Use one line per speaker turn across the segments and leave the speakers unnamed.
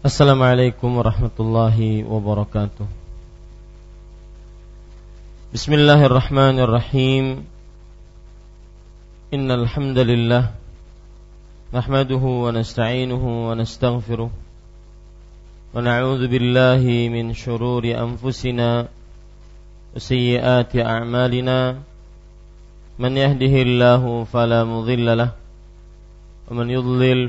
Assalamualaikum warahmatullahi wabarakatuh. Bismillahirrahmanirrahim. Innal alhamdulillah. nahmaduhu wa nasta'inuhu wa nastaghfiruh. Wa billahi min shururi anfusina wa a'malina. Man yahdihillahu fala mudilla lah wa man yudlil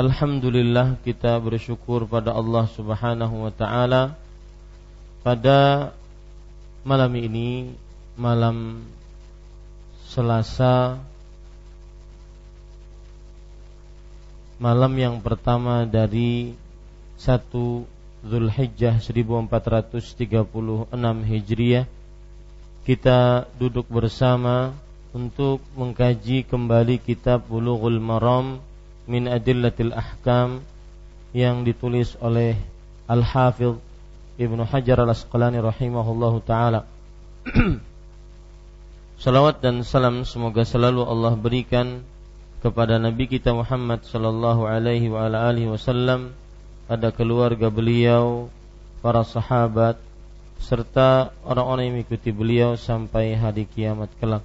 Alhamdulillah kita bersyukur pada Allah Subhanahu wa taala pada malam ini malam Selasa malam yang pertama dari 1 Zulhijjah 1436 Hijriah. Kita duduk bersama untuk mengkaji kembali kitab Bulughul Maram min adillatil ahkam yang ditulis oleh Al-Hafidh Ibnu Hajar Al-Asqalani rahimahullahu taala. Salawat dan salam semoga selalu Allah berikan kepada Nabi kita Muhammad sallallahu alaihi wa ala alihi wasallam pada keluarga beliau, para sahabat serta orang-orang yang mengikuti beliau sampai hari kiamat kelak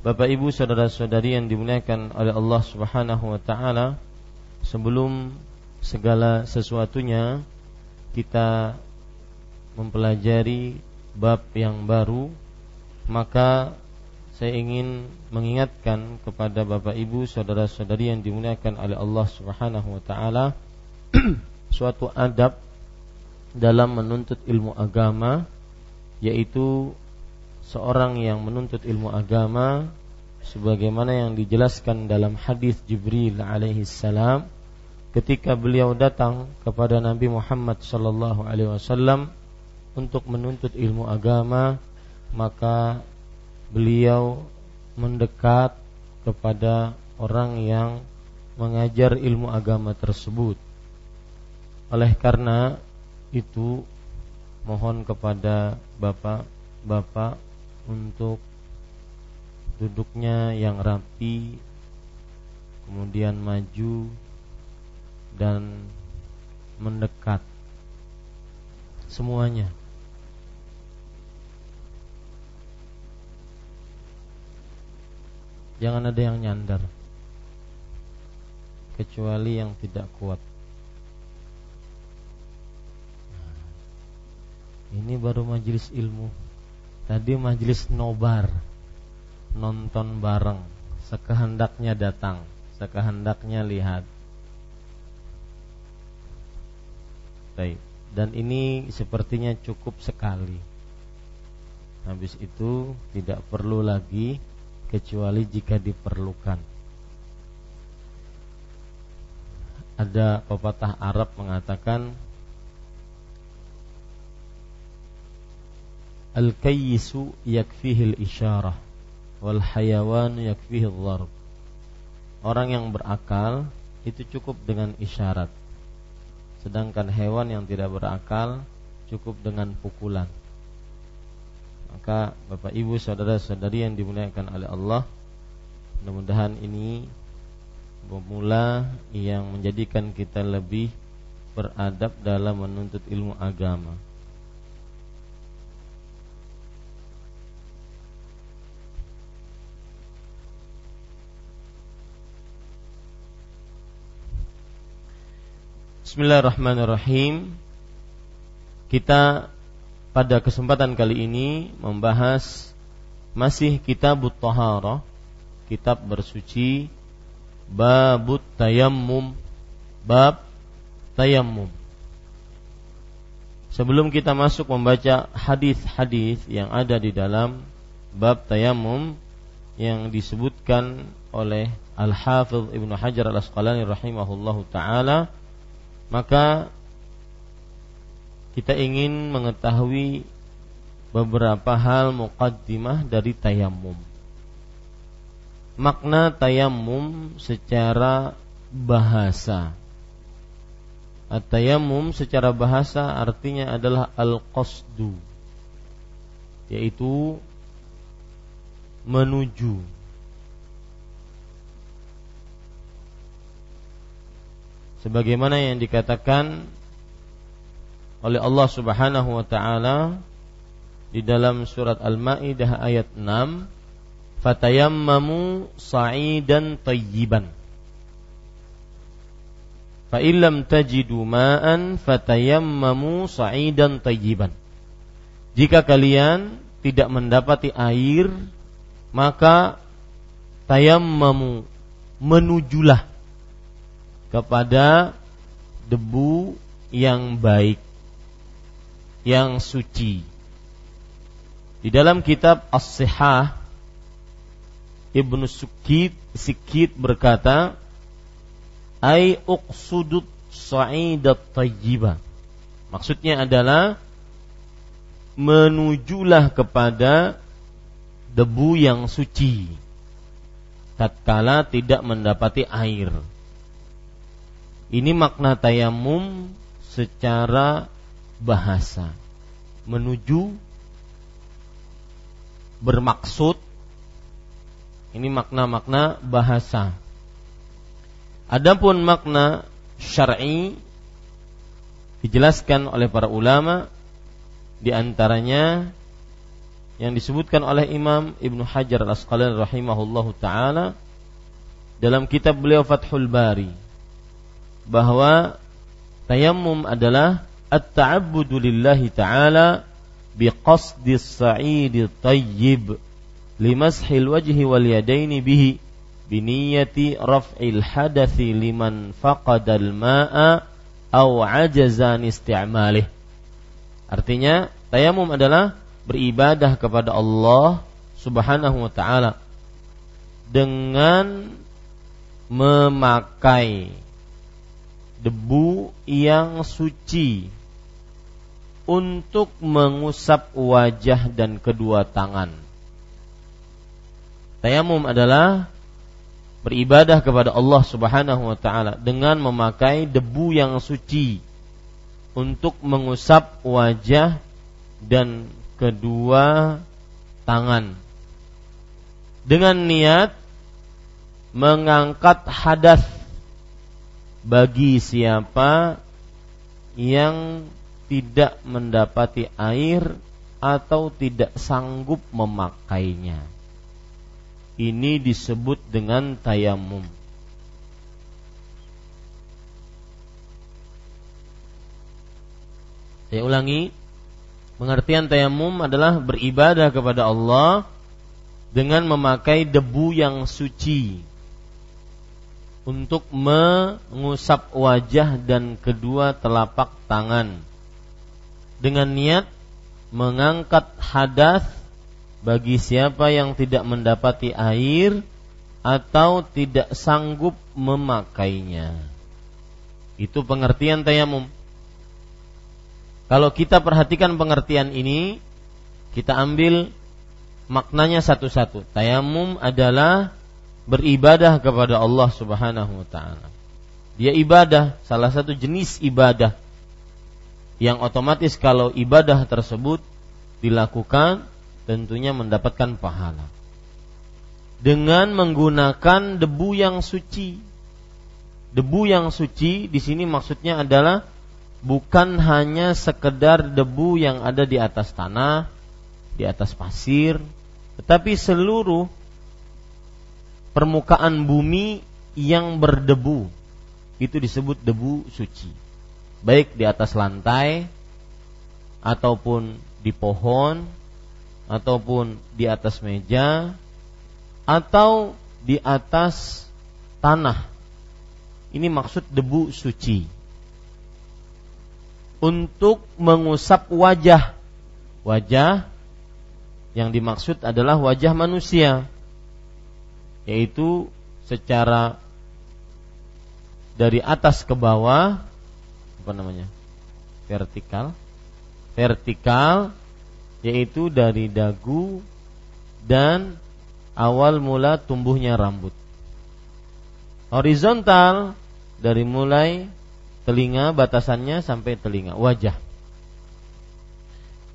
Bapak Ibu saudara-saudari yang dimuliakan oleh Allah Subhanahu wa taala, sebelum segala sesuatunya kita mempelajari bab yang baru, maka saya ingin mengingatkan kepada Bapak Ibu saudara-saudari yang dimuliakan oleh Allah Subhanahu wa taala suatu adab dalam menuntut ilmu agama yaitu seorang yang menuntut ilmu agama sebagaimana yang dijelaskan dalam hadis Jibril alaihi salam ketika beliau datang kepada Nabi Muhammad sallallahu alaihi wasallam untuk menuntut ilmu agama maka beliau mendekat kepada orang yang mengajar ilmu agama tersebut. Oleh karena itu mohon kepada bapak-bapak untuk duduknya yang rapi kemudian maju dan mendekat. Semuanya. Jangan ada yang nyandar kecuali yang tidak kuat. Ini baru majelis ilmu Tadi majelis nobar Nonton bareng. Sekehendaknya datang Sekehendaknya lihat. Baik. Dan ini sepertinya cukup sekali. Habis itu tidak perlu lagi kecuali jika diperlukan. Ada pepatah Arab mengatakan Al-isyarah wal hayawan yakfihi al Orang yang berakal itu cukup dengan isyarat. Sedangkan hewan yang tidak berakal cukup dengan pukulan. Maka Bapak Ibu saudara-saudari yang dimuliakan oleh Allah, mudah-mudahan ini pemula yang menjadikan kita lebih beradab dalam menuntut ilmu agama. Bismillahirrahmanirrahim. Kita pada kesempatan kali ini membahas masih kitab Taharah, kitab bersuci babut tayammum, bab tayammum. Sebelum kita masuk membaca hadis-hadis yang ada di dalam bab tayammum yang disebutkan oleh Al-Hafidh Ibnu Hajar Al-Asqalani rahimahullahu taala, maka kita ingin mengetahui beberapa hal muqaddimah dari tayamum. Makna tayamum secara bahasa. At-tayammum secara bahasa artinya adalah al-qasdu yaitu menuju sebagaimana yang dikatakan oleh Allah Subhanahu wa taala di dalam surat Al-Maidah ayat 6 fatayammamu sa'idan tayyiban. Fa illam tajidu ma'an fatayammamu sa'idan tayyiban. Jika kalian tidak mendapati air maka tayammamu menujulah kepada debu yang baik yang suci. Di dalam kitab As-Sihah Ibnu Sukit Sikit berkata, "Ai uqsudut sa'idat tayyiba." Maksudnya adalah menujulah kepada debu yang suci tatkala tidak mendapati air. Ini makna tayamum secara bahasa. Menuju bermaksud ini makna-makna bahasa. Adapun makna syar'i dijelaskan oleh para ulama di antaranya yang disebutkan oleh Imam Ibnu Hajar Al-Asqalani rahimahullahu taala dalam kitab beliau Fathul Bari bahwa tayammum adalah at-ta'abbudu lillahi ta'ala biqasdi as-sa'id tayyib limashil wajhi wal yadaini bihi biniyati raf'il hadathi liman faqadal ma'a aw ajazan isti'malih artinya tayamum adalah beribadah kepada Allah Subhanahu wa taala dengan memakai debu yang suci untuk mengusap wajah dan kedua tangan. Tayamum adalah beribadah kepada Allah Subhanahu wa taala dengan memakai debu yang suci untuk mengusap wajah dan kedua tangan. Dengan niat mengangkat hadas bagi siapa yang tidak mendapati air atau tidak sanggup memakainya. Ini disebut dengan tayamum. Saya ulangi, pengertian tayamum adalah beribadah kepada Allah dengan memakai debu yang suci untuk mengusap wajah dan kedua telapak tangan dengan niat mengangkat hadas bagi siapa yang tidak mendapati air atau tidak sanggup memakainya. Itu pengertian tayamum. Kalau kita perhatikan pengertian ini, kita ambil maknanya satu-satu. Tayamum adalah beribadah kepada Allah Subhanahu wa taala. Dia ibadah, salah satu jenis ibadah yang otomatis kalau ibadah tersebut dilakukan tentunya mendapatkan pahala dengan menggunakan debu yang suci debu yang suci di sini maksudnya adalah bukan hanya sekedar debu yang ada di atas tanah, di atas pasir, tetapi seluruh permukaan bumi yang berdebu itu disebut debu suci. Baik di atas lantai ataupun di pohon ataupun di atas meja atau di atas tanah ini maksud debu suci. Untuk mengusap wajah. Wajah yang dimaksud adalah wajah manusia. Yaitu secara dari atas ke bawah apa namanya? vertikal. Vertikal yaitu dari dagu dan awal mula tumbuhnya rambut. Horizontal dari mulai telinga batasannya sampai telinga wajah.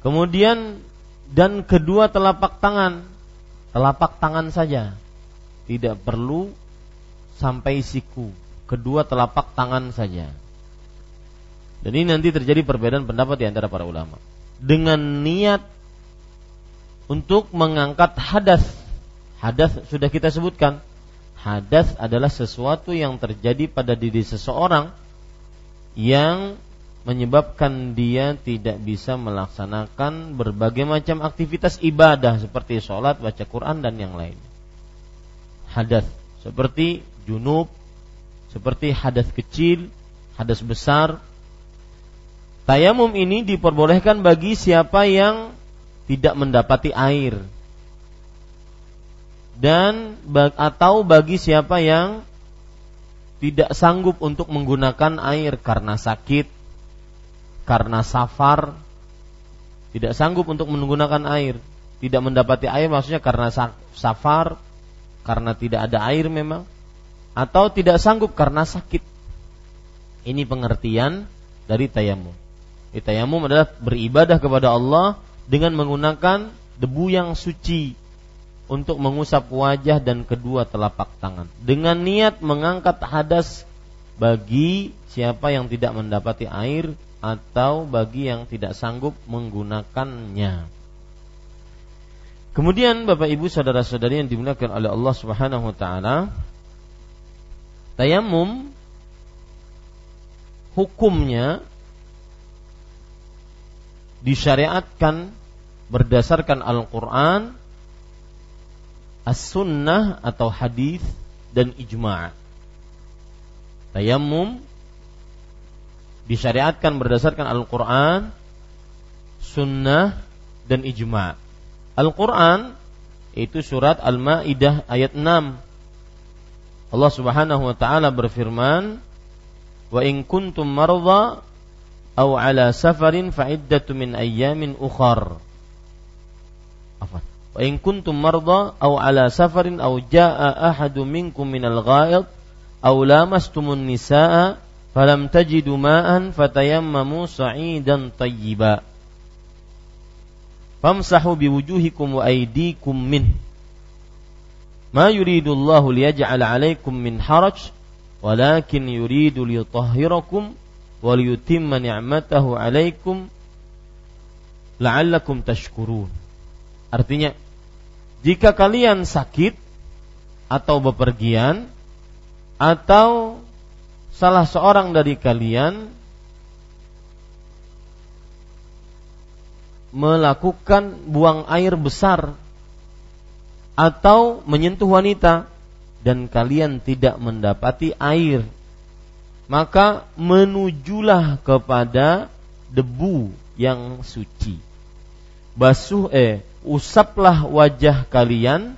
Kemudian dan kedua telapak tangan, telapak tangan saja. Tidak perlu sampai siku, kedua telapak tangan saja. Dan ini nanti terjadi perbedaan pendapat di antara para ulama. Dengan niat untuk mengangkat hadas. Hadas sudah kita sebutkan hadas adalah sesuatu yang terjadi pada diri seseorang yang menyebabkan dia tidak bisa melaksanakan berbagai macam aktivitas ibadah seperti sholat, baca Quran dan yang lain. Hadas. Seperti junub, seperti hadas kecil, hadas besar. Tayamum ini diperbolehkan bagi siapa yang tidak mendapati air. Dan atau bagi siapa yang tidak sanggup untuk menggunakan air karena sakit, karena safar, tidak sanggup untuk menggunakan air, tidak mendapati air maksudnya karena safar, karena tidak ada air memang, atau tidak sanggup karena sakit. Ini pengertian dari tayamum. Tayamum adalah beribadah kepada Allah dengan menggunakan debu yang suci untuk mengusap wajah dan kedua telapak tangan dengan niat mengangkat hadas bagi siapa yang tidak mendapati air atau bagi yang tidak sanggup menggunakannya. Kemudian Bapak Ibu saudara-saudari yang dimuliakan oleh Allah Subhanahu wa taala, tayamum hukumnya disyariatkan berdasarkan Al-Qur'an as-sunnah atau hadis dan ijma'. Tayammum disyariatkan berdasarkan Al-Qur'an, sunnah dan ijma'. Al-Qur'an itu surat Al-Maidah ayat 6. Allah Subhanahu wa taala berfirman, "Wa in kuntum marza aw ala safarin fa min ayyamin ukhar." Apa? Wa in kuntum marda aw ala safarin aw jaa ahadu minkum minal ghaid aw lamastumun nisaa falam tajidu ma'an fatayammamu sa'idan tayyiba famsahu biwujuhikum wa aydikum min. Ma yuridu Allahu liyaj'ala 'alaikum min haraj walakin yuridu liyutahhirakum wa liyutimma ni'matahu 'alaikum la'allakum tashkurun. Artinya jika kalian sakit atau bepergian atau salah seorang dari kalian melakukan buang air besar atau menyentuh wanita dan kalian tidak mendapati air maka menujulah kepada debu yang suci basuh eh usaplah wajah kalian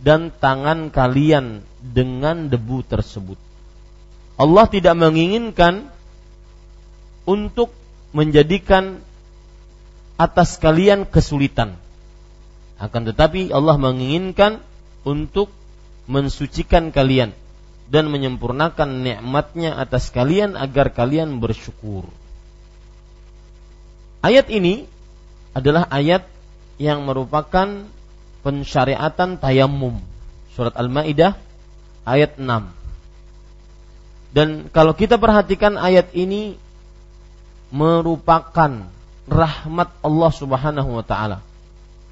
dan tangan kalian dengan debu tersebut. Allah tidak menginginkan untuk menjadikan atas kalian kesulitan. Akan tetapi Allah menginginkan untuk mensucikan kalian dan menyempurnakan nikmatnya atas kalian agar kalian bersyukur. Ayat ini adalah ayat yang merupakan pensyariatan tayamum. Surat Al-Maidah ayat 6. Dan kalau kita perhatikan ayat ini merupakan rahmat Allah Subhanahu wa taala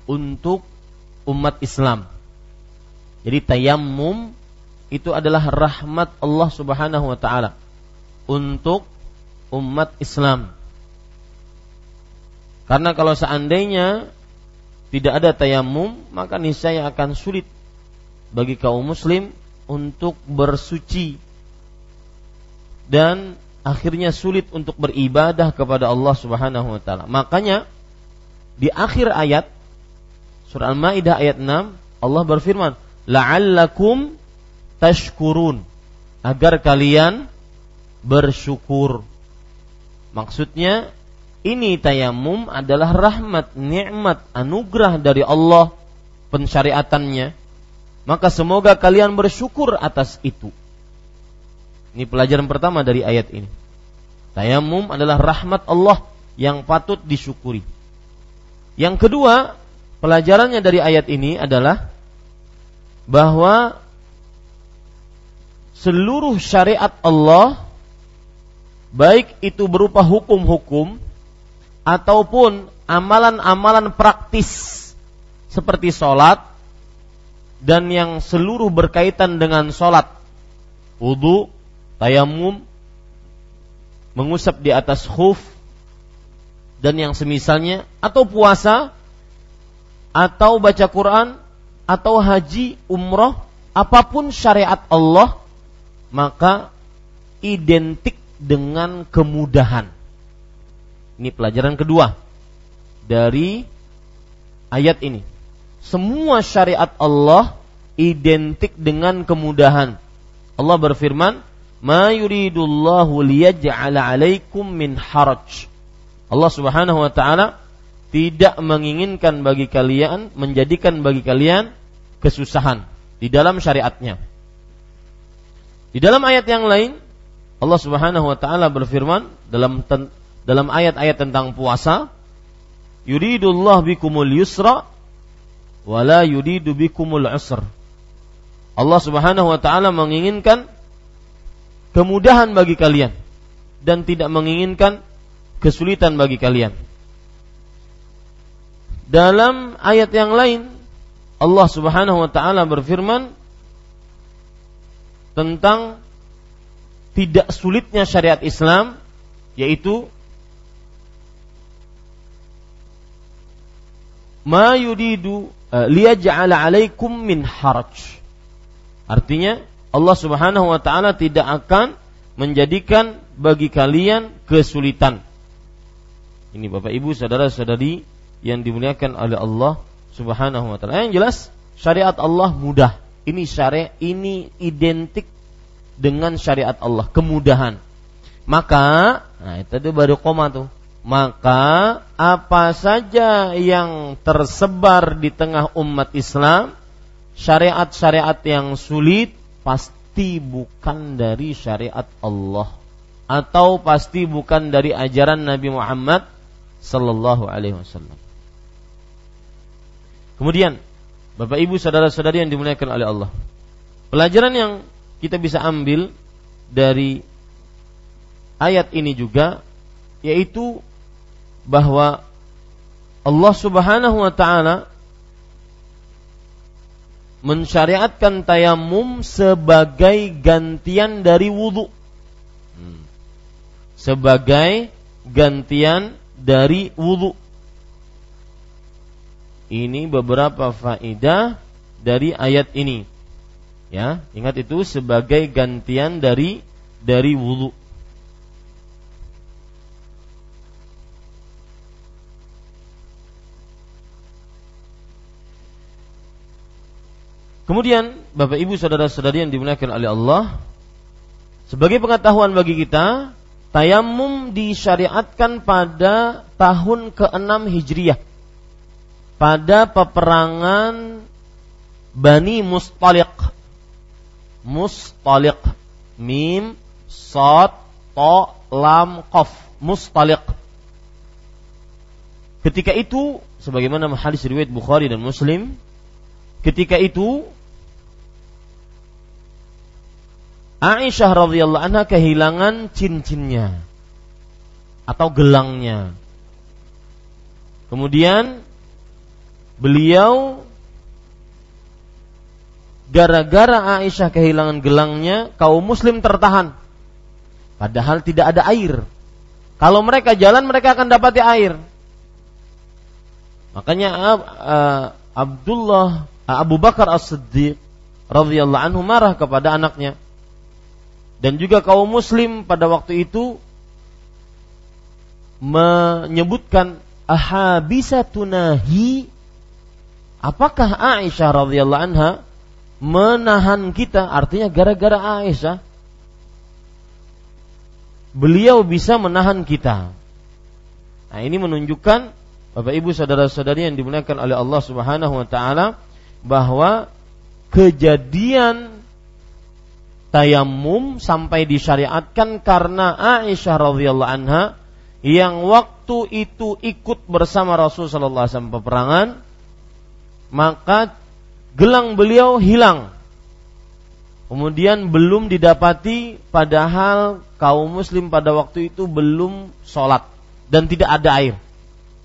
untuk umat Islam. Jadi tayamum itu adalah rahmat Allah Subhanahu wa taala untuk umat Islam. Karena kalau seandainya tidak ada tayamum, maka niscaya akan sulit bagi kaum muslim untuk bersuci dan akhirnya sulit untuk beribadah kepada Allah Subhanahu wa taala. Makanya di akhir ayat surah Al-Maidah ayat 6 Allah berfirman, "La'allakum tashkurun." Agar kalian bersyukur. Maksudnya ini tayamum adalah rahmat, nikmat, anugerah dari Allah pensyariatannya maka semoga kalian bersyukur atas itu. Ini pelajaran pertama dari ayat ini. Tayamum adalah rahmat Allah yang patut disyukuri. Yang kedua, pelajarannya dari ayat ini adalah bahwa seluruh syariat Allah baik itu berupa hukum-hukum ataupun amalan-amalan praktis seperti sholat, dan yang seluruh berkaitan dengan sholat, wudhu, tayamum, mengusap di atas khuf, dan yang semisalnya, atau puasa, atau baca Quran, atau haji, umroh, apa pun syariat Allah, maka identik dengan kemudahan. Ini pelajaran kedua dari ayat ini semua syariat Allah identik dengan kemudahan. Allah berfirman, "Ma yuridullahu liyaj'ala 'alaikum min haraj." Allah Subhanahu wa taala tidak menginginkan bagi kalian menjadikan bagi kalian kesusahan di dalam syariatnya. Di dalam ayat yang lain Allah Subhanahu wa taala berfirman dalam dalam ayat-ayat tentang puasa, "Yuridullahu bikumul yusra wala yudidu bikumul usr. Allah Subhanahu wa taala menginginkan kemudahan bagi kalian dan tidak menginginkan kesulitan bagi kalian. Dalam ayat yang lain Allah Subhanahu wa taala berfirman tentang tidak sulitnya syariat Islam yaitu ma yudidu uh, liyaj'ala 'alaikum min haraj. Artinya Allah Subhanahu wa taala tidak akan menjadikan bagi kalian kesulitan. Ini Bapak Ibu saudara-saudari yang dimuliakan oleh Allah Subhanahu wa taala. Yang jelas syariat Allah mudah. Ini syariat ini identik dengan syariat Allah, kemudahan. Maka, nah itu baru koma tuh maka apa saja yang tersebar di tengah umat Islam syariat-syariat yang sulit pasti bukan dari syariat Allah atau pasti bukan dari ajaran Nabi Muhammad sallallahu alaihi wasallam. Kemudian Bapak Ibu saudara-saudari yang dimuliakan oleh Allah. Pelajaran yang kita bisa ambil dari ayat ini juga yaitu bahwa Allah Subhanahu wa taala mensyariatkan tayamum sebagai gantian dari wudhu. Hmm. Sebagai gantian dari wudhu. Ini beberapa faedah dari ayat ini. Ya, ingat itu sebagai gantian dari dari wudhu. Kemudian Bapak Ibu saudara-saudari yang dimuliakan oleh Allah, sebagai pengetahuan bagi kita, tayamum disyariatkan pada tahun ke-6 Hijriah. Pada peperangan Bani Mustaliq. Mustaliq. Mim, Sod, To, Lam, Qaf. Mustaliq. Ketika itu, sebagaimana hadis riwayat Bukhari dan Muslim, ketika itu Aisyah radhiyallahu anha kehilangan cincinnya atau gelangnya. Kemudian beliau gara-gara Aisyah kehilangan gelangnya, kaum muslim tertahan. Padahal tidak ada air. Kalau mereka jalan mereka akan dapati air. Makanya uh, Abdullah uh, Abu Bakar As-Siddiq radhiyallahu anhu marah kepada anaknya dan juga kaum muslim pada waktu itu menyebutkan ahabisatunahi apakah Aisyah radhiyallahu anha menahan kita? Artinya gara-gara Aisyah beliau bisa menahan kita. Nah ini menunjukkan Bapak Ibu saudara-saudari yang dimuliakan oleh Allah Subhanahu wa taala bahwa kejadian tayamum sampai disyariatkan karena Aisyah radhiyallahu anha yang waktu itu ikut bersama Rasul sallallahu alaihi wasallam peperangan maka gelang beliau hilang. Kemudian belum didapati padahal kaum muslim pada waktu itu belum sholat dan tidak ada air.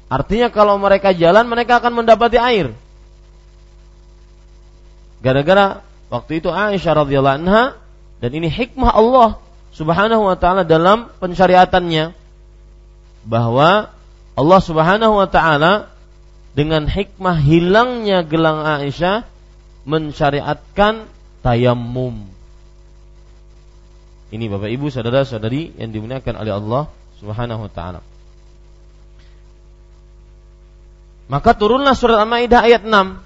Artinya kalau mereka jalan mereka akan mendapati air. Gara-gara waktu itu Aisyah radhiyallahu anha dan ini hikmah Allah Subhanahu wa taala dalam pensyariatannya bahwa Allah Subhanahu wa taala dengan hikmah hilangnya gelang Aisyah mensyariatkan tayamum. Ini Bapak Ibu saudara-saudari yang dimuliakan oleh Allah Subhanahu wa taala. Maka turunlah surat Al-Maidah ayat 6.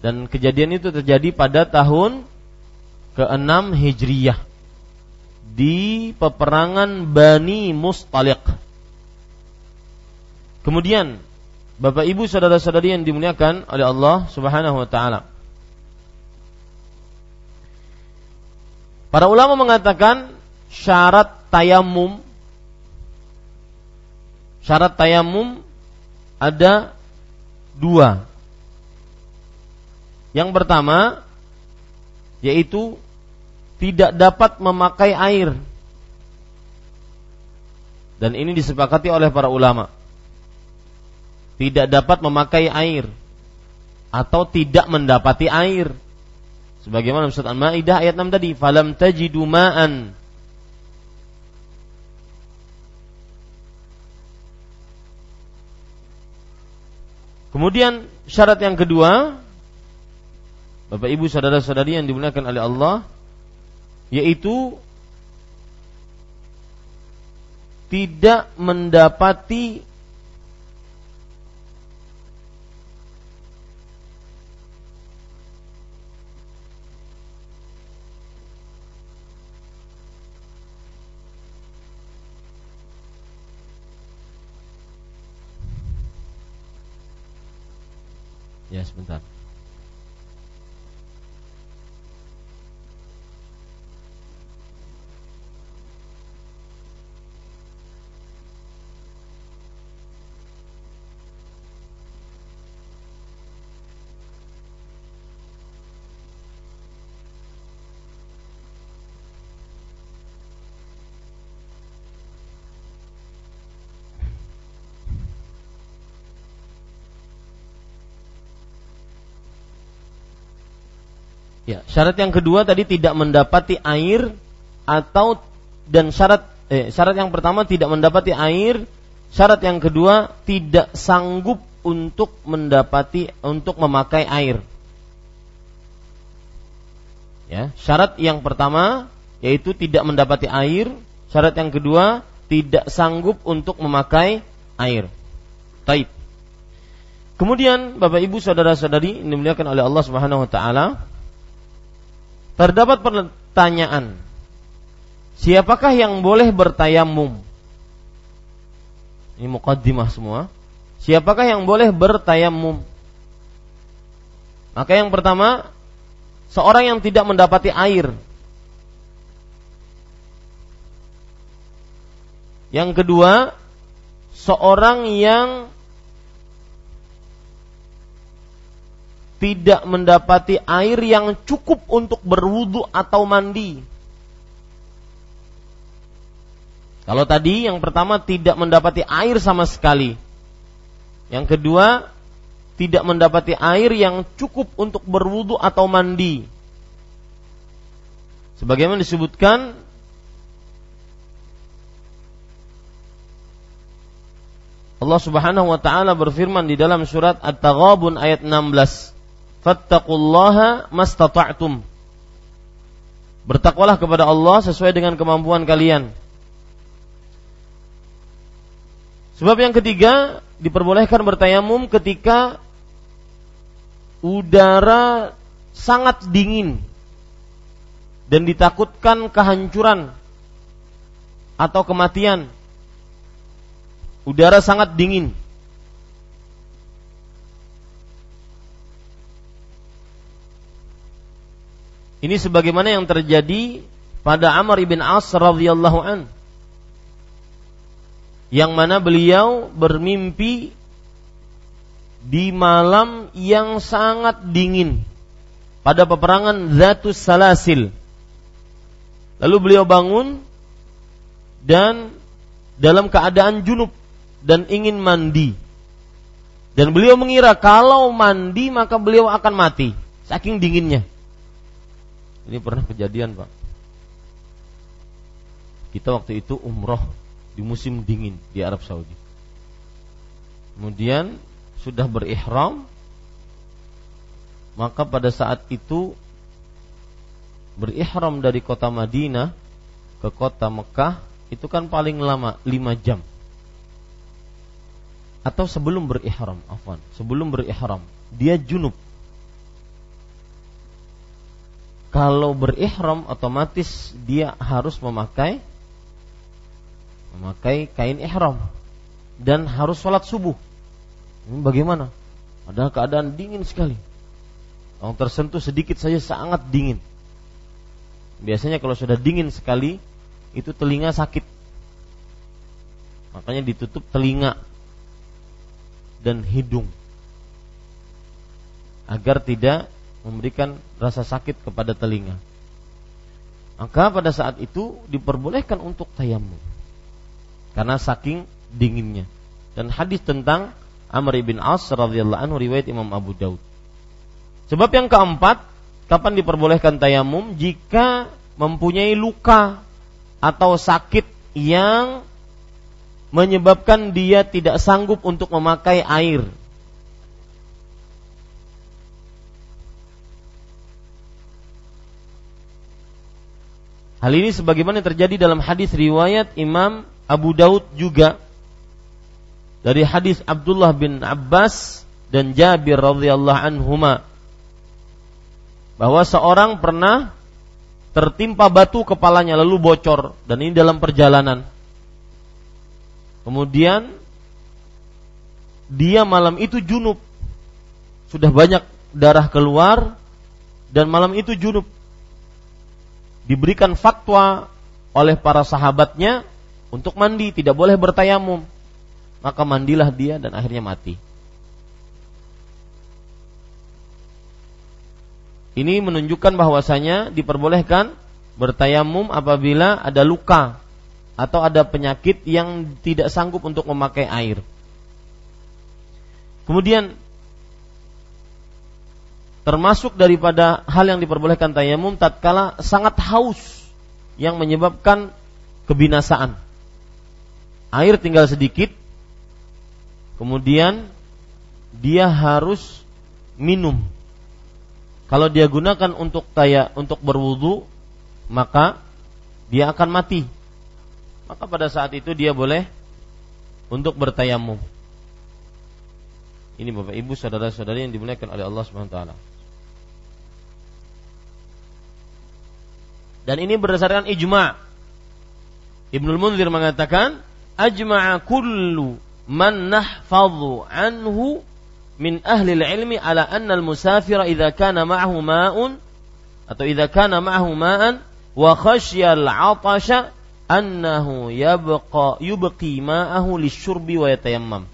Dan kejadian itu terjadi pada tahun ke-6 Hijriyah di peperangan Bani Mustaliq. Kemudian Bapak Ibu saudara-saudari yang dimuliakan oleh Allah Subhanahu wa taala. Para ulama mengatakan syarat tayamum syarat tayamum ada dua. Yang pertama yaitu tidak dapat memakai air. Dan ini disepakati oleh para ulama. Tidak dapat memakai air atau tidak mendapati air. Sebagaimana surat Al-Maidah ayat 6 tadi, "Falam tajidu ma'an." Kemudian syarat yang kedua Bapak Ibu saudara-saudari yang dimuliakan oleh Allah yaitu tidak mendapati Ya, syarat yang kedua tadi tidak mendapati air atau dan syarat eh, syarat yang pertama tidak mendapati air, syarat yang kedua tidak sanggup untuk mendapati untuk memakai air. Ya, syarat yang pertama yaitu tidak mendapati air, syarat yang kedua tidak sanggup untuk memakai air. Taib. Kemudian Bapak Ibu saudara-saudari dimuliakan oleh Allah Subhanahu wa taala terdapat pertanyaan Siapakah yang boleh bertayamum? Ini mukaddimah semua. Siapakah yang boleh bertayamum? Maka yang pertama, seorang yang tidak mendapati air. Yang kedua, seorang yang tidak mendapati air yang cukup untuk berwudu atau mandi. Kalau tadi yang pertama tidak mendapati air sama sekali. Yang kedua tidak mendapati air yang cukup untuk berwudu atau mandi. Sebagaimana disebutkan Allah Subhanahu wa taala berfirman di dalam surat At-Taghabun ayat 16. Fattaqullaha mastata'tum. Bertakwalah kepada Allah sesuai dengan kemampuan kalian. Sebab yang ketiga diperbolehkan bertayamum ketika udara sangat dingin dan ditakutkan kehancuran atau kematian. Udara sangat dingin. Ini sebagaimana yang terjadi pada Amr ibn As radhiyallahu an yang mana beliau bermimpi di malam yang sangat dingin pada peperangan Zatus Salasil. Lalu beliau bangun dan dalam keadaan junub dan ingin mandi. Dan beliau mengira kalau mandi maka beliau akan mati saking dinginnya. Ini pernah kejadian, Pak. Kita waktu itu umroh di musim dingin di Arab Saudi. Kemudian sudah berihram maka pada saat itu berihram dari kota Madinah ke kota Mekah itu kan paling lama 5 jam. Atau sebelum berihram, afwan, sebelum berihram, dia junub. Kalau berihram otomatis dia harus memakai memakai kain ihram dan harus sholat subuh. Ini bagaimana? Ada keadaan dingin sekali. Orang tersentuh sedikit saja sangat dingin. Biasanya kalau sudah dingin sekali itu telinga sakit. Makanya ditutup telinga dan hidung agar tidak memberikan rasa sakit kepada telinga. Maka pada saat itu diperbolehkan untuk tayamum karena saking dinginnya. Dan hadis tentang Amr bin As radhiyallahu anhu riwayat Imam Abu Daud. Sebab yang keempat, kapan diperbolehkan tayamum jika mempunyai luka atau sakit yang menyebabkan dia tidak sanggup untuk memakai air. Hal ini sebagaimana terjadi dalam hadis riwayat Imam Abu Daud juga dari hadis Abdullah bin Abbas dan Jabir radhiyallahu anhuma bahwa seorang pernah tertimpa batu kepalanya lalu bocor dan ini dalam perjalanan. Kemudian dia malam itu junub. Sudah banyak darah keluar dan malam itu junub. Diberikan fatwa oleh para sahabatnya untuk mandi tidak boleh bertayamum. Maka mandilah dia dan akhirnya mati. Ini menunjukkan bahwasanya diperbolehkan bertayamum apabila ada luka atau ada penyakit yang tidak sanggup untuk memakai air. Kemudian termasuk daripada hal yang diperbolehkan tayamum tatkala sangat haus yang menyebabkan kebinasaan air tinggal sedikit, kemudian dia harus minum. Kalau dia gunakan untuk taya untuk berwudu, maka dia akan mati. Maka pada saat itu dia boleh untuk bertayamum. Ini Bapak Ibu saudara-saudari yang dimuliakan oleh Allah Subhanahu wa taala. Dan ini berdasarkan ijma. Ibnul Munzir mengatakan, ajma'a kullu man nahfadhu anhu min ahli ilmi ala anna al-musafira idza kana ma'ahu ma'un atau idza kana ma'ahu ma'an wa khasya al-'atasha annahu yabqa yubqi ma'ahu lisyurbi wa yatayammam.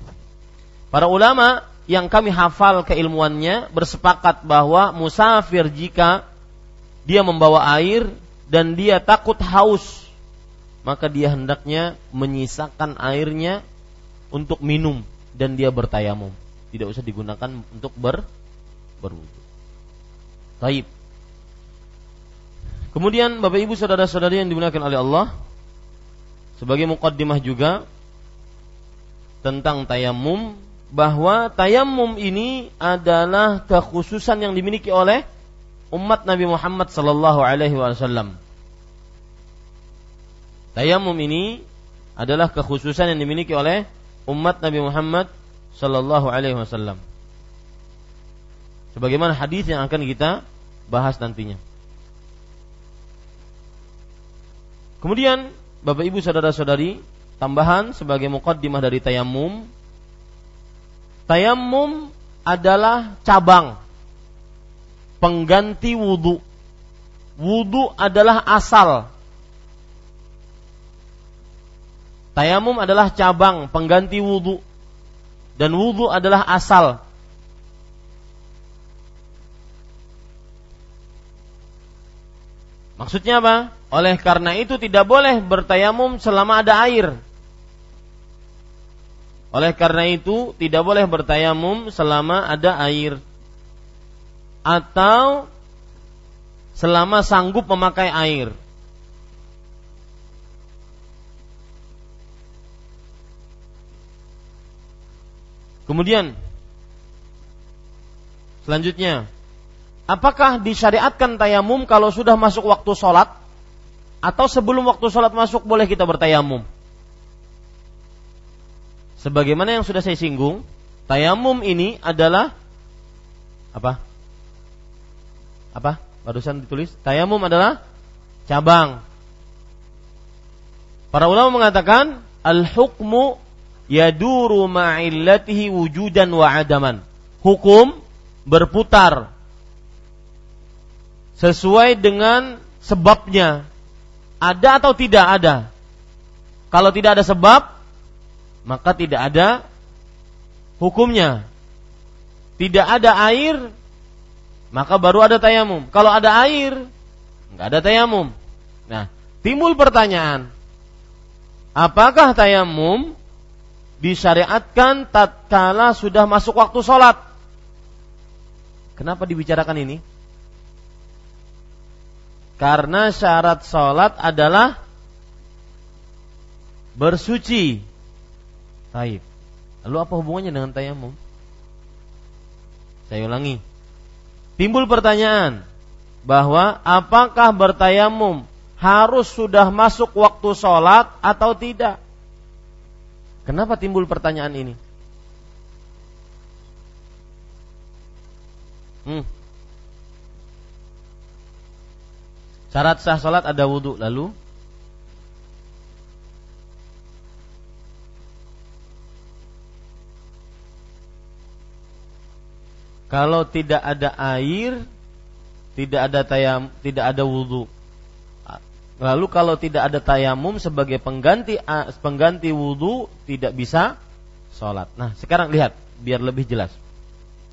Para ulama yang kami hafal keilmuannya bersepakat bahwa musafir jika dia membawa air dan dia takut haus, maka dia hendaknya menyisakan airnya untuk minum dan dia bertayamum. Tidak usah digunakan untuk ber berwudu. Taib. Kemudian Bapak Ibu saudara-saudari yang dimuliakan oleh Allah, sebagai mukaddimah juga tentang tayamum bahwa tayamum ini adalah kekhususan yang dimiliki oleh umat Nabi Muhammad sallallahu alaihi wasallam. Tayamum ini adalah kekhususan yang dimiliki oleh umat Nabi Muhammad sallallahu alaihi wasallam. Sebagaimana hadis yang akan kita bahas nantinya. Kemudian Bapak Ibu saudara-saudari, tambahan sebagai mukaddimah dari tayamum. Tayamum adalah cabang pengganti wudhu. Wudhu adalah asal. Tayamum adalah cabang pengganti wudhu. Dan wudhu adalah asal. Maksudnya apa? Oleh karena itu tidak boleh bertayamum selama ada air. Oleh karena itu tidak boleh bertayamum selama ada air atau selama sanggup memakai air. Kemudian selanjutnya, apakah disyariatkan tayamum kalau sudah masuk waktu sholat atau sebelum waktu sholat masuk boleh kita bertayamum? Sebagaimana yang sudah saya singgung, tayamum ini adalah apa? Apa? Barusan ditulis tayamum adalah cabang. Para ulama mengatakan al-hukmu yaduru ma'illatihi wujudan wa adaman. Hukum berputar sesuai dengan sebabnya. Ada atau tidak ada? Kalau tidak ada sebab, maka tidak ada hukumnya. Tidak ada air, maka baru ada tayamum. Kalau ada air, nggak ada tayamum. Nah, timbul pertanyaan, apakah tayamum disyariatkan tatkala sudah masuk waktu sholat? Kenapa dibicarakan ini? Karena syarat sholat adalah bersuci. Taib. Lalu apa hubungannya dengan tayamum? Saya ulangi timbul pertanyaan bahwa apakah bertayamum harus sudah masuk waktu sholat atau tidak? Kenapa timbul pertanyaan ini? Hmm. Syarat sah sholat ada wudhu lalu kalau tidak ada air tidak ada tayam tidak ada wudhu lalu kalau tidak ada tayamum sebagai pengganti pengganti wudhu tidak bisa sholat. Nah sekarang lihat biar lebih jelas.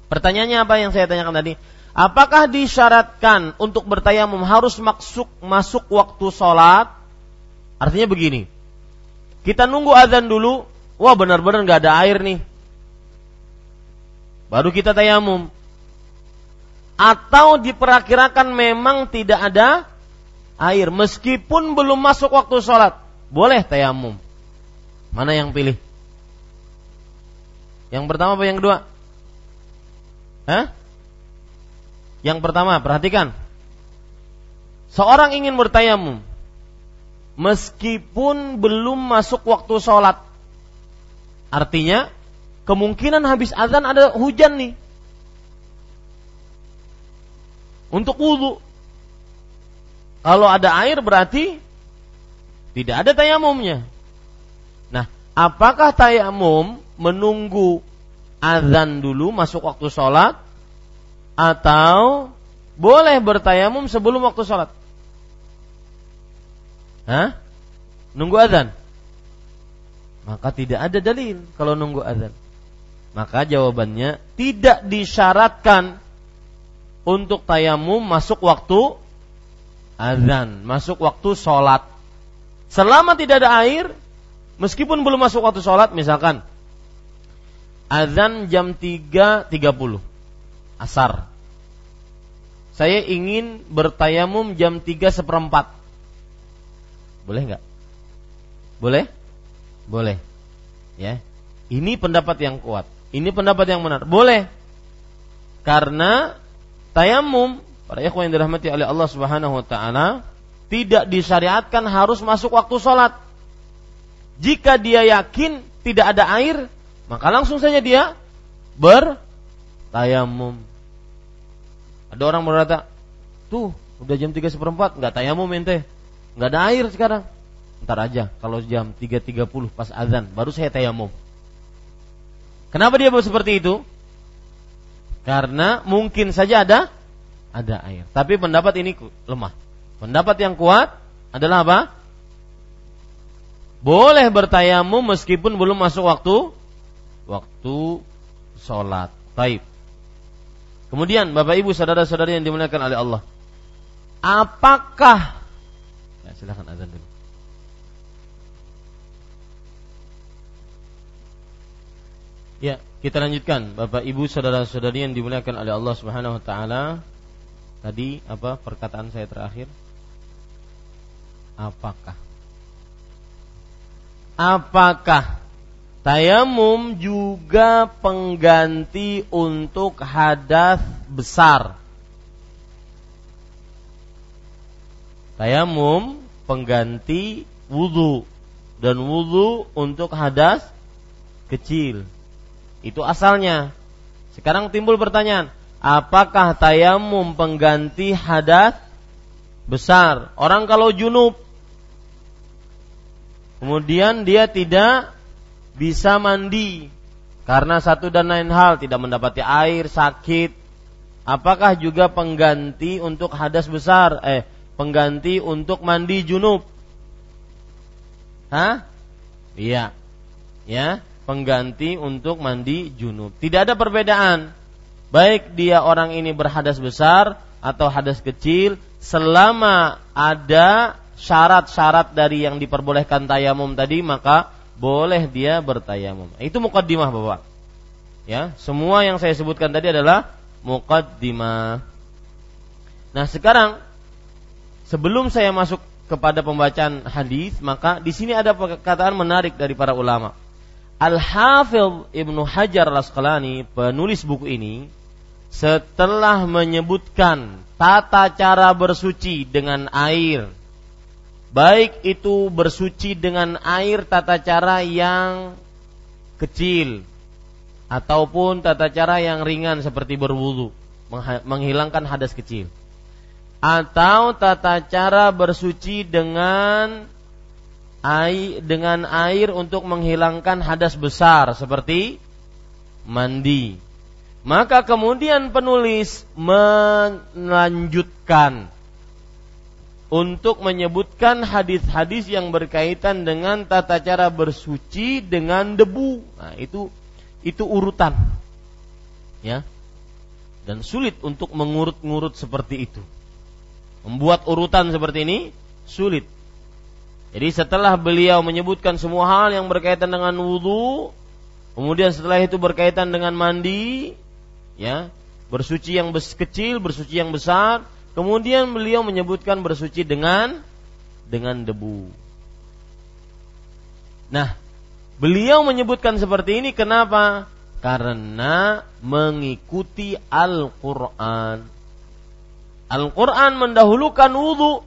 Pertanyaannya apa yang saya tanyakan tadi? Apakah disyaratkan untuk bertayamum harus masuk masuk waktu sholat? Artinya begini kita nunggu azan dulu wah benar-benar nggak ada air nih baru kita tayamum. Atau diperkirakan memang tidak ada air meskipun belum masuk waktu sholat, boleh tayamum. Mana yang pilih? Yang pertama apa yang kedua? Hah? Yang pertama, perhatikan. Seorang ingin bertayamum meskipun belum masuk waktu sholat. Artinya kemungkinan habis azan ada hujan nih. Untuk wudhu. Kalau ada air berarti tidak ada tayamumnya. Nah, apakah tayamum menunggu azan dulu masuk waktu sholat atau boleh bertayamum sebelum waktu sholat? Hah? Nunggu azan? Maka tidak ada dalil kalau nunggu azan. Maka jawabannya tidak disyaratkan untuk tayamum masuk waktu azan, masuk waktu sholat. Selama tidak ada air, meskipun belum masuk waktu sholat, misalkan azan jam 3.30 asar. Saya ingin bertayamum jam 3 seperempat. Boleh nggak? Boleh? Boleh. Ya. Ini pendapat yang kuat. Ini pendapat yang benar. Boleh. Karena tayamum para ikhwan yang dirahmati oleh Allah Subhanahu wa taala tidak disyariatkan harus masuk waktu sholat. Jika dia yakin tidak ada air, maka langsung saja dia bertayamum. Ada orang berkata, tuh udah jam tiga seperempat nggak tayamum ente, nggak ada air sekarang. Ntar aja kalau jam 3.30 pas azan baru saya tayamum. Kenapa dia seperti itu? Karena mungkin saja ada ada air. Tapi pendapat ini lemah. Pendapat yang kuat adalah apa? Boleh bertayamum meskipun belum masuk waktu waktu sholat. Baik. Kemudian Bapak Ibu saudara-saudari yang dimuliakan oleh Allah. Apakah ya, silakan azan dulu. Kita lanjutkan Bapak Ibu saudara-saudari yang dimuliakan oleh Allah Subhanahu wa taala. Tadi apa perkataan saya terakhir? Apakah Apakah tayamum juga pengganti untuk hadas besar? Tayamum pengganti wudhu dan wudhu untuk hadas kecil. Itu asalnya. Sekarang timbul pertanyaan, apakah tayamum pengganti hadas besar? Orang kalau junub kemudian dia tidak bisa mandi karena satu dan lain hal tidak mendapati air, sakit, apakah juga pengganti untuk hadas besar? Eh, pengganti untuk mandi junub? Hah? Iya. Ya pengganti untuk mandi junub. Tidak ada perbedaan. Baik dia orang ini berhadas besar atau hadas kecil selama ada syarat-syarat dari yang diperbolehkan tayamum tadi maka boleh dia bertayamum. Itu mukaddimah Bapak. Ya, semua yang saya sebutkan tadi adalah mukaddimah. Nah, sekarang sebelum saya masuk kepada pembacaan hadis, maka di sini ada perkataan menarik dari para ulama. Al-Hafidh Ibnu Hajar Al-Asqalani, penulis buku ini, setelah menyebutkan tata cara bersuci dengan air, baik itu bersuci dengan air tata cara yang kecil ataupun tata cara yang ringan seperti berwudu, menghilangkan hadas kecil. Atau tata cara bersuci dengan air dengan air untuk menghilangkan hadas besar seperti mandi. Maka kemudian penulis melanjutkan untuk menyebutkan hadis-hadis yang berkaitan dengan tata cara bersuci dengan debu. Nah, itu itu urutan. Ya. Dan sulit untuk mengurut-ngurut seperti itu. Membuat urutan seperti ini sulit. Jadi setelah beliau menyebutkan semua hal yang berkaitan dengan wudhu, kemudian setelah itu berkaitan dengan mandi, ya, bersuci yang kecil, bersuci yang besar, kemudian beliau menyebutkan bersuci dengan dengan debu. Nah, beliau menyebutkan seperti ini kenapa? Karena mengikuti Al-Qur'an. Al-Qur'an mendahulukan wudhu,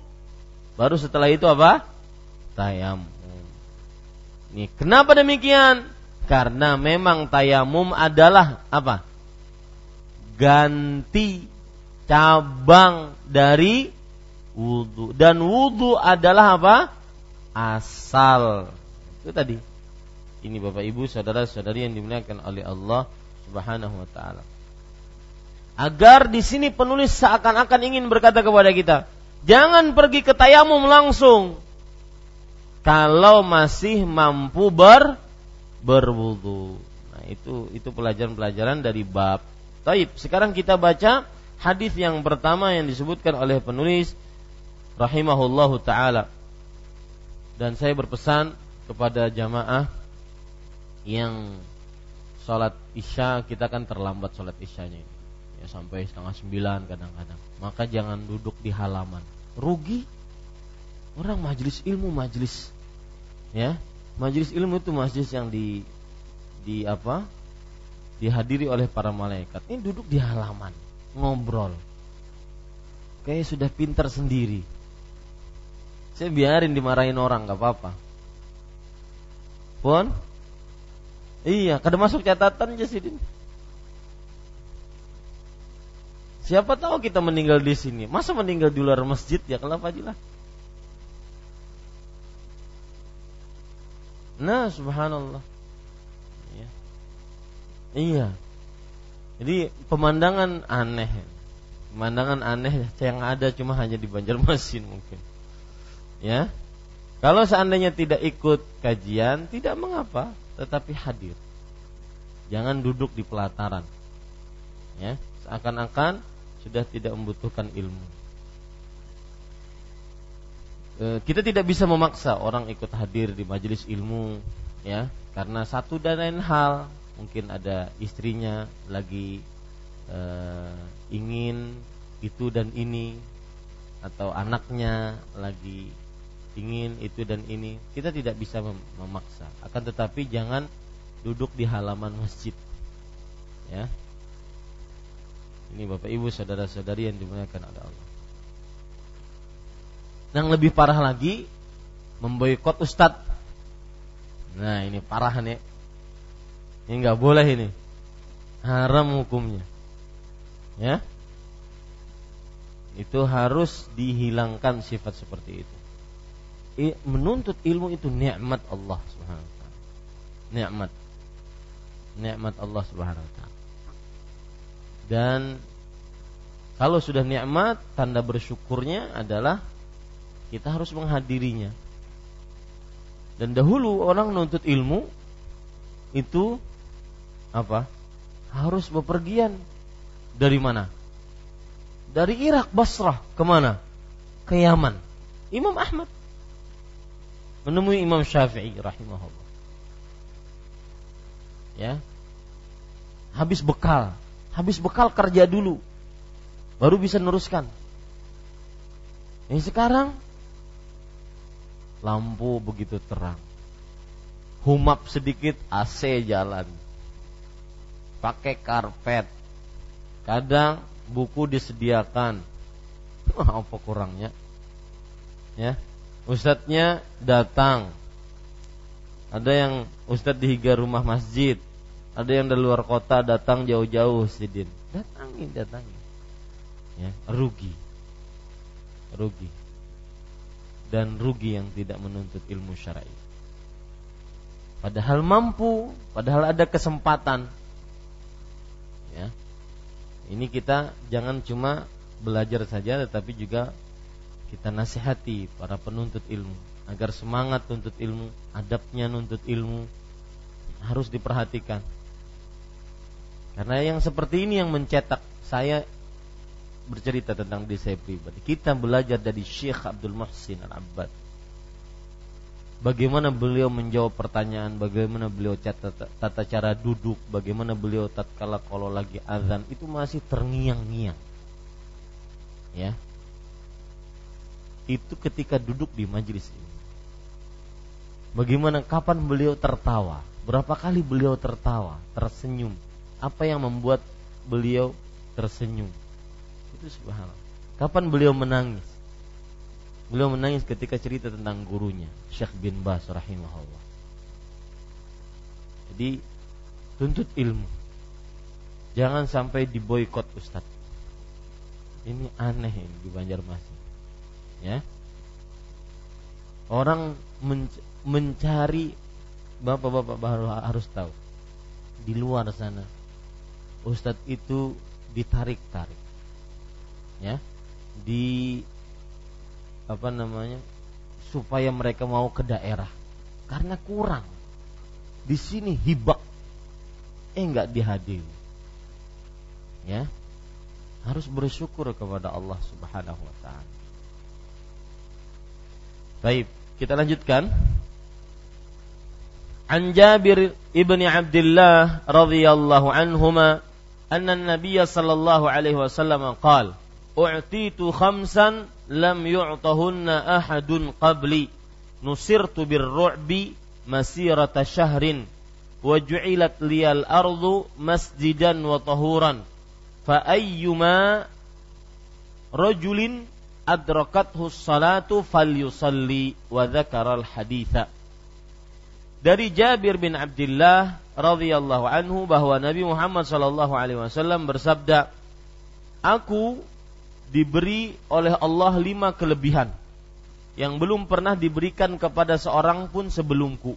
baru setelah itu apa? Tayamum. Ini kenapa demikian? Karena memang tayamum adalah apa? Ganti cabang dari wudhu dan wudhu adalah apa? Asal. Itu tadi. Ini Bapak Ibu, saudara-saudari yang dimuliakan oleh Allah Subhanahu wa taala. Agar di sini penulis seakan-akan ingin berkata kepada kita, jangan pergi ke tayamum langsung. Kalau masih mampu ber berwudu. Nah, itu itu pelajaran-pelajaran dari bab. Taib. Sekarang kita baca hadis yang pertama yang disebutkan oleh penulis rahimahullahu taala. Dan saya berpesan kepada jamaah yang sholat isya kita kan terlambat sholat isyanya ya sampai setengah sembilan kadang-kadang maka jangan duduk di halaman rugi orang majelis ilmu majelis ya. Majelis ilmu itu majelis yang di di apa? Dihadiri oleh para malaikat. Ini duduk di halaman ngobrol. Kayak sudah pintar sendiri. Saya biarin dimarahin orang nggak apa-apa. Pun Iya, kada masuk catatan Jasidin. Siapa tahu kita meninggal di sini. Masa meninggal di luar masjid ya kalau fadilah. Nah, subhanallah. Iya. iya. Jadi pemandangan aneh. Pemandangan aneh yang ada cuma hanya di Banjarmasin mungkin. Ya. Kalau seandainya tidak ikut kajian, tidak mengapa tetapi hadir. Jangan duduk di pelataran. Ya, seakan-akan sudah tidak membutuhkan ilmu. E, kita tidak bisa memaksa orang ikut hadir di majelis ilmu, ya, karena satu dan lain hal. Mungkin ada istrinya lagi e, ingin itu dan ini, atau anaknya lagi ingin itu dan ini. Kita tidak bisa memaksa. Akan tetapi jangan duduk di halaman masjid ya. Ini Bapak Ibu saudara-saudari yang dimuliakan oleh Allah yang lebih parah lagi memboikot ustadz nah ini parah nih ini nggak boleh ini haram hukumnya ya itu harus dihilangkan sifat seperti itu menuntut ilmu itu nikmat Allah Subhanahu wa taala. Nikmat. Nikmat Allah Subhanahu wa taala. Dan kalau sudah nikmat, tanda bersyukurnya adalah kita harus menghadirinya. Dan dahulu orang menuntut ilmu itu apa? Harus bepergian dari mana? Dari Irak Basrah ke mana? Ke Yaman. Imam Ahmad menemui Imam Syafi'i rahimahullah. Ya. Habis bekal, habis bekal kerja dulu. Baru bisa neruskan. Ini sekarang lampu begitu terang. Humap sedikit AC jalan. Pakai karpet. Kadang buku disediakan. Apa kurangnya? Ya, Ustadznya datang. Ada yang Ustadz di higa rumah masjid. Ada yang dari luar kota datang jauh-jauh sidin. Datangin, datangin. Ya, rugi. Rugi. Dan rugi yang tidak menuntut ilmu syar'i. Padahal mampu, padahal ada kesempatan. Ya. Ini kita jangan cuma belajar saja tetapi juga kita nasihati para penuntut ilmu agar semangat tuntut ilmu, adabnya nuntut ilmu harus diperhatikan. Karena yang seperti ini yang mencetak saya bercerita tentang diri saya pribadi. Kita belajar dari Syekh Abdul Muhsin Al-Abbad. Bagaimana beliau menjawab pertanyaan, bagaimana beliau tata, tata cara duduk, bagaimana beliau tatkala kalau lagi azan itu masih terngiang-ngiang. Ya, itu ketika duduk di majelis ini. Bagaimana kapan beliau tertawa? Berapa kali beliau tertawa, tersenyum? Apa yang membuat beliau tersenyum? Itu subhanallah. Kapan beliau menangis? Beliau menangis ketika cerita tentang gurunya, Syekh bin Bas rahimahullah. Jadi tuntut ilmu. Jangan sampai diboykot Ustadz. Ini aneh ini di Banjarmasin. Ya. Orang mencari bapak-bapak baru harus tahu di luar sana Ustadz itu ditarik-tarik ya di apa namanya supaya mereka mau ke daerah karena kurang di sini hibak eh nggak dihadiri ya harus bersyukur kepada Allah Subhanahu wa taala. Baik, kita lanjutkan. An Jabir ibni Abdullah radhiyallahu anhuma anna an-nabiy sallallahu alaihi wasallam qala u'titu khamsan lam yu'tahunna ahadun qabli nusirtu birru'bi masirata syahrin wa ju'ilat liyal ardu masjidan wa tahuran fa ayyuma rajulin adrakathu salatu falyusalli wa dzakara haditha dari Jabir bin Abdullah radhiyallahu anhu bahwa Nabi Muhammad sallallahu alaihi wasallam bersabda Aku diberi oleh Allah lima kelebihan. Yang belum pernah diberikan kepada seorang pun sebelumku.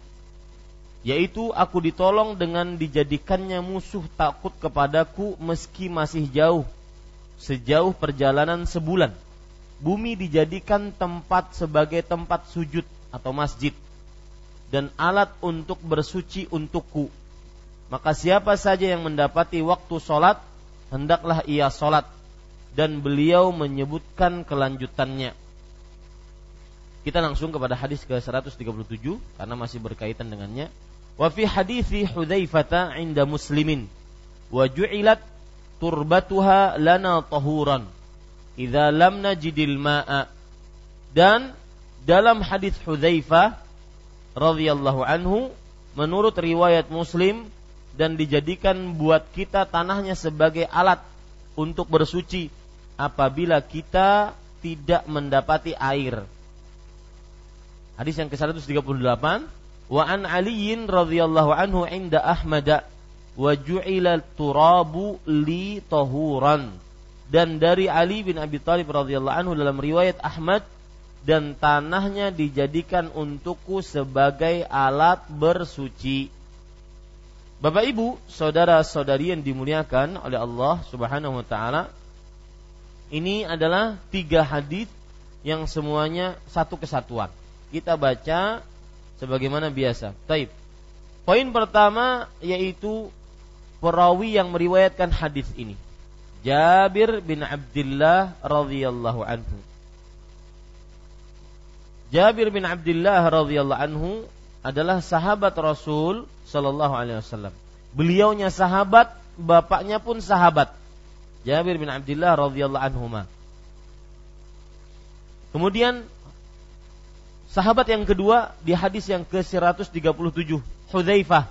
Yaitu aku ditolong dengan dijadikannya musuh takut kepadaku meski masih jauh. Sejauh perjalanan sebulan. Bumi dijadikan tempat sebagai tempat sujud atau masjid. Dan alat untuk bersuci untukku. Maka siapa saja yang mendapati waktu sholat hendaklah ia sholat dan beliau menyebutkan kelanjutannya. Kita langsung kepada hadis ke-137 karena masih berkaitan dengannya. Wa fi hadithi Hudzaifah 'inda Muslimin wa ju'ilat turbatuha lana tahuran idza lam najidil ma'a. Dan dalam hadis Hudzaifah radhiyallahu anhu menurut riwayat Muslim dan dijadikan buat kita tanahnya sebagai alat untuk bersuci apabila kita tidak mendapati air. Hadis yang ke-138 wa an Aliin radhiyallahu anhu inda Ahmad wa ju'ila turabu li tahuran dan dari Ali bin Abi Thalib radhiyallahu anhu dalam riwayat Ahmad dan tanahnya dijadikan untukku sebagai alat bersuci. Bapak Ibu, saudara-saudari yang dimuliakan oleh Allah Subhanahu wa taala, ini adalah tiga hadis yang semuanya satu kesatuan. Kita baca sebagaimana biasa. Taib. Poin pertama yaitu perawi yang meriwayatkan hadis ini. Jabir bin Abdullah radhiyallahu anhu. Jabir bin Abdullah radhiyallahu anhu adalah sahabat Rasul sallallahu alaihi wasallam. Beliaunya sahabat, bapaknya pun sahabat. Jabir bin Abdullah radhiyallahu anhuma. Kemudian sahabat yang kedua di hadis yang ke-137 Hudzaifah.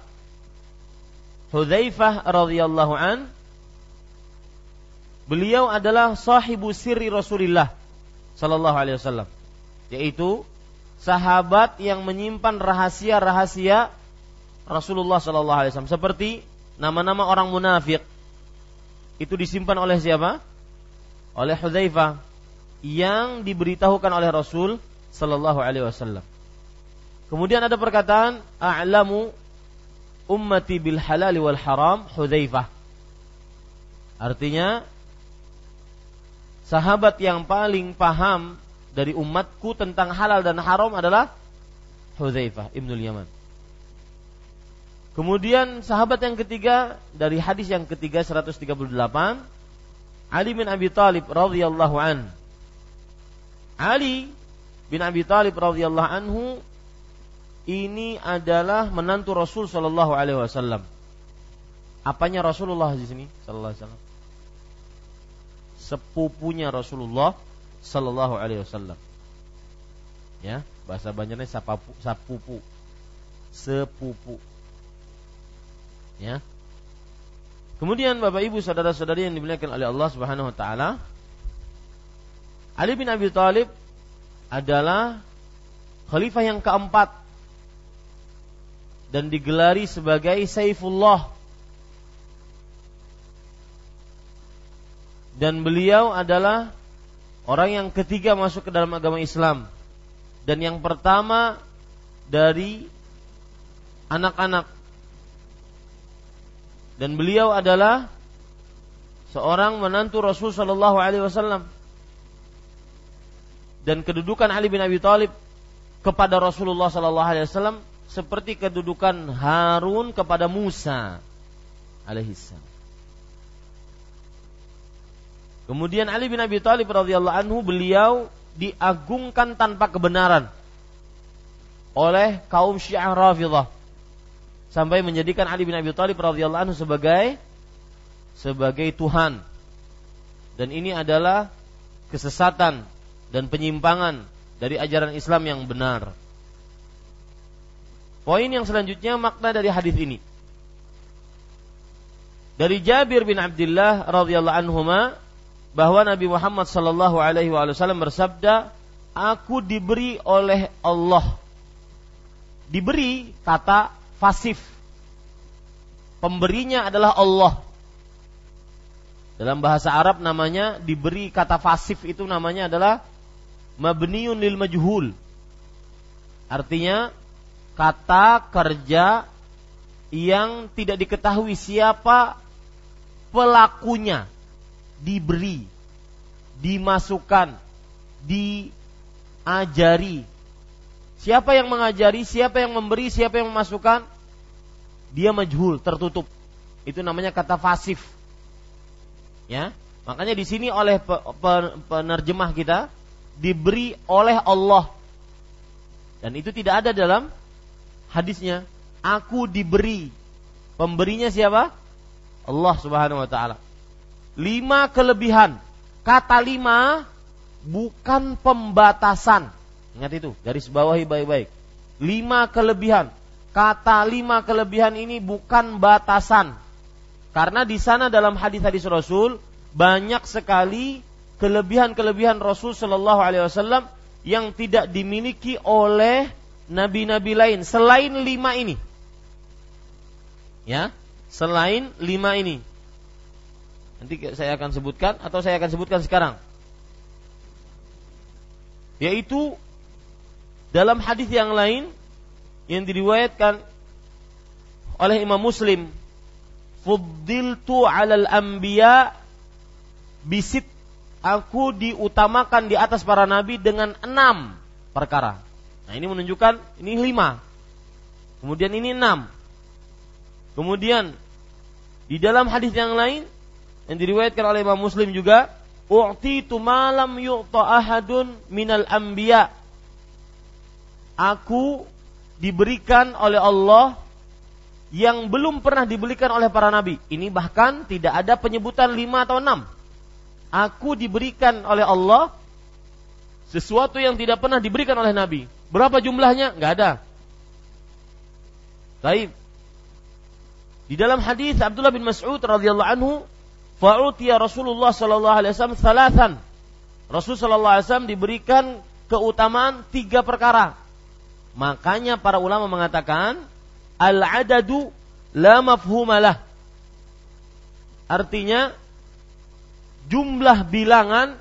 Hudzaifah radhiyallahu an beliau adalah sahibu sirri Rasulullah sallallahu alaihi wasallam yaitu sahabat yang menyimpan rahasia-rahasia Rasulullah sallallahu alaihi wasallam seperti nama-nama orang munafik itu disimpan oleh siapa? Oleh Hudzaifah yang diberitahukan oleh Rasul sallallahu alaihi wasallam. Kemudian ada perkataan a'lamu ummati bil halal wal haram Hudzaifah. Artinya sahabat yang paling paham dari umatku tentang halal dan haram adalah Hudzaifah Ibnul Yaman. Kemudian sahabat yang ketiga dari hadis yang ketiga 138 Ali bin Abi Thalib radhiyallahu an. Ali bin Abi Thalib radhiyallahu anhu ini adalah menantu Rasul sallallahu alaihi wasallam. Apanya Rasulullah di sini sallallahu alaihi wasallam? Sepupunya Rasulullah sallallahu alaihi wasallam. Ya, bahasa Banjarnya sapapu, sapupu. Sepupu Ya. Kemudian Bapak Ibu saudara-saudari yang dimuliakan oleh Allah Subhanahu wa taala, Ali bin Abi Thalib adalah khalifah yang keempat dan digelari sebagai Saifullah. Dan beliau adalah orang yang ketiga masuk ke dalam agama Islam dan yang pertama dari anak-anak. Dan beliau adalah seorang menantu Rasul Shallallahu Alaihi Wasallam dan kedudukan Ali bin Abi Thalib kepada Rasulullah Shallallahu Alaihi Wasallam seperti kedudukan Harun kepada Musa alaihissalam. Kemudian Ali bin Abi Thalib radhiyallahu anhu beliau diagungkan tanpa kebenaran oleh kaum Syiah Rafidhah sampai menjadikan Ali bin Abi Thalib radhiyallahu anhu sebagai sebagai Tuhan. Dan ini adalah kesesatan dan penyimpangan dari ajaran Islam yang benar. Poin yang selanjutnya makna dari hadis ini. Dari Jabir bin Abdullah radhiyallahu anhu bahwa Nabi Muhammad sallallahu alaihi wasallam bersabda, "Aku diberi oleh Allah." Diberi kata fasif. Pemberinya adalah Allah. Dalam bahasa Arab namanya diberi kata fasif itu namanya adalah mabniun lil majhul. Artinya kata kerja yang tidak diketahui siapa pelakunya diberi dimasukkan diajari siapa yang mengajari siapa yang memberi siapa yang memasukkan dia majhul tertutup. Itu namanya kata fasif. Ya makanya di sini oleh penerjemah kita diberi oleh Allah. Dan itu tidak ada dalam hadisnya. Aku diberi. Pemberinya siapa? Allah Subhanahu wa taala. Lima kelebihan. Kata lima bukan pembatasan ingat itu garis bawahi baik-baik lima kelebihan kata lima kelebihan ini bukan batasan karena di sana dalam hadis-hadis Rasul banyak sekali kelebihan-kelebihan Rasul Shallallahu Alaihi Wasallam yang tidak dimiliki oleh nabi-nabi lain selain lima ini. Ya, selain lima ini. Nanti saya akan sebutkan atau saya akan sebutkan sekarang. Yaitu dalam hadis yang lain yang diriwayatkan oleh Imam Muslim, "Fuddiltu 'alal anbiya bisit aku diutamakan di atas para nabi dengan enam perkara. Nah ini menunjukkan ini lima. Kemudian ini enam. Kemudian di dalam hadis yang lain yang diriwayatkan oleh Imam Muslim juga, "U'titu malam yu'ta ahadun minal anbiya." Aku diberikan oleh Allah yang belum pernah diberikan oleh para nabi. Ini bahkan tidak ada penyebutan lima atau enam. Aku diberikan oleh Allah sesuatu yang tidak pernah diberikan oleh Nabi. Berapa jumlahnya? Enggak ada. Baik. Di dalam hadis Abdullah bin Mas'ud radhiyallahu anhu, fa'utiya Rasulullah sallallahu alaihi wasallam salatan. Rasul sallallahu alaihi wasallam diberikan keutamaan tiga perkara. Makanya para ulama mengatakan al-adadu la mafhumalah. Artinya jumlah bilangan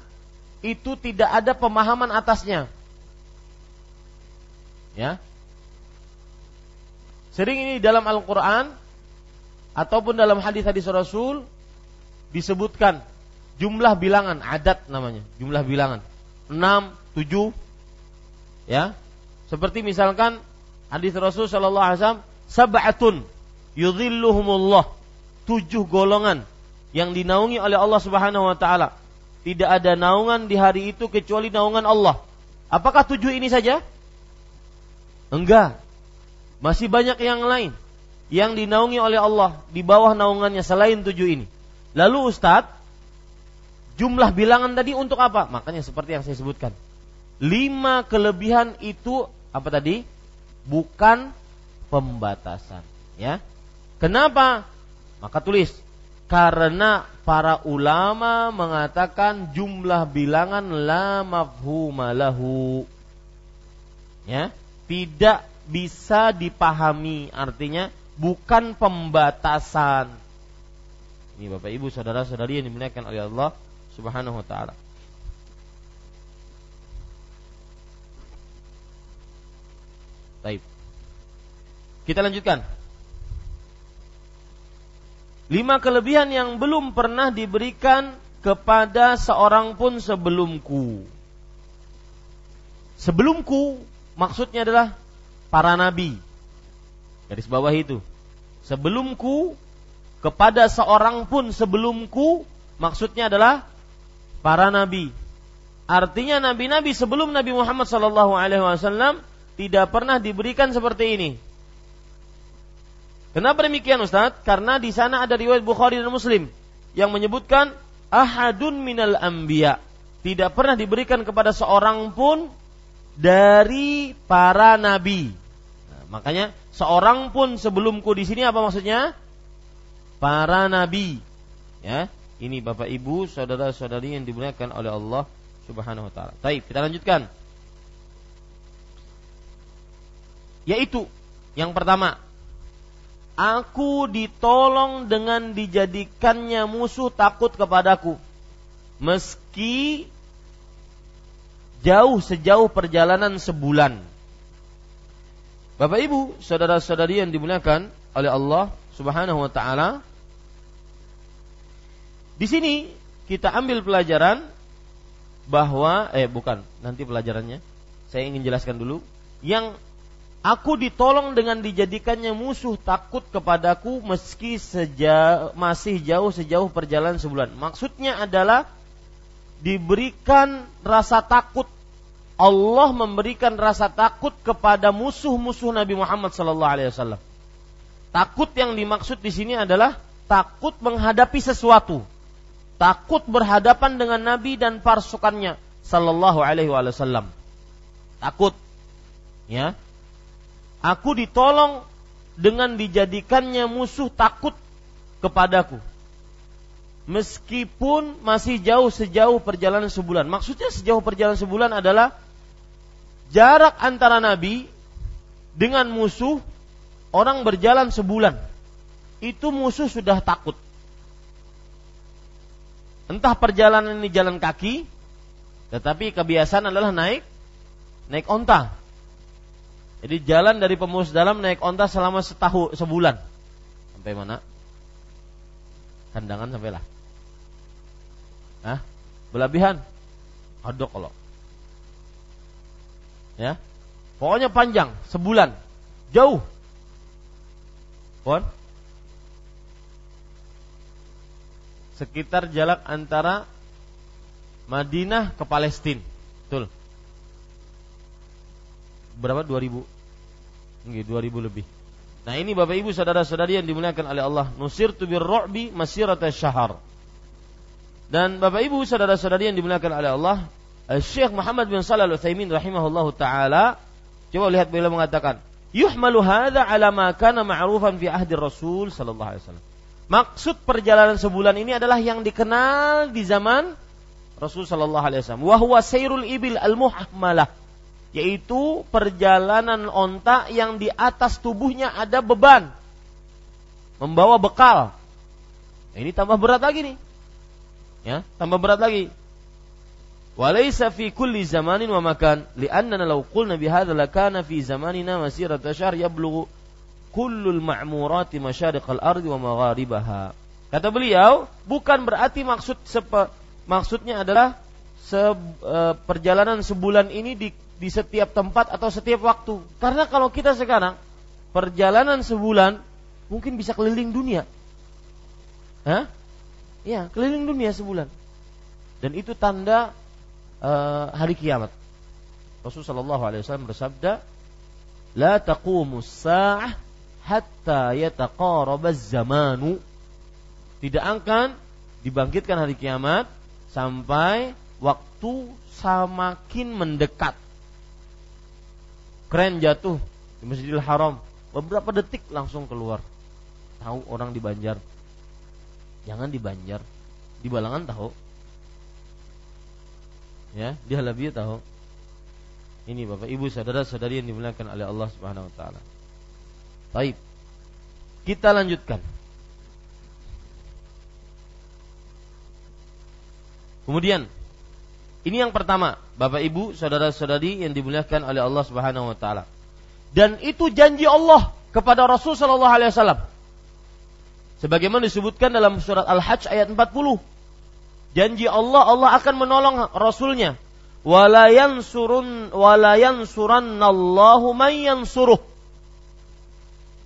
itu tidak ada pemahaman atasnya. Ya. Sering ini dalam Al-Qur'an ataupun dalam hadis-hadis Rasul disebutkan jumlah bilangan adat namanya, jumlah bilangan. 6, 7 ya. Seperti misalkan hadis Rasul sallallahu alaihi wasallam sab'atun yudhilluhumullah tujuh golongan yang dinaungi oleh Allah Subhanahu wa taala. Tidak ada naungan di hari itu kecuali naungan Allah. Apakah tujuh ini saja? Enggak. Masih banyak yang lain yang dinaungi oleh Allah di bawah naungannya selain tujuh ini. Lalu Ustadz, jumlah bilangan tadi untuk apa? Makanya seperti yang saya sebutkan. Lima kelebihan itu apa tadi? Bukan pembatasan. Ya. Kenapa? Maka tulis karena para ulama mengatakan jumlah bilangan la mafhumalahu. Ya, tidak bisa dipahami, artinya bukan pembatasan. Ini Bapak Ibu saudara-saudari yang dimuliakan oleh Allah Subhanahu wa taala. Baik. Kita lanjutkan. Lima kelebihan yang belum pernah diberikan kepada seorang pun sebelumku. Sebelumku maksudnya adalah para nabi. Garis bawah itu. Sebelumku kepada seorang pun sebelumku maksudnya adalah para nabi. Artinya nabi-nabi sebelum Nabi Muhammad sallallahu alaihi wasallam tidak pernah diberikan seperti ini. Kenapa demikian Ustaz? Karena di sana ada riwayat Bukhari dan Muslim yang menyebutkan ahadun minal anbiya. Tidak pernah diberikan kepada seorang pun dari para nabi. Nah, makanya seorang pun sebelumku di sini apa maksudnya? Para nabi. Ya, ini Bapak Ibu, saudara-saudari yang dimuliakan oleh Allah Subhanahu wa taala. Baik, kita lanjutkan. Yaitu yang pertama, Aku ditolong dengan dijadikannya musuh takut kepadaku. Meski jauh sejauh perjalanan sebulan. Bapak Ibu, saudara-saudari yang dimuliakan oleh Allah Subhanahu wa taala. Di sini kita ambil pelajaran bahwa eh bukan, nanti pelajarannya. Saya ingin jelaskan dulu yang Aku ditolong dengan dijadikannya musuh takut kepadaku meski sejauh, masih jauh sejauh perjalanan sebulan. Maksudnya adalah diberikan rasa takut. Allah memberikan rasa takut kepada musuh-musuh Nabi Muhammad sallallahu alaihi wasallam. Takut yang dimaksud di sini adalah takut menghadapi sesuatu. Takut berhadapan dengan Nabi dan pasukannya sallallahu alaihi wasallam. Takut. Ya, Aku ditolong dengan dijadikannya musuh takut kepadaku. Meskipun masih jauh sejauh perjalanan sebulan. Maksudnya sejauh perjalanan sebulan adalah jarak antara Nabi dengan musuh orang berjalan sebulan. Itu musuh sudah takut. Entah perjalanan ini jalan kaki, tetapi kebiasaan adalah naik naik onta. Jadi jalan dari dalam naik onta selama setahun sebulan. Sampai mana? Kandangan sampailah. Hah? Berlebihan? Ada kalau. Ya. Pokoknya panjang, sebulan. Jauh. Pon? Sekitar jarak antara Madinah ke Palestina. Betul berapa? 2000. Nggih, 2000 lebih. Nah, ini Bapak Ibu saudara-saudari yang dimuliakan oleh Allah, nusirtu birru'bi masirata syahar. Dan Bapak Ibu saudara-saudari yang dimuliakan oleh Allah, Syekh Muhammad bin Shalih Al-Utsaimin rahimahullahu taala coba lihat beliau mengatakan, "Yuhmalu hadza ala ma kana ma'rufan fi ahdi Rasul sallallahu alaihi wasallam." Maksud perjalanan sebulan ini adalah yang dikenal di zaman Rasul sallallahu alaihi wasallam, wa huwa sayrul ibil al-muhammalah yaitu perjalanan onta yang di atas tubuhnya ada beban. Membawa bekal. Ini tambah berat lagi nih. Ya tambah berat lagi. Walaysa fi kulli zamanin wa makan li'annana law qulna bihadza lakana fi zamanina masirat syahr yablughu kullul ma'murati masyariqal ardi wa magharibaha. Kata beliau bukan berarti maksud sepe, maksudnya adalah se, e, perjalanan sebulan ini di di setiap tempat atau setiap waktu. Karena kalau kita sekarang perjalanan sebulan mungkin bisa keliling dunia. Hah? Ya, keliling dunia sebulan. Dan itu tanda uh, hari kiamat. Rasulullah SAW bersabda, "La taqumu sa'ah hatta yataqarabaz zamanu." Tidak akan dibangkitkan hari kiamat sampai waktu semakin mendekat keren jatuh di Masjidil Haram. Beberapa detik langsung keluar. Tahu orang di Banjar. Jangan di Banjar. Di Balangan tahu. Ya, di Halabia tahu. Ini Bapak Ibu saudara-saudari yang dimuliakan oleh Allah Subhanahu wa taala. Baik. Kita lanjutkan. Kemudian ini yang pertama, Bapak Ibu, saudara-saudari yang dimuliakan oleh Allah Subhanahu wa taala. Dan itu janji Allah kepada Rasul sallallahu alaihi wasallam. Sebagaimana disebutkan dalam surat Al-Hajj ayat 40. Janji Allah Allah akan menolong rasulnya. Wala yansurun wala yansurannallahu man yansuruh.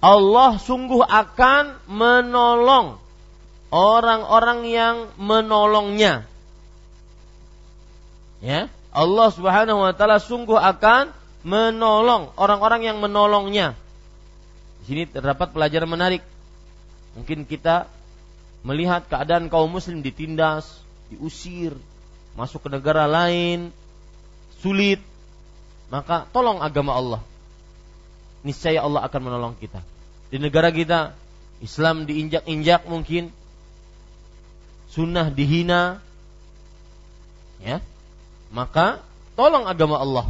Allah sungguh akan menolong orang-orang yang menolongnya. Ya, Allah Subhanahu wa taala sungguh akan menolong orang-orang yang menolongnya. Di sini terdapat pelajaran menarik. Mungkin kita melihat keadaan kaum muslim ditindas, diusir, masuk ke negara lain, sulit, maka tolong agama Allah. Niscaya Allah akan menolong kita. Di negara kita, Islam diinjak-injak mungkin, sunnah dihina, ya, maka tolong agama Allah.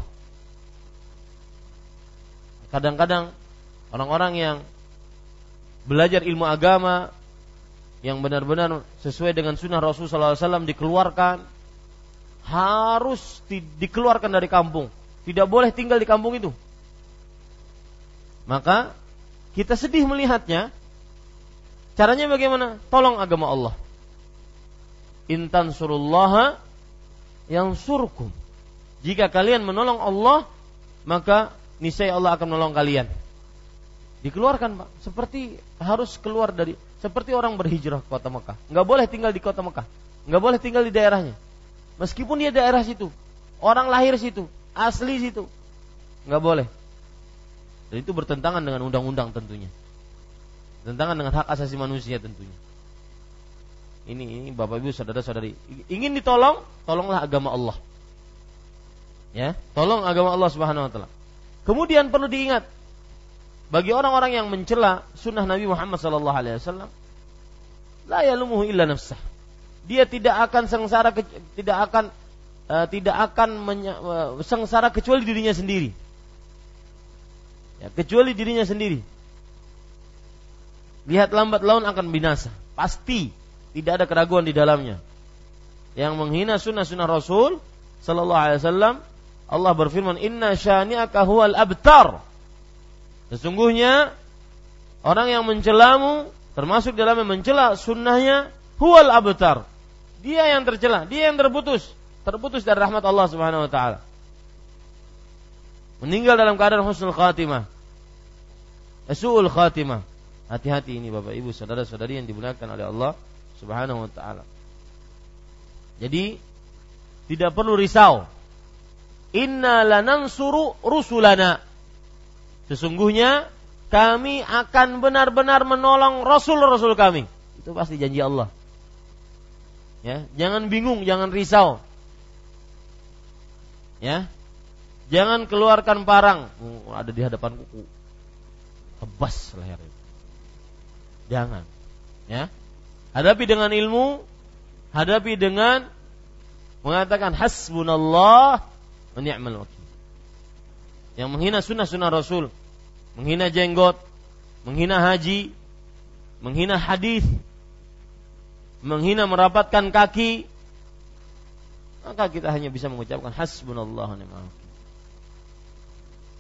Kadang-kadang orang-orang yang belajar ilmu agama yang benar-benar sesuai dengan sunnah Rasulullah SAW dikeluarkan harus di, dikeluarkan dari kampung. Tidak boleh tinggal di kampung itu. Maka kita sedih melihatnya. Caranya bagaimana? Tolong agama Allah. Intan surullaha yang surkum. Jika kalian menolong Allah, maka niscaya Allah akan menolong kalian. Dikeluarkan Pak, seperti harus keluar dari seperti orang berhijrah ke kota Mekah. Nggak boleh tinggal di kota Mekah, nggak boleh tinggal di daerahnya. Meskipun dia daerah situ, orang lahir situ, asli situ, nggak boleh. Dan itu bertentangan dengan undang-undang tentunya. Tentangan dengan hak asasi manusia tentunya. Ini, ini Bapak Ibu saudara-saudari ingin ditolong, tolonglah agama Allah. Ya, tolong agama Allah Subhanahu wa taala. Kemudian perlu diingat bagi orang-orang yang mencela sunnah Nabi Muhammad sallallahu alaihi wasallam la yalumuhu illa nafsah. Dia tidak akan sengsara tidak akan uh, tidak akan uh, sengsara kecuali dirinya sendiri. Ya, kecuali dirinya sendiri. Lihat lambat laun akan binasa, pasti tidak ada keraguan di dalamnya. Yang menghina sunnah-sunnah Rasul Sallallahu Alaihi Wasallam, Allah berfirman, Inna syani'aka huwal abtar. Sesungguhnya orang yang mencelamu, termasuk dalam yang mencela sunnahnya, huwal abtar. Dia yang tercela, dia yang terputus, terputus dari rahmat Allah Subhanahu wa taala. Meninggal dalam keadaan husnul khatimah. Su'ul khatimah. Hati-hati ini Bapak Ibu, saudara-saudari yang dimuliakan oleh Allah Subhanahu wa taala. Jadi tidak perlu risau. Inna lanansuru rusulana. Sesungguhnya kami akan benar-benar menolong rasul-rasul kami. Itu pasti janji Allah. Ya, jangan bingung, jangan risau. Ya. Jangan keluarkan parang. Oh, ada di hadapan kuku. Tebas leher. Jangan. Ya. Hadapi dengan ilmu, hadapi dengan mengatakan hasbunallah wa wakil. Yang menghina sunnah-sunnah Rasul, menghina jenggot, menghina haji, menghina hadis, menghina merapatkan kaki, maka kita hanya bisa mengucapkan hasbunallah wa.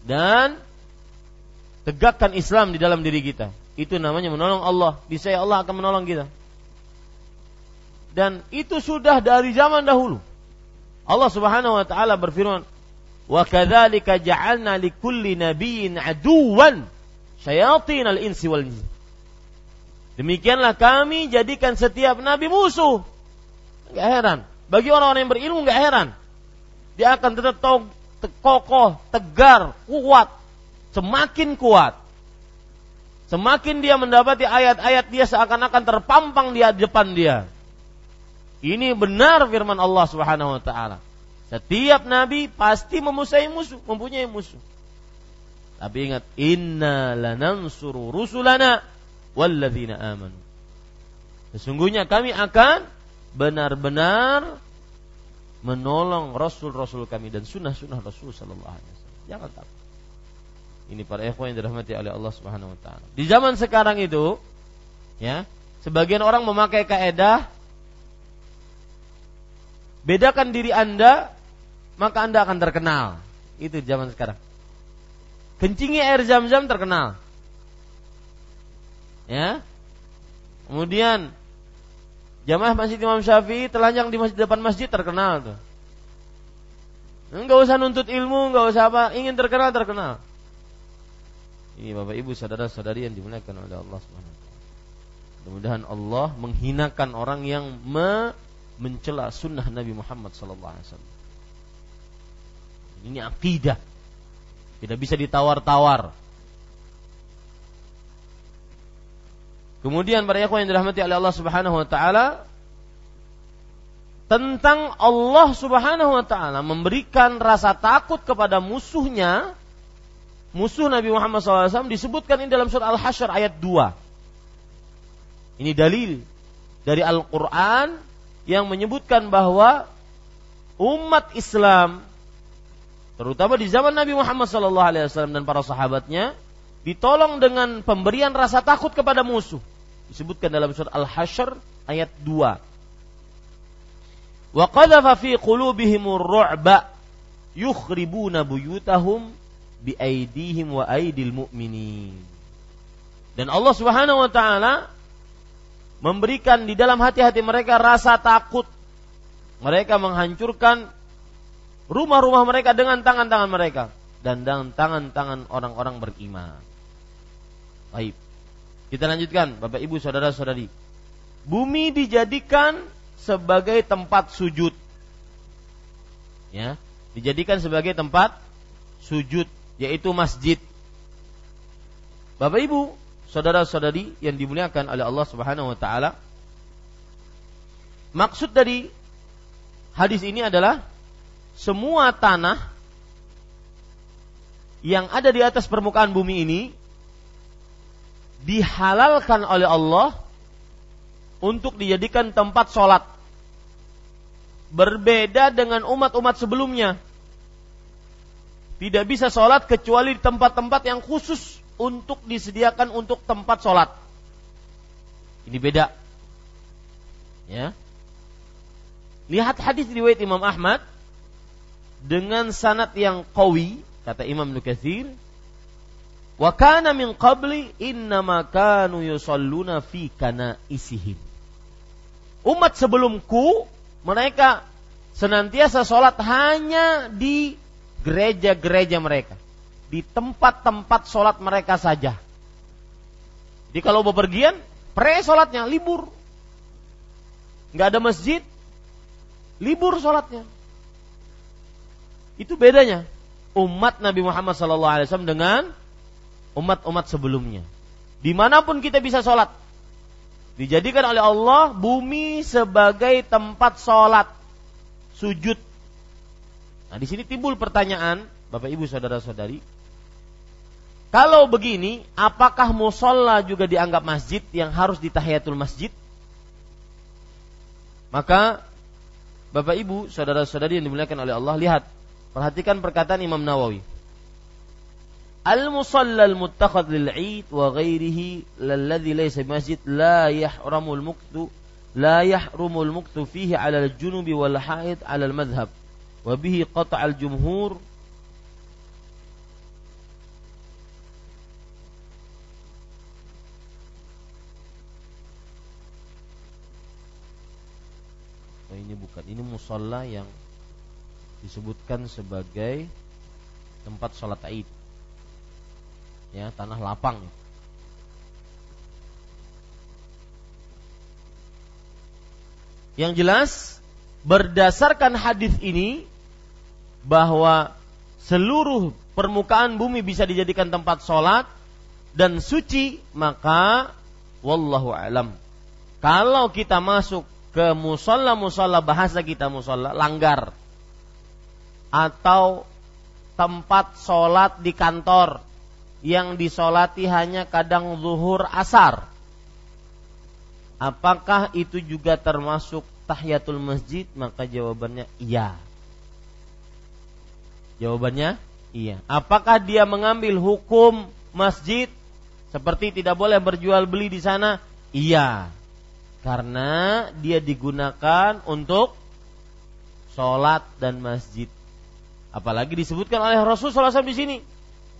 Dan tegakkan Islam di dalam diri kita. Itu namanya menolong Allah. Bisa Allah akan menolong kita dan itu sudah dari zaman dahulu. Allah Subhanahu wa taala berfirman, "Wa kadzalika ja'alna likulli nabiyyin aduwan syayatin al-insi wal jin." Demikianlah kami jadikan setiap nabi musuh. Enggak heran. Bagi orang-orang yang berilmu enggak heran. Dia akan tetap kokoh, tegar, kuat. Semakin kuat. Semakin dia mendapati ayat-ayat dia seakan-akan terpampang di depan dia. Ini benar firman Allah Subhanahu wa taala. Setiap nabi pasti memusahi musuh, mempunyai musuh. Tapi ingat, inna lanansuru rusulana walladzina amanu. Sesungguhnya kami akan benar-benar menolong Rasul-Rasul kami dan sunnah-sunnah Rasul Sallallahu Alaihi Wasallam. Jangan takut. Ini para ikhwan yang dirahmati oleh Allah Subhanahu Wa Taala. Di zaman sekarang itu, ya, sebagian orang memakai kaedah bedakan diri anda, maka anda akan terkenal. Itu zaman sekarang. Kencingi air zam-zam terkenal. Ya. Kemudian Jamaah Masjid Imam Syafi'i telanjang di masjid depan masjid terkenal tuh. Enggak usah nuntut ilmu, enggak usah apa, ingin terkenal terkenal. Ini Bapak Ibu saudara-saudari yang dimuliakan oleh Allah Subhanahu Mudah-mudahan Allah menghinakan orang yang me mencela sunnah Nabi Muhammad wasallam. Ini akidah. Tidak bisa ditawar-tawar. Kemudian para ikhwan yang dirahmati oleh Allah Subhanahu wa taala tentang Allah Subhanahu wa taala memberikan rasa takut kepada musuhnya musuh Nabi Muhammad SAW disebutkan ini dalam surah Al-Hasyr ayat 2. Ini dalil dari Al-Quran yang menyebutkan bahwa umat Islam terutama di zaman Nabi Muhammad SAW dan para sahabatnya ditolong dengan pemberian rasa takut kepada musuh disebutkan dalam surat Al-Hasyr ayat 2. Wa qadhafa fi qulubihimur ru'ba yukhribuna buyutahum bi aidihim wa aidil mu'minin. Dan Allah Subhanahu wa taala memberikan di dalam hati-hati mereka rasa takut. Mereka menghancurkan rumah-rumah mereka dengan tangan-tangan mereka dan dengan tangan-tangan orang-orang beriman. Baik. Kita lanjutkan, Bapak Ibu saudara-saudari. Bumi dijadikan sebagai tempat sujud. Ya, dijadikan sebagai tempat sujud yaitu masjid. Bapak Ibu, saudara-saudari yang dimuliakan oleh Allah Subhanahu wa taala. Maksud dari hadis ini adalah semua tanah yang ada di atas permukaan bumi ini dihalalkan oleh Allah untuk dijadikan tempat sholat. Berbeda dengan umat-umat sebelumnya. Tidak bisa sholat kecuali di tempat-tempat yang khusus untuk disediakan untuk tempat sholat. Ini beda. Ya. Lihat hadis riwayat Imam Ahmad dengan sanat yang qawi kata Imam Nukathir Wa kana min qabli innama kanu yusalluna fi kana isihim. Umat sebelumku mereka senantiasa sholat hanya di gereja-gereja mereka, di tempat-tempat sholat mereka saja. Jadi kalau bepergian, pre sholatnya libur, nggak ada masjid, libur sholatnya. Itu bedanya umat Nabi Muhammad SAW dengan umat-umat sebelumnya. Di mana pun kita bisa sholat. Dijadikan oleh Allah bumi sebagai tempat sholat. Sujud. Nah di sini timbul pertanyaan, Bapak Ibu Saudara-saudari. Kalau begini, apakah musola juga dianggap masjid yang harus ditahiyatul masjid? Maka Bapak Ibu, saudara-saudari yang dimuliakan oleh Allah, lihat, perhatikan perkataan Imam Nawawi. Al-musalla al-muttakhad lil Eid wa ghairihi lalladhi laysa masjid la yahramul muktu la yahrumul muktu fihi 'ala al-junubi wal haid 'ala al-madhhab wa bihi qata' al-jumhur Oh, ini bukan, ini musalla yang disebutkan sebagai tempat sholat Aid ya tanah lapang. Yang jelas berdasarkan hadis ini bahwa seluruh permukaan bumi bisa dijadikan tempat sholat dan suci maka wallahu alam. Kalau kita masuk ke musola musola bahasa kita musola langgar atau tempat sholat di kantor yang disolati hanya kadang zuhur asar. Apakah itu juga termasuk tahiyatul masjid? Maka jawabannya iya. Jawabannya iya. Apakah dia mengambil hukum masjid seperti tidak boleh berjual beli di sana? Iya. Karena dia digunakan untuk sholat dan masjid. Apalagi disebutkan oleh Rasulullah SAW di sini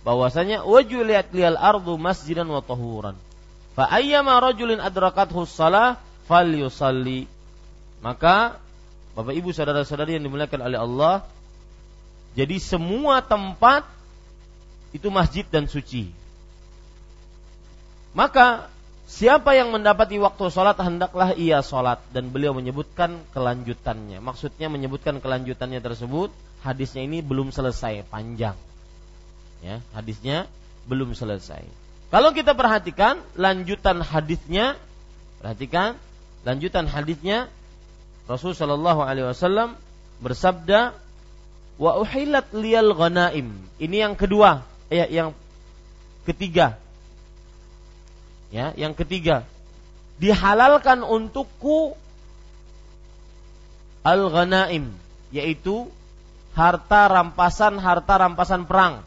bahwasanya wajuliat lial ardu masjidan wa tahuran. Fa ayyama rajulin adrakathu shalah falyusalli. Maka Bapak Ibu saudara-saudari yang dimuliakan oleh Allah, jadi semua tempat itu masjid dan suci. Maka siapa yang mendapati waktu sholat hendaklah ia sholat dan beliau menyebutkan kelanjutannya. Maksudnya menyebutkan kelanjutannya tersebut hadisnya ini belum selesai panjang. Ya, hadisnya belum selesai. Kalau kita perhatikan lanjutan hadisnya, perhatikan lanjutan hadisnya Rasul Shallallahu Alaihi Wasallam bersabda, wa uhilat liyal ghanaim. Ini yang kedua, ya yang ketiga. Ya, yang ketiga. Dihalalkan untukku al ghanaim, yaitu harta rampasan harta rampasan perang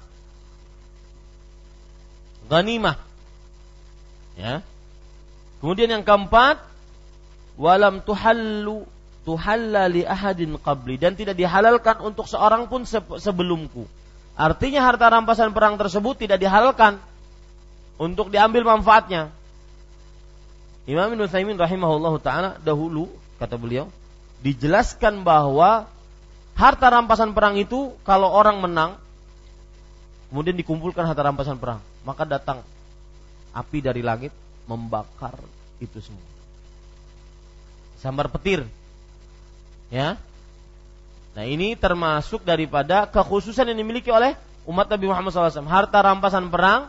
ghanimah. Ya. Kemudian yang keempat, walam tuhallu tuhalla li ahadin qabli dan tidak dihalalkan untuk seorang pun sebelumku. Artinya harta rampasan perang tersebut tidak dihalalkan untuk diambil manfaatnya. Imam Ibnu Utsaimin rahimahullahu taala dahulu kata beliau dijelaskan bahwa harta rampasan perang itu kalau orang menang kemudian dikumpulkan harta rampasan perang maka datang api dari langit membakar itu semua. Sambar petir. Ya. Nah, ini termasuk daripada kekhususan yang dimiliki oleh umat Nabi Muhammad SAW. Harta rampasan perang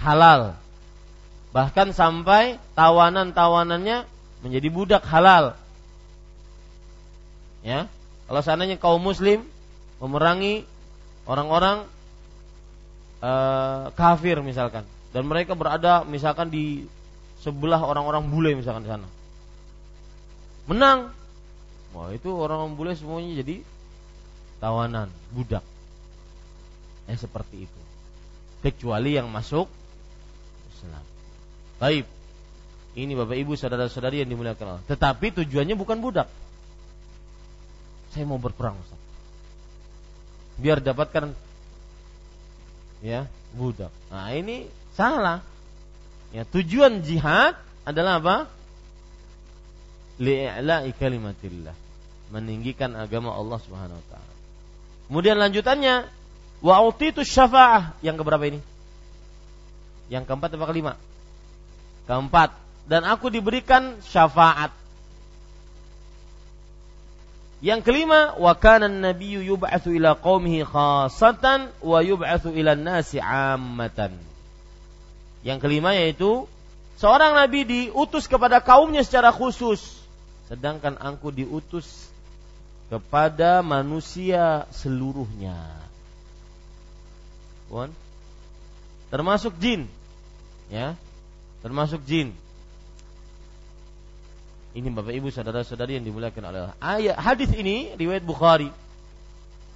halal. Bahkan sampai tawanan-tawanannya menjadi budak halal. Ya. Kalau seandainya kaum muslim memerangi orang-orang uh, kafir misalkan dan mereka berada misalkan di sebelah orang-orang bule misalkan di sana menang wah itu orang-orang bule semuanya jadi tawanan budak eh seperti itu kecuali yang masuk Islam baik ini bapak ibu saudara-saudari yang dimuliakan Allah tetapi tujuannya bukan budak saya mau berperang Ustaz biar dapatkan ya budak. Nah ini salah. Ya tujuan jihad adalah apa? Li'la'i kalimatillah. Meninggikan agama Allah Subhanahu wa taala. Kemudian lanjutannya wa utitu syafa'ah yang keberapa ini? Yang keempat atau kelima? Keempat. Dan aku diberikan syafaat. Yang kelima, wa kana an-nabiyyu yub'atsu ila qaumihi khassatan wa yub'atsu ila nasi 'ammatan. Yang kelima yaitu seorang nabi diutus kepada kaumnya secara khusus, sedangkan aku diutus kepada manusia seluruhnya. Termasuk jin. Ya. Termasuk jin. Ini Bapak Ibu saudara-saudari yang dimuliakan oleh Allah. Ayat hadis ini riwayat Bukhari.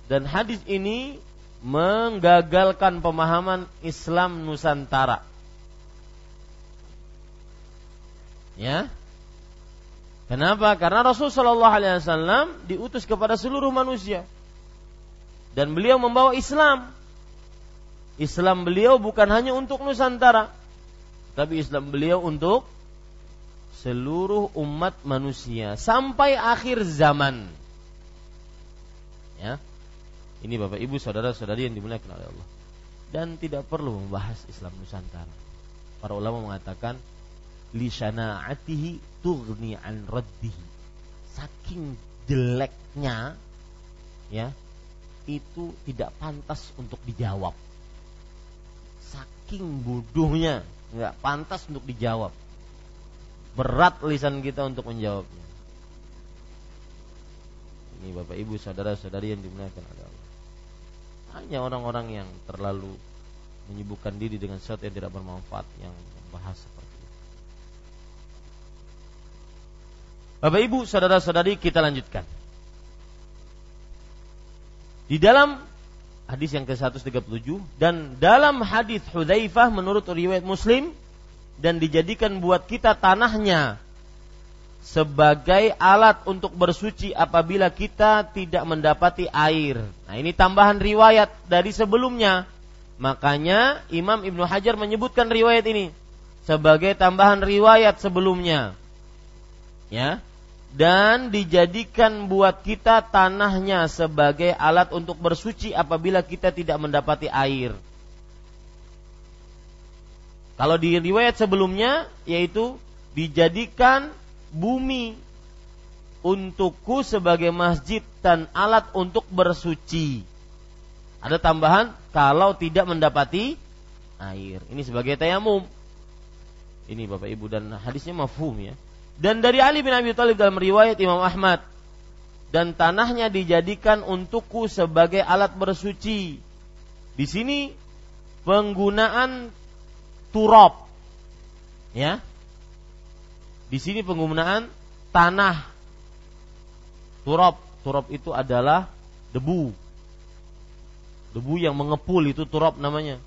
Dan hadis ini menggagalkan pemahaman Islam Nusantara. Ya. Kenapa? Karena Rasul Shallallahu Alaihi Wasallam diutus kepada seluruh manusia dan beliau membawa Islam. Islam beliau bukan hanya untuk Nusantara, tapi Islam beliau untuk seluruh umat manusia sampai akhir zaman. Ya. Ini Bapak Ibu saudara-saudari yang dimuliakan oleh Allah. Dan tidak perlu membahas Islam Nusantara. Para ulama mengatakan li syana'atihi tughni an raddihi. Saking jeleknya ya, itu tidak pantas untuk dijawab. Saking bodohnya, nggak pantas untuk dijawab berat lisan kita untuk menjawabnya. Ini Bapak Ibu saudara-saudari yang dimuliakan Allah. Hanya orang-orang yang terlalu menyibukkan diri dengan sesuatu yang tidak bermanfaat yang membahas seperti itu. Bapak Ibu, saudara-saudari, kita lanjutkan. Di dalam hadis yang ke-137 dan dalam hadis Hudzaifah menurut riwayat Muslim dan dijadikan buat kita tanahnya sebagai alat untuk bersuci apabila kita tidak mendapati air. Nah, ini tambahan riwayat dari sebelumnya. Makanya Imam Ibnu Hajar menyebutkan riwayat ini sebagai tambahan riwayat sebelumnya. Ya. Dan dijadikan buat kita tanahnya sebagai alat untuk bersuci apabila kita tidak mendapati air. Kalau di riwayat sebelumnya yaitu dijadikan bumi untukku sebagai masjid dan alat untuk bersuci. Ada tambahan kalau tidak mendapati air. Ini sebagai tayamum. Ini Bapak Ibu dan hadisnya mafhum ya. Dan dari Ali bin Abi Thalib dalam riwayat Imam Ahmad dan tanahnya dijadikan untukku sebagai alat bersuci. Di sini penggunaan turab ya di sini penggunaan tanah. Turab, turab itu adalah debu. Debu yang mengepul itu turab namanya.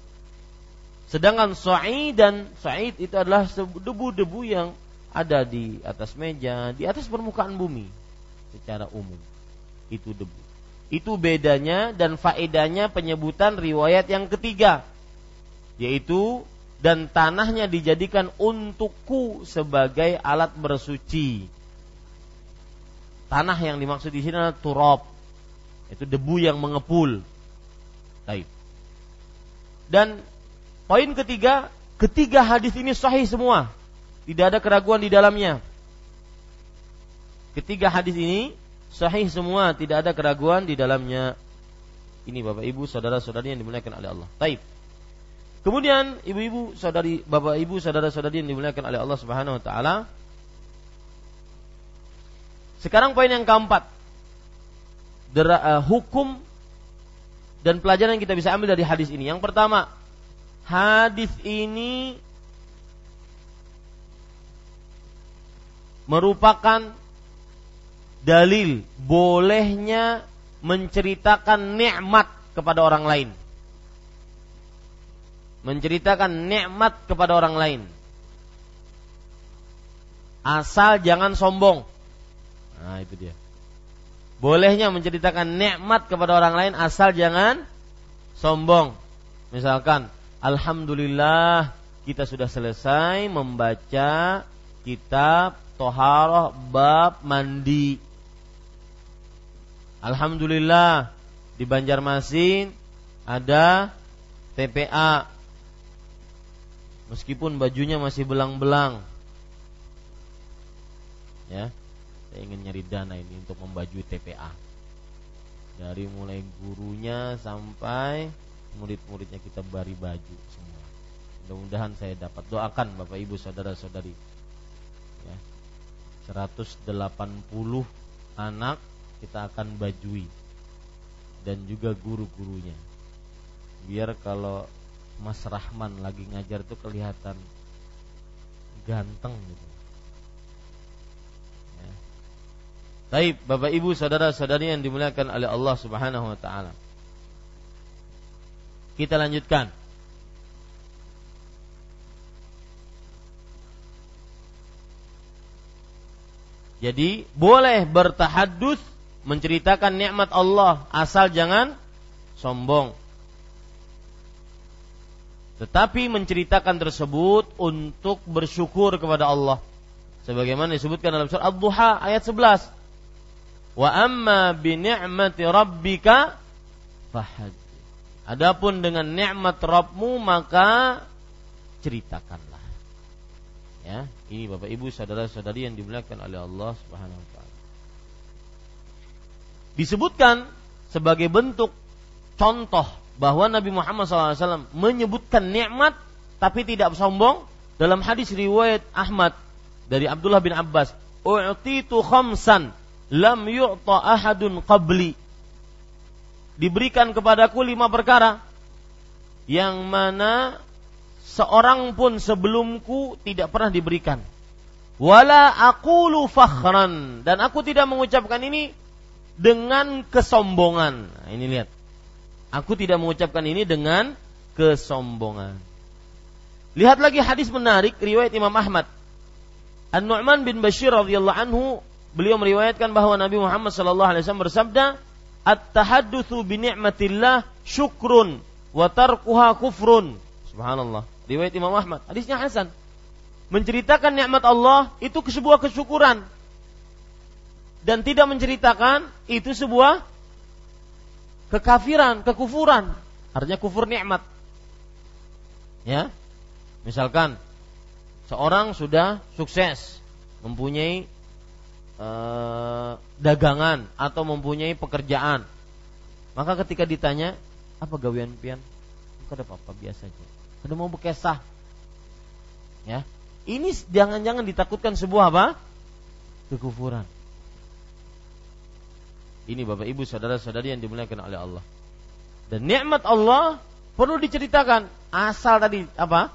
Sedangkan sa'id dan sa'id itu adalah debu-debu yang ada di atas meja, di atas permukaan bumi secara umum. Itu debu. Itu bedanya dan faedahnya penyebutan riwayat yang ketiga yaitu dan tanahnya dijadikan untukku sebagai alat bersuci. Tanah yang dimaksud di sini adalah turab. Itu debu yang mengepul. Baik. Dan poin ketiga, ketiga hadis ini sahih semua. Tidak ada keraguan di dalamnya. Ketiga hadis ini sahih semua, tidak ada keraguan di dalamnya. Ini Bapak Ibu, saudara-saudari yang dimuliakan oleh Allah. Baik. Kemudian ibu-ibu, saudari, bapak ibu, saudara-saudari yang dimuliakan oleh Allah Subhanahu wa taala. Sekarang poin yang keempat. Dera, uh, hukum dan pelajaran yang kita bisa ambil dari hadis ini. Yang pertama, hadis ini merupakan dalil bolehnya menceritakan nikmat kepada orang lain menceritakan nikmat kepada orang lain. Asal jangan sombong. Nah, itu dia. Bolehnya menceritakan nikmat kepada orang lain asal jangan sombong. Misalkan, alhamdulillah kita sudah selesai membaca kitab Toharoh bab mandi. Alhamdulillah di Banjarmasin ada TPA meskipun bajunya masih belang-belang. Ya, saya ingin nyari dana ini untuk membaju TPA. Dari mulai gurunya sampai murid-muridnya kita bari baju semua. Mudah-mudahan saya dapat doakan Bapak Ibu saudara-saudari. Ya. 180 anak kita akan bajui dan juga guru-gurunya. Biar kalau Mas Rahman lagi ngajar tuh kelihatan ganteng gitu. Ya. Bapak Ibu, saudara-saudari yang dimuliakan oleh Allah Subhanahu wa taala. Kita lanjutkan. Jadi boleh bertahadus menceritakan nikmat Allah asal jangan sombong. Tetapi menceritakan tersebut untuk bersyukur kepada Allah. Sebagaimana disebutkan dalam surah Ad-Duha ayat 11. Wa amma bi ni'mati rabbika fahad. Adapun dengan nikmat Rabbmu maka ceritakanlah. Ya, ini Bapak Ibu saudara-saudari yang dimuliakan oleh Allah Subhanahu wa taala. Disebutkan sebagai bentuk contoh bahwa Nabi Muhammad SAW menyebutkan nikmat tapi tidak sombong dalam hadis riwayat Ahmad dari Abdullah bin Abbas. U'titu khamsan lam yu'ta ahadun qabli. Diberikan kepadaku lima perkara. Yang mana seorang pun sebelumku tidak pernah diberikan Wala aqulu fakhran dan aku tidak mengucapkan ini dengan kesombongan. Nah, ini lihat. Aku tidak mengucapkan ini dengan kesombongan. Lihat lagi hadis menarik riwayat Imam Ahmad. An-Nu'man bin Bashir radhiyallahu anhu beliau meriwayatkan bahwa Nabi Muhammad sallallahu alaihi wasallam bersabda, "At-tahaddutsu bi ni'matillah syukrun wa tarkuha kufrun." Subhanallah. Riwayat Imam Ahmad. Hadisnya hasan menceritakan nikmat Allah itu sebuah kesyukuran dan tidak menceritakan itu sebuah kekafiran, kekufuran. Artinya kufur nikmat. Ya. Misalkan seorang sudah sukses mempunyai eh, dagangan atau mempunyai pekerjaan. Maka ketika ditanya, apa gawean pian? Kada apa-apa biasa aja. Kada mau bekesah. Ya, ini jangan-jangan ditakutkan sebuah apa? Kekufuran. Ini Bapak Ibu saudara-saudari yang dimuliakan oleh Allah. Dan nikmat Allah perlu diceritakan. Asal tadi apa?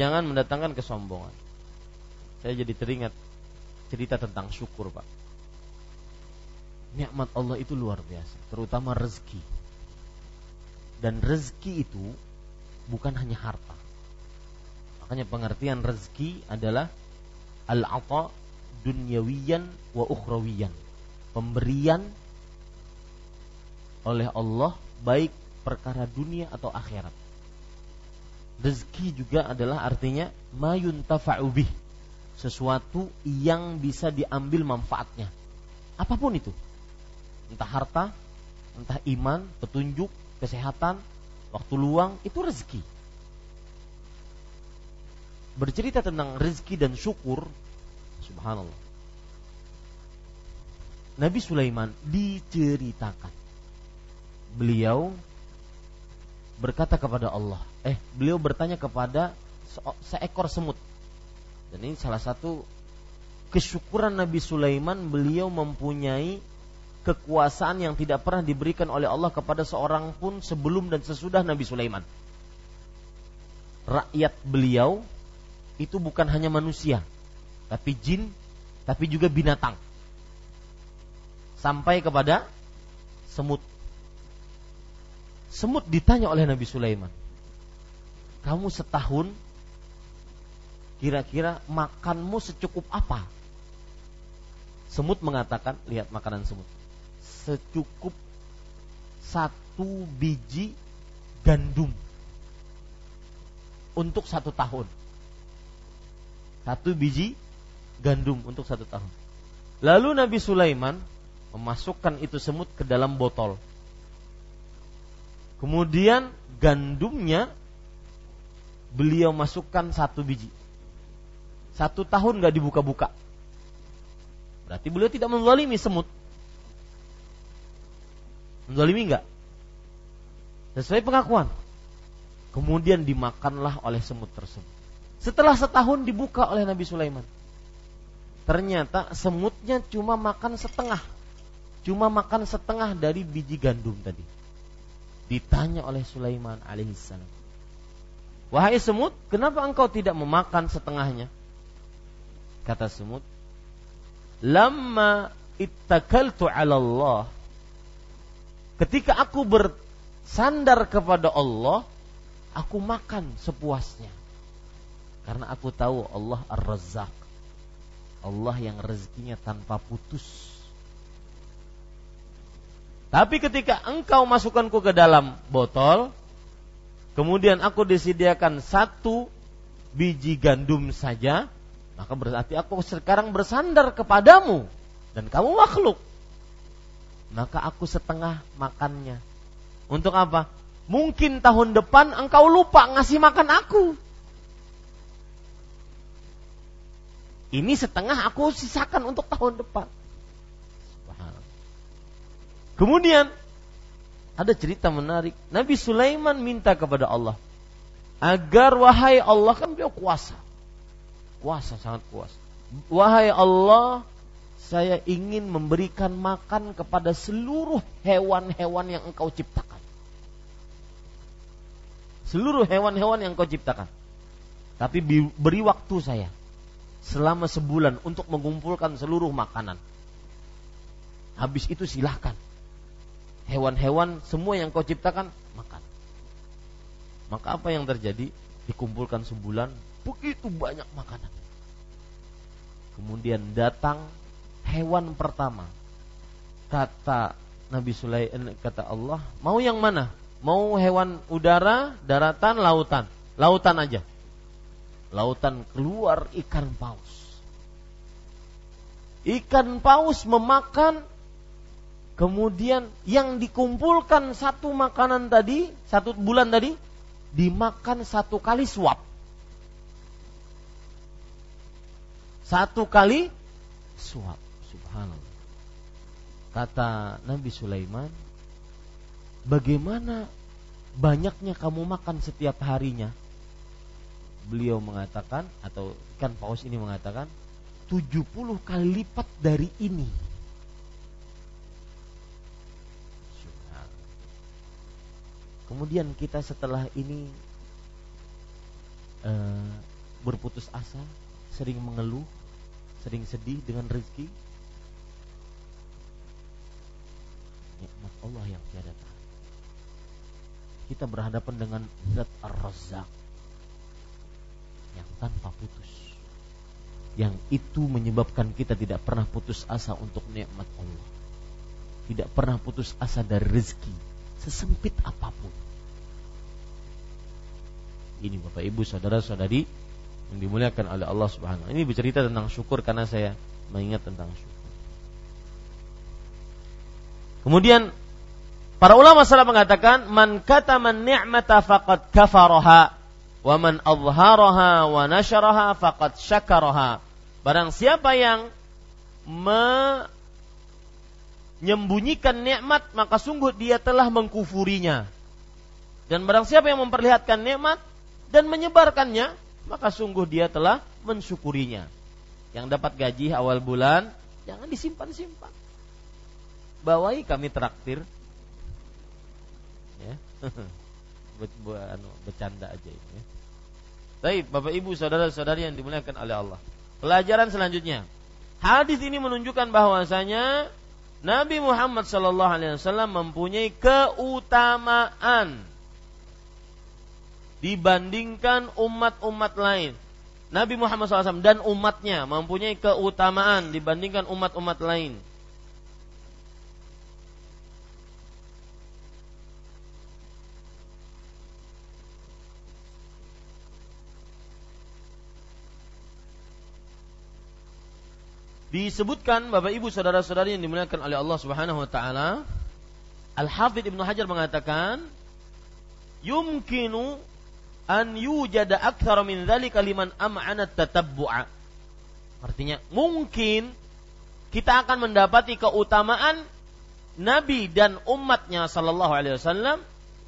Jangan mendatangkan kesombongan. Saya jadi teringat cerita tentang syukur, Pak. Nikmat Allah itu luar biasa, terutama rezeki. Dan rezeki itu bukan hanya harta. Makanya pengertian rezeki adalah al-ata dunyawiyan wa ukhrawiyan. Pemberian oleh Allah baik perkara dunia atau akhirat. Rezeki juga adalah artinya mayun bih. Sesuatu yang bisa diambil manfaatnya. Apa pun itu. Entah harta, entah iman, petunjuk, kesehatan, waktu luang, itu rezeki bercerita tentang rezeki dan syukur, subhanallah. Nabi Sulaiman diceritakan. Beliau berkata kepada Allah, eh beliau bertanya kepada seekor semut. Dan ini salah satu kesyukuran Nabi Sulaiman beliau mempunyai kekuasaan yang tidak pernah diberikan oleh Allah kepada seorang pun sebelum dan sesudah Nabi Sulaiman. Rakyat beliau itu bukan hanya manusia, tapi jin, tapi juga binatang. Sampai kepada semut. Semut ditanya oleh Nabi Sulaiman, "Kamu setahun kira-kira makanmu secukup apa?" Semut mengatakan, lihat makanan semut. Secukup satu biji gandum untuk satu tahun satu biji gandum untuk satu tahun. Lalu Nabi Sulaiman memasukkan itu semut ke dalam botol. Kemudian gandumnya beliau masukkan satu biji. Satu tahun gak dibuka-buka. Berarti beliau tidak menzalimi semut. Menzalimi enggak? Sesuai pengakuan. Kemudian dimakanlah oleh semut tersebut. Setelah setahun dibuka oleh Nabi Sulaiman. Ternyata semutnya cuma makan setengah. Cuma makan setengah dari biji gandum tadi. Ditanya oleh Sulaiman alaihissalam. Wahai semut, kenapa engkau tidak memakan setengahnya? Kata semut, Lama ittakaltu ala Allah. Ketika aku bersandar kepada Allah, aku makan sepuasnya. Karena aku tahu Allah Ar-Razzaq. Allah yang rezekinya tanpa putus. Tapi ketika engkau masukkanku ke dalam botol, kemudian aku disediakan satu biji gandum saja, maka berarti aku sekarang bersandar kepadamu dan kamu makhluk. Maka aku setengah makannya. Untuk apa? Mungkin tahun depan engkau lupa ngasih makan aku. Ini setengah aku sisakan untuk tahun depan. Kemudian ada cerita menarik. Nabi Sulaiman minta kepada Allah agar wahai Allah kan beliau kuasa. Kuasa sangat kuasa. Wahai Allah, saya ingin memberikan makan kepada seluruh hewan-hewan yang engkau ciptakan. Seluruh hewan-hewan yang engkau ciptakan. Tapi beri waktu saya selama sebulan untuk mengumpulkan seluruh makanan. Habis itu silahkan. Hewan-hewan semua yang kau ciptakan makan. Maka apa yang terjadi? Dikumpulkan sebulan begitu banyak makanan. Kemudian datang hewan pertama. Kata Nabi Sulaiman kata Allah, mau yang mana? Mau hewan udara, daratan, lautan? Lautan aja lautan keluar ikan paus. Ikan paus memakan kemudian yang dikumpulkan satu makanan tadi, satu bulan tadi dimakan satu kali suap. Satu kali suap. Subhanallah. Kata Nabi Sulaiman, bagaimana banyaknya kamu makan setiap harinya? beliau mengatakan atau kan paus ini mengatakan 70 kali lipat dari ini. Kemudian kita setelah ini uh, berputus asa, sering mengeluh, sering sedih dengan rezeki. Nikmat Allah yang tiada Kita berhadapan dengan Zat Ar-Razzaq yang tanpa putus. Yang itu menyebabkan kita tidak pernah putus asa untuk nikmat Allah. Tidak pernah putus asa dari rezeki sesempit apa pun. Ini Bapak Ibu saudara-saudari yang dimuliakan oleh Allah Subhanahu. Ini bercerita tentang syukur karena saya mengingat tentang syukur. Kemudian para ulama salah mengatakan man kata man ni'mata faqad kafaraha Wa man adharaha wa nasyaraha faqad syakaraha. Barang siapa yang menyembunyikan nikmat maka sungguh dia telah mengkufurinya. Dan barang siapa yang memperlihatkan nikmat dan menyebarkannya maka sungguh dia telah mensyukurinya. Yang dapat gaji awal bulan jangan disimpan-simpan. Bawai kami traktir. Ya. Anu, bercanda aja ini. Ya. Baik, Bapak Ibu, saudara-saudari yang dimuliakan oleh Allah. Pelajaran selanjutnya. Hadis ini menunjukkan bahwasanya Nabi Muhammad sallallahu alaihi wasallam mempunyai keutamaan dibandingkan umat-umat lain. Nabi Muhammad SAW dan umatnya mempunyai keutamaan dibandingkan umat-umat lain. Disebutkan Bapak Ibu saudara-saudari yang dimuliakan oleh Allah Subhanahu wa taala Al-Hafidh Ibnu Hajar mengatakan yumkinu an yujada akthar min dzalika liman am'ana tatabbu'a artinya mungkin kita akan mendapati keutamaan Nabi dan umatnya sallallahu alaihi wasallam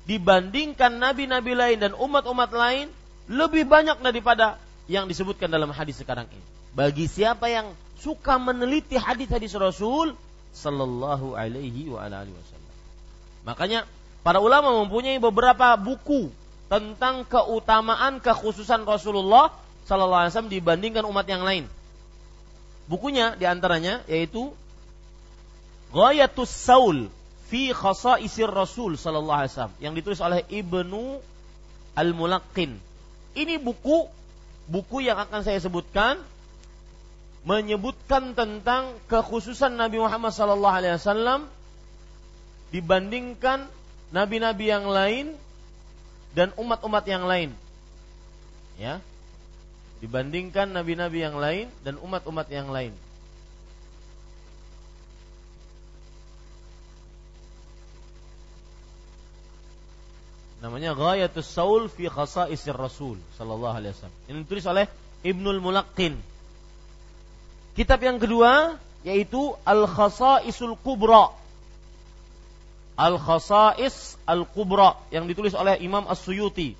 dibandingkan nabi-nabi lain dan umat-umat lain lebih banyak daripada yang disebutkan dalam hadis sekarang ini. Bagi siapa yang suka meneliti hadis-hadis Rasul sallallahu alaihi wa alihi wasallam. Makanya para ulama mempunyai beberapa buku tentang keutamaan kekhususan Rasulullah sallallahu alaihi wasallam dibandingkan umat yang lain. Bukunya di antaranya yaitu Ghayatus Saul fi Khasaisir Rasul sallallahu alaihi wasallam yang ditulis oleh Ibnu Al-Mulaqqin. Ini buku buku yang akan saya sebutkan menyebutkan tentang kekhususan Nabi Muhammad sallallahu alaihi wasallam dibandingkan nabi-nabi yang lain dan umat-umat yang lain. Ya. Dibandingkan nabi-nabi yang lain dan umat-umat yang lain. Namanya Ghayatus Saul fi Khasaisir Rasul sallallahu alaihi wasallam. Ini ditulis oleh Ibnul Mulaqqin Kitab yang kedua yaitu Al-Khasaisul Kubra. Al-Khasais Al-Kubra yang ditulis oleh Imam As-Suyuti.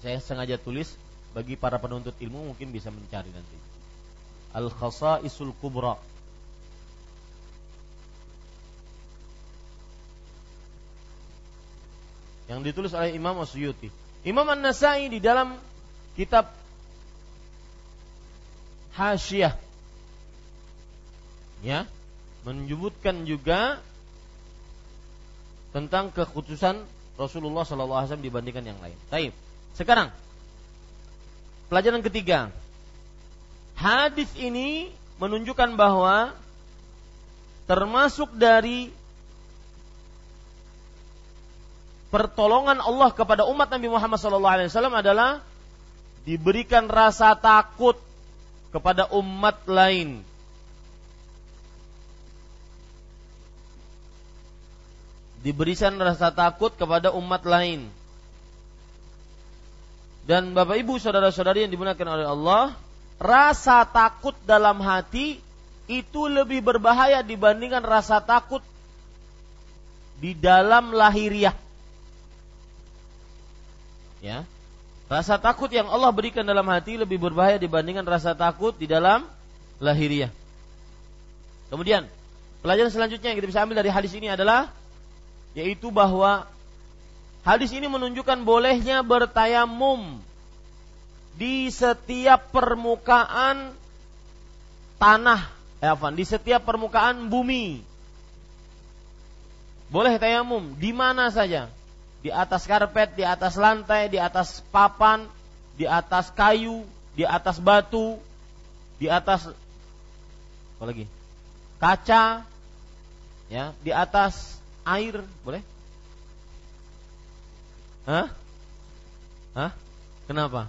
Saya sengaja tulis bagi para penuntut ilmu mungkin bisa mencari nanti. Al-Khasaisul Kubra. Yang ditulis oleh Imam As-Suyuti. Imam An-Nasai di dalam kitab Hasyiah ya menyebutkan juga tentang kekhususan Rasulullah SAW dibandingkan yang lain. Baik. Sekarang pelajaran ketiga. Hadis ini menunjukkan bahwa termasuk dari pertolongan Allah kepada umat Nabi Muhammad SAW adalah diberikan rasa takut kepada umat lain. Diberikan rasa takut kepada umat lain. Dan Bapak Ibu saudara-saudari yang dimuliakan oleh Allah, rasa takut dalam hati itu lebih berbahaya dibandingkan rasa takut di dalam lahiriah. Ya. Rasa takut yang Allah berikan dalam hati lebih berbahaya dibandingkan rasa takut di dalam lahiriah. Kemudian, pelajaran selanjutnya yang kita bisa ambil dari hadis ini adalah yaitu bahwa hadis ini menunjukkan bolehnya bertayamum di setiap permukaan tanah, eh, di setiap permukaan bumi. Boleh tayamum di mana saja di atas karpet, di atas lantai, di atas papan, di atas kayu, di atas batu, di atas apa lagi? Kaca, ya, di atas air, boleh? Hah? Hah? Kenapa?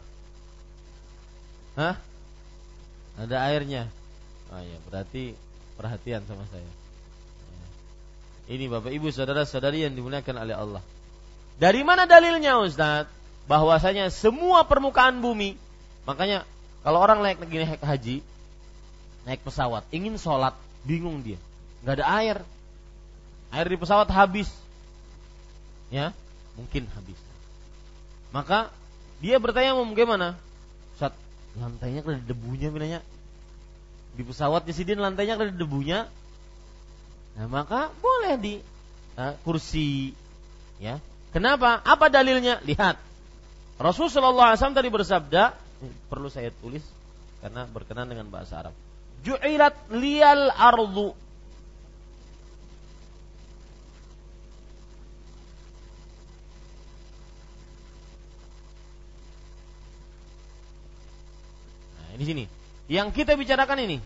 Hah? Ada airnya. Oh ya, berarti perhatian sama saya. Ini Bapak Ibu saudara-saudari yang dimuliakan oleh Allah. Dari mana dalilnya Ustaz? Bahwasanya semua permukaan bumi, makanya kalau orang naik naik haji, naik pesawat, ingin sholat, bingung dia, nggak ada air, air di pesawat habis, ya mungkin habis. Maka dia bertanya mau bagaimana? Ustaz, lantainya ada debunya minanya. Di pesawatnya sidin lantainya ada debunya. Nah, maka boleh di uh, kursi ya Kenapa? Apa dalilnya? Lihat. Rasulullah SAW tadi bersabda, perlu saya tulis karena berkenan dengan bahasa Arab. Ju'ilat liyal ardu Nah, ini sini. Yang kita bicarakan ini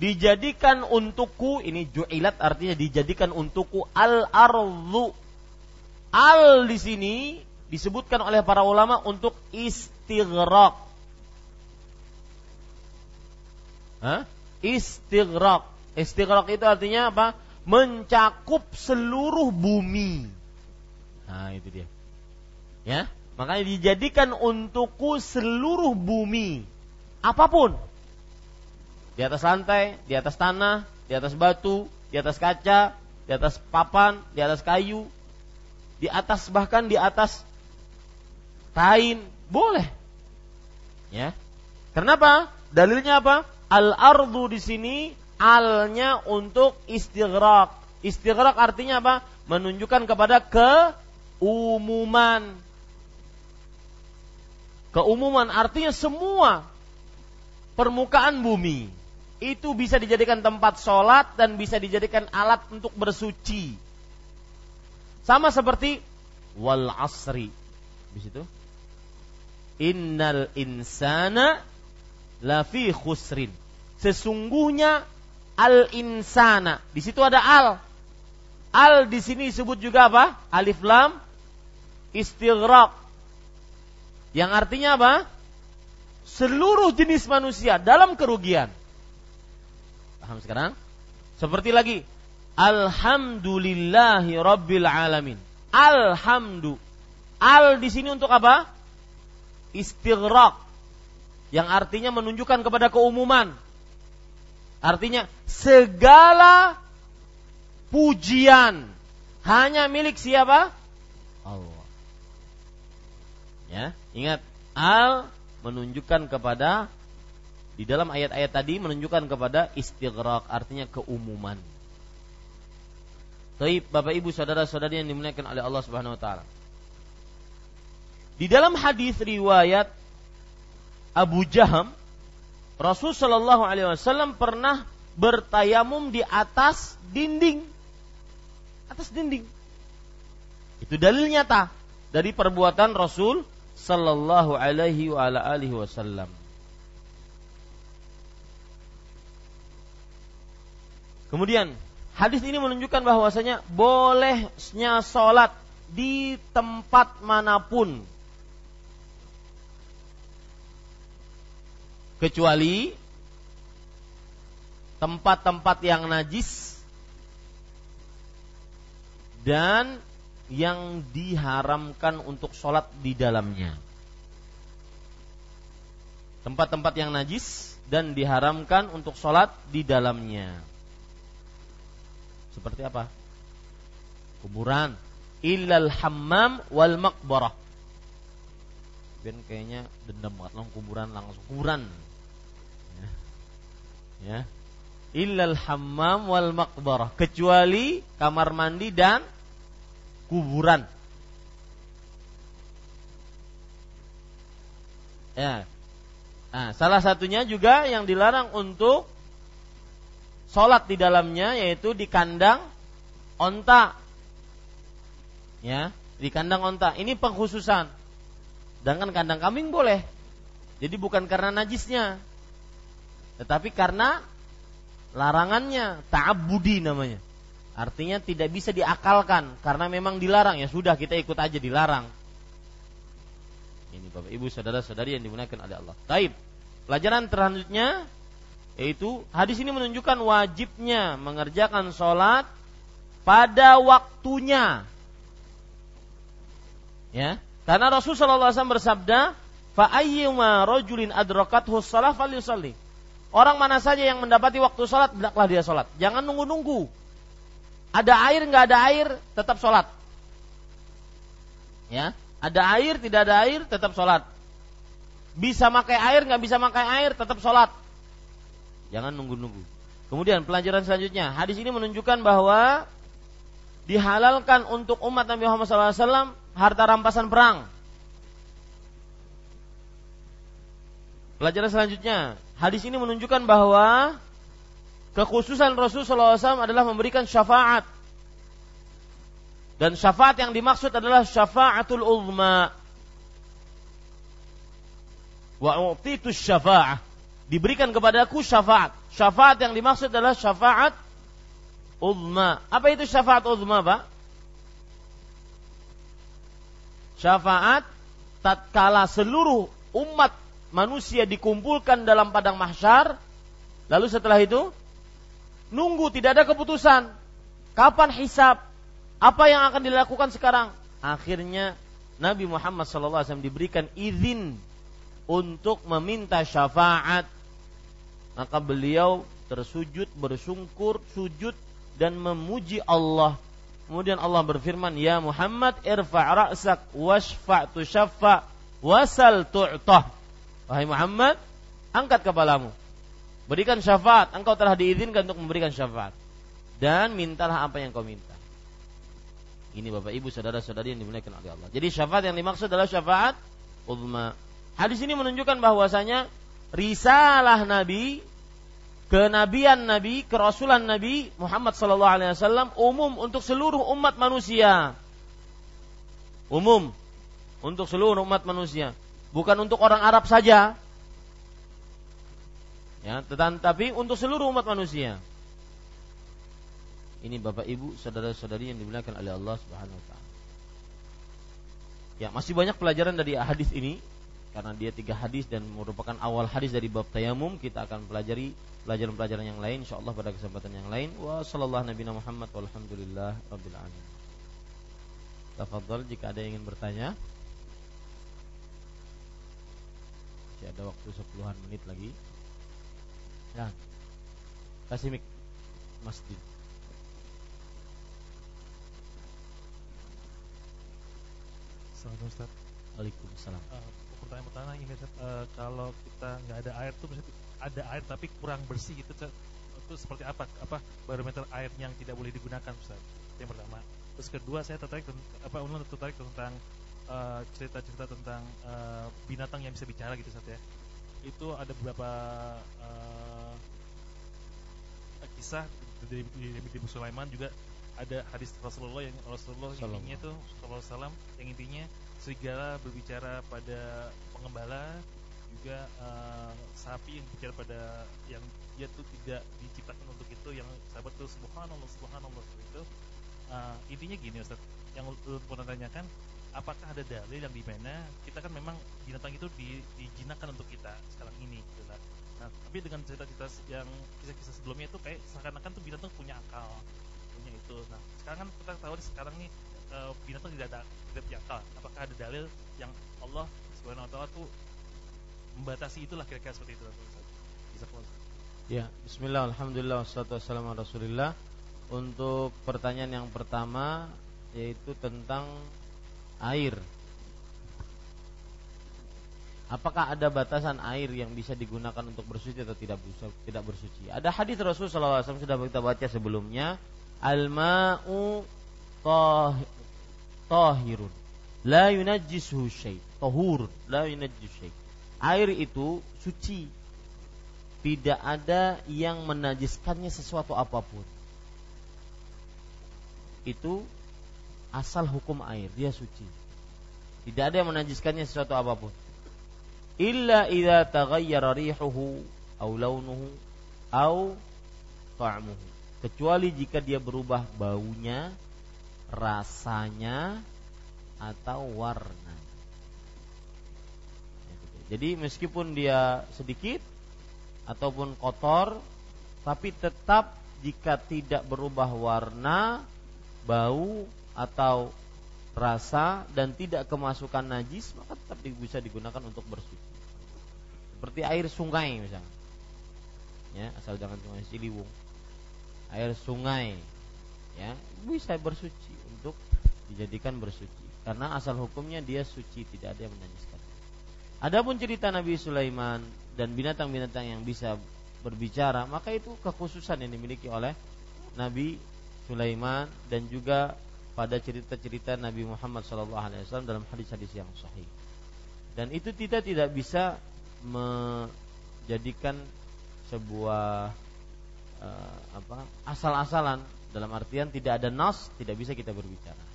dijadikan untukku ini ju'ilat artinya dijadikan untukku al ardu Al di sini disebutkan oleh para ulama untuk istighraq. Hah? Istighraq. Istighraq itu artinya apa? Mencakup seluruh bumi. Nah, itu dia. Ya, makanya dijadikan untukku seluruh bumi. Apa pun. Di atas lantai, di atas tanah, di atas batu, di atas kaca, di atas papan, di atas kayu, di atas bahkan di atas kain boleh. Ya. Kenapa? Dalilnya apa? Al ardu di sini alnya untuk istighraq. Istighraq artinya apa? Menunjukkan kepada keumuman. Keumuman artinya semua permukaan bumi itu bisa dijadikan tempat sholat dan bisa dijadikan alat untuk bersuci. Sama seperti wal asri. Di situ. Innal insana lafi khusrin. Sesungguhnya al insana. Di situ ada al. Al di sini disebut juga apa? Alif lam istighraq. Yang artinya apa? Seluruh jenis manusia dalam kerugian. Paham sekarang? Seperti lagi Alhamdulillahi Rabbil Alamin. Alhamdu. Al di sini untuk apa? Istighraq. Yang artinya menunjukkan kepada keumuman. Artinya segala pujian hanya milik siapa? Allah. Ya, ingat al menunjukkan kepada di dalam ayat-ayat tadi menunjukkan kepada istighraq artinya keumuman. Taib Bapak Ibu saudara-saudari yang dimuliakan oleh Allah Subhanahu wa taala. Di dalam hadis riwayat Abu Jaham, Rasul Shallallahu Alaihi Wasallam pernah bertayamum di atas dinding, atas dinding. Itu dalil nyata dari perbuatan Rasul Sallallahu Alaihi Wasallam. Kemudian hadis ini menunjukkan bahwasanya bolehnya sholat di tempat mana pun kecuali tempat-tempat yang najis dan yang diharamkan untuk sholat di dalamnya. Tempat-tempat yang najis dan diharamkan untuk sholat di dalamnya. Seperti apa? Kuburan. Illal hammam wal makbarah. Ben kayaknya dendam banget langsung kuburan langsung kuburan. Ya. ya. Illal hammam wal makbarah. Kecuali kamar mandi dan kuburan. Ya. Nah, salah satunya juga yang dilarang untuk sholat di dalamnya yaitu di kandang onta. Ya, di kandang onta. Ini pengkhususan. Sedangkan kandang kambing boleh. Jadi bukan karena najisnya. Tetapi karena larangannya, ta'abudi namanya. Artinya tidak bisa diakalkan karena memang dilarang ya sudah kita ikut aja dilarang. Ini Bapak Ibu saudara-saudari yang dimuliakan oleh Allah. Taib. Pelajaran selanjutnya yaitu hadis ini menunjukkan wajibnya mengerjakan sholat pada waktunya. Ya, karena Rasulullah SAW bersabda, "Fa ayyuma rajulin adrakathu shalah falyusalli." Orang mana saja yang mendapati waktu sholat, hendaklah dia sholat. Jangan nunggu-nunggu. Ada air nggak ada air, tetap sholat. Ya, ada air tidak ada air, tetap sholat. Bisa makai air nggak bisa makai air, tetap sholat. Jangan nunggu-nunggu. Kemudian pelajaran selanjutnya, hadis ini menunjukkan bahwa dihalalkan untuk umat Nabi Muhammad SAW harta rampasan perang. Pelajaran selanjutnya, hadis ini menunjukkan bahwa kekhususan Rasulullah SAW adalah memberikan syafaat. Dan syafaat yang dimaksud adalah syafaatul uzma. Wa u'titu syafa'ah diberikan kepadaku syafaat. Syafaat yang dimaksud adalah syafaat uzma. Apa itu syafaat uzma, Pak? Syafaat tatkala seluruh umat manusia dikumpulkan dalam padang mahsyar, lalu setelah itu nunggu tidak ada keputusan. Kapan hisab? Apa yang akan dilakukan sekarang? Akhirnya Nabi Muhammad SAW diberikan izin untuk meminta syafaat maka beliau tersujud bersungkur sujud dan memuji Allah. Kemudian Allah berfirman ya Muhammad irfa' ra'sak washfa' tushaffa wasal tu'tah. Wahai Muhammad angkat kepalamu. Berikan syafaat. Engkau telah diizinkan untuk memberikan syafaat. Dan mintalah apa yang kau minta. Ini Bapak Ibu saudara-saudari yang dimuliakan oleh Allah. Jadi syafaat yang dimaksud adalah syafaat uzma. Hadis ini menunjukkan bahwasanya risalah Nabi, kenabian Nabi, kerasulan Nabi Muhammad sallallahu alaihi wasallam umum untuk seluruh umat manusia. Umum untuk seluruh umat manusia, bukan untuk orang Arab saja. Ya, tetapi untuk seluruh umat manusia. Ini Bapak Ibu, saudara-saudari yang dimuliakan oleh Allah Subhanahu wa taala. Ya, masih banyak pelajaran dari hadis ini karena dia tiga hadis dan merupakan awal hadis dari bab tayamum kita akan pelajari pelajaran-pelajaran yang lain insyaallah pada kesempatan yang lain. Wa sallallahu nabi Muhammad walhamdulillah rabbil alamin. Tafadhol jika ada yang ingin bertanya. Masih ada waktu sepuluhan menit lagi. Ya. Kasih mik masjid
Assalamualaikum Ustaz.
Waalaikumsalam. Uh,
pertanyaan pertama ini uh, kalau kita nggak ada air tuh ada air tapi kurang bersih itu itu seperti apa apa barometer air yang tidak boleh digunakan Ustaz. Itu yang pertama. Terus kedua saya tertarik apa ulun tertarik tentang uh, cerita-cerita tentang uh, binatang yang bisa bicara gitu Ustaz ya. Itu ada beberapa uh, kisah dari Nabi Sulaiman juga ada hadis Rasulullah yang Rasulullah yang intinya itu Rasulullah yang intinya serigala berbicara pada pengembala juga uh, sapi yang bicara pada yang dia tuh tidak diciptakan untuk itu yang sahabat tuh subhanallah subhanallah itu uh, intinya gini Ustaz yang pernah tanyakan apakah ada dalil yang di mana kita kan memang binatang itu di, dijinakan untuk kita sekarang ini gitu. Nah, tapi dengan cerita-cerita yang kisah-kisah sebelumnya itu kayak seakan-akan tuh binatang punya akal, punya itu. Nah, sekarang kan kita tahu sekarang nih uh, binatang tidak ada tidak akal. Apakah ada dalil yang Allah Subhanahu wa taala tuh membatasi itulah kira-kira seperti itu bisa
Ya, bismillah, alhamdulillah, wassalatu wassalamu rasulillah. Untuk pertanyaan yang pertama Yaitu tentang air. Apakah ada batasan air yang bisa digunakan untuk bersuci atau tidak tidak bersuci? Ada hadis Rasul SAW sudah kita baca sebelumnya, al-ma'u tahirun, la yunajjisuhu syai. Tahur, la yunajjisuhu syai air itu suci. Tidak ada yang menajiskannya sesuatu apa pun. Itu asal hukum air, dia suci. Tidak ada yang menajiskannya sesuatu apa pun. Illa idza taghayyara rihuhu aw launuhu aw ta'muhu. Kecuali jika dia berubah baunya, rasanya atau warna. Jadi meskipun dia sedikit ataupun kotor, tapi tetap jika tidak berubah warna, bau atau rasa dan tidak kemasukan najis, maka tetap bisa digunakan untuk bersuci. Seperti air sungai misalnya. Ya, asal jangan sungai Ciliwung. Air sungai ya, bisa bersuci untuk dijadikan bersuci. Karena asal hukumnya dia suci, tidak ada yang menajiskan. Adapun cerita Nabi Sulaiman dan binatang-binatang yang bisa berbicara, maka itu kekhususan yang dimiliki oleh Nabi Sulaiman dan juga pada cerita-cerita Nabi Muhammad SAW dalam hadis-hadis yang sahih. Dan itu kita tidak bisa menjadikan sebuah uh, apa asal-asalan dalam artian tidak ada nas tidak bisa kita berbicara.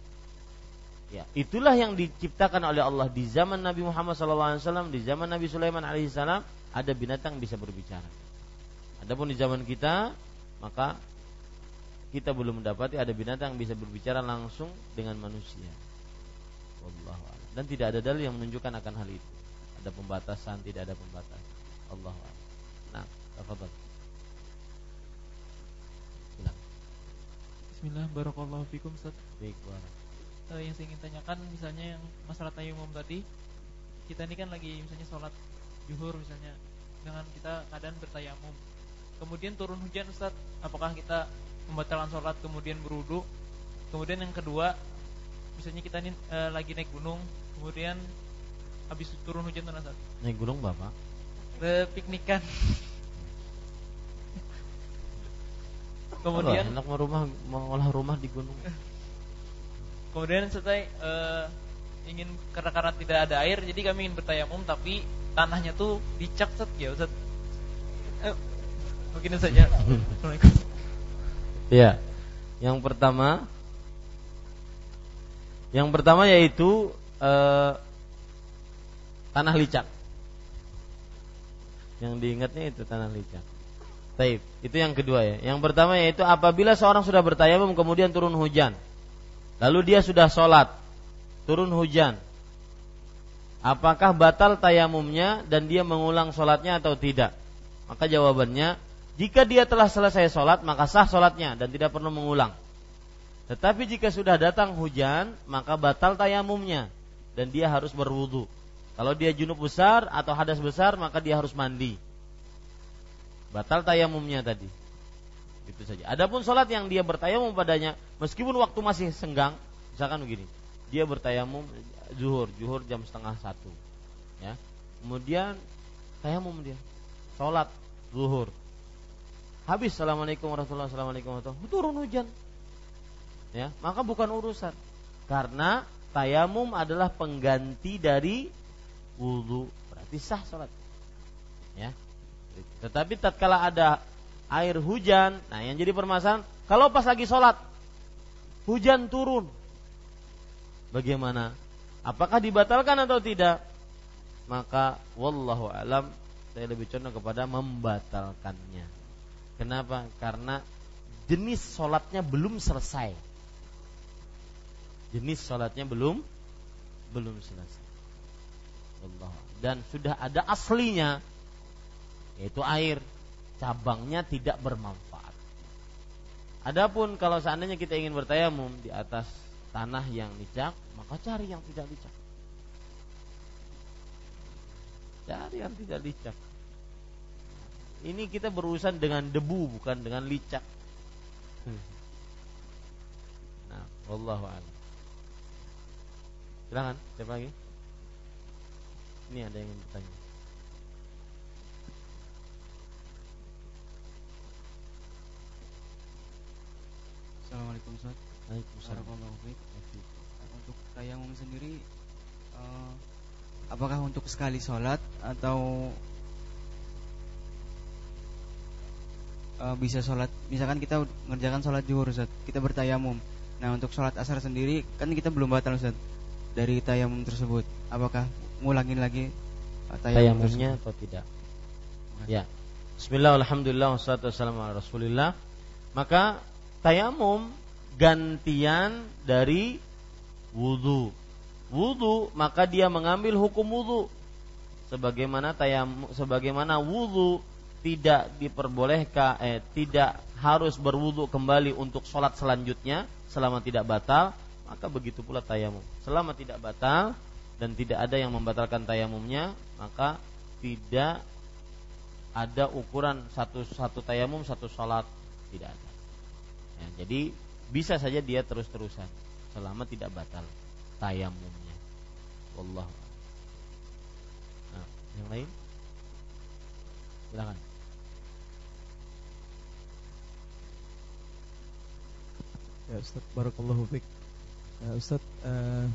Ya, itulah yang diciptakan oleh Allah di zaman Nabi Muhammad SAW, di zaman Nabi Sulaiman alaihissalam ada binatang bisa berbicara. Adapun di zaman kita, maka kita belum mendapati ada binatang bisa berbicara langsung dengan manusia. Dan tidak ada dalil yang menunjukkan akan hal itu. Ada pembatasan, tidak ada pembatasan. Allah Nah, tafadhol.
Bismillah, barakallahu fikum Ustaz.
Baik, barak
uh, yang saya ingin tanyakan misalnya yang masalah tayamum tadi kita ini kan lagi misalnya sholat juhur misalnya dengan kita keadaan bertayamum. Kemudian turun hujan Ustaz apakah kita membatalkan sholat kemudian berudu kemudian yang kedua misalnya kita ini uh, lagi naik gunung kemudian habis turun hujan tuh Ustaz.
Naik gunung bapak?
Piknikan kemudian
enak mau rumah mau olah rumah di gunung
Kemudian setelah uh, ingin karena karena tidak ada air, jadi kami ingin bertayamum tapi tanahnya tuh dicak set ya Ustaz. Eh, begini saja. Assalamualaikum.
Ya. Yang pertama yang pertama yaitu uh, tanah licak. Yang diingatnya itu tanah licak. Taib. Itu yang kedua ya. Yang pertama yaitu apabila seorang sudah bertayamum kemudian turun hujan. Lalu dia sudah sholat, turun hujan. Apakah batal tayamumnya dan dia mengulang sholatnya atau tidak? Maka jawabannya, jika dia telah selesai sholat maka sah sholatnya dan tidak perlu mengulang. Tetapi jika sudah datang hujan maka batal tayamumnya dan dia harus berwudu. Kalau dia junub besar atau hadas besar maka dia harus mandi. Batal tayamumnya tadi. Itu saja. Adapun sholat yang dia bertayamum padanya, meskipun waktu masih senggang, misalkan begini, dia bertayamum zuhur, zuhur jam setengah satu, ya. Kemudian tayamum dia, sholat zuhur. Habis assalamualaikum warahmatullahi wabarakatuh, turun hujan, ya. Maka bukan urusan, karena tayamum adalah pengganti dari wudhu berarti sah sholat ya tetapi tatkala ada air hujan nah yang jadi permasalahan kalau pas lagi sholat hujan turun. Bagaimana? Apakah dibatalkan atau tidak? Maka wallahu alam saya lebih condong kepada membatalkannya. Kenapa? Karena jenis sholatnya belum selesai. Jenis sholatnya belum belum selesai. Allah dan sudah ada aslinya yaitu air. Cabangnya tidak bermanfaat. Adapun kalau seandainya kita ingin bertayamum di atas tanah yang licak maka cari yang tidak licak cari yang tidak licak ini kita berurusan dengan debu bukan dengan licak. Nah wallahu a'lam. Silakan siapa lagi? Ini ada yang ingin bertanya.
Assalamualaikum Ustaz. Waalaikumsalam. Untuk tayamum sendiri uh, apakah untuk sekali sholat atau uh, bisa sholat misalkan kita mengerjakan sholat zuhur Ustaz kita bertayamum nah untuk sholat asar sendiri kan kita belum batal Ustaz dari tayamum tersebut apakah ngulangin lagi
uh, tayamumnya atau tidak. Ya. Bismillah, alhamdulillah, wassalatu wassalamu ala rasulillah. Maka tayamum gantian dari wudhu. Wudhu maka dia mengambil hukum wudhu. Sebagaimana tayamum, sebagaimana wudhu tidak diperbolehkan, eh, tidak harus berwudhu kembali untuk sholat selanjutnya selama tidak batal, maka begitu pula tayamum. Selama tidak batal, dan tidak ada yang membatalkan tayamumnya maka tidak ada ukuran satu satu tayamum satu sholat tidak ada ya, jadi bisa saja dia terus terusan selama tidak batal tayamumnya. Allah nah, yang lain? Silakan.
Ya Ustaz Barakallahu Fik. Ya, Ustaz uh,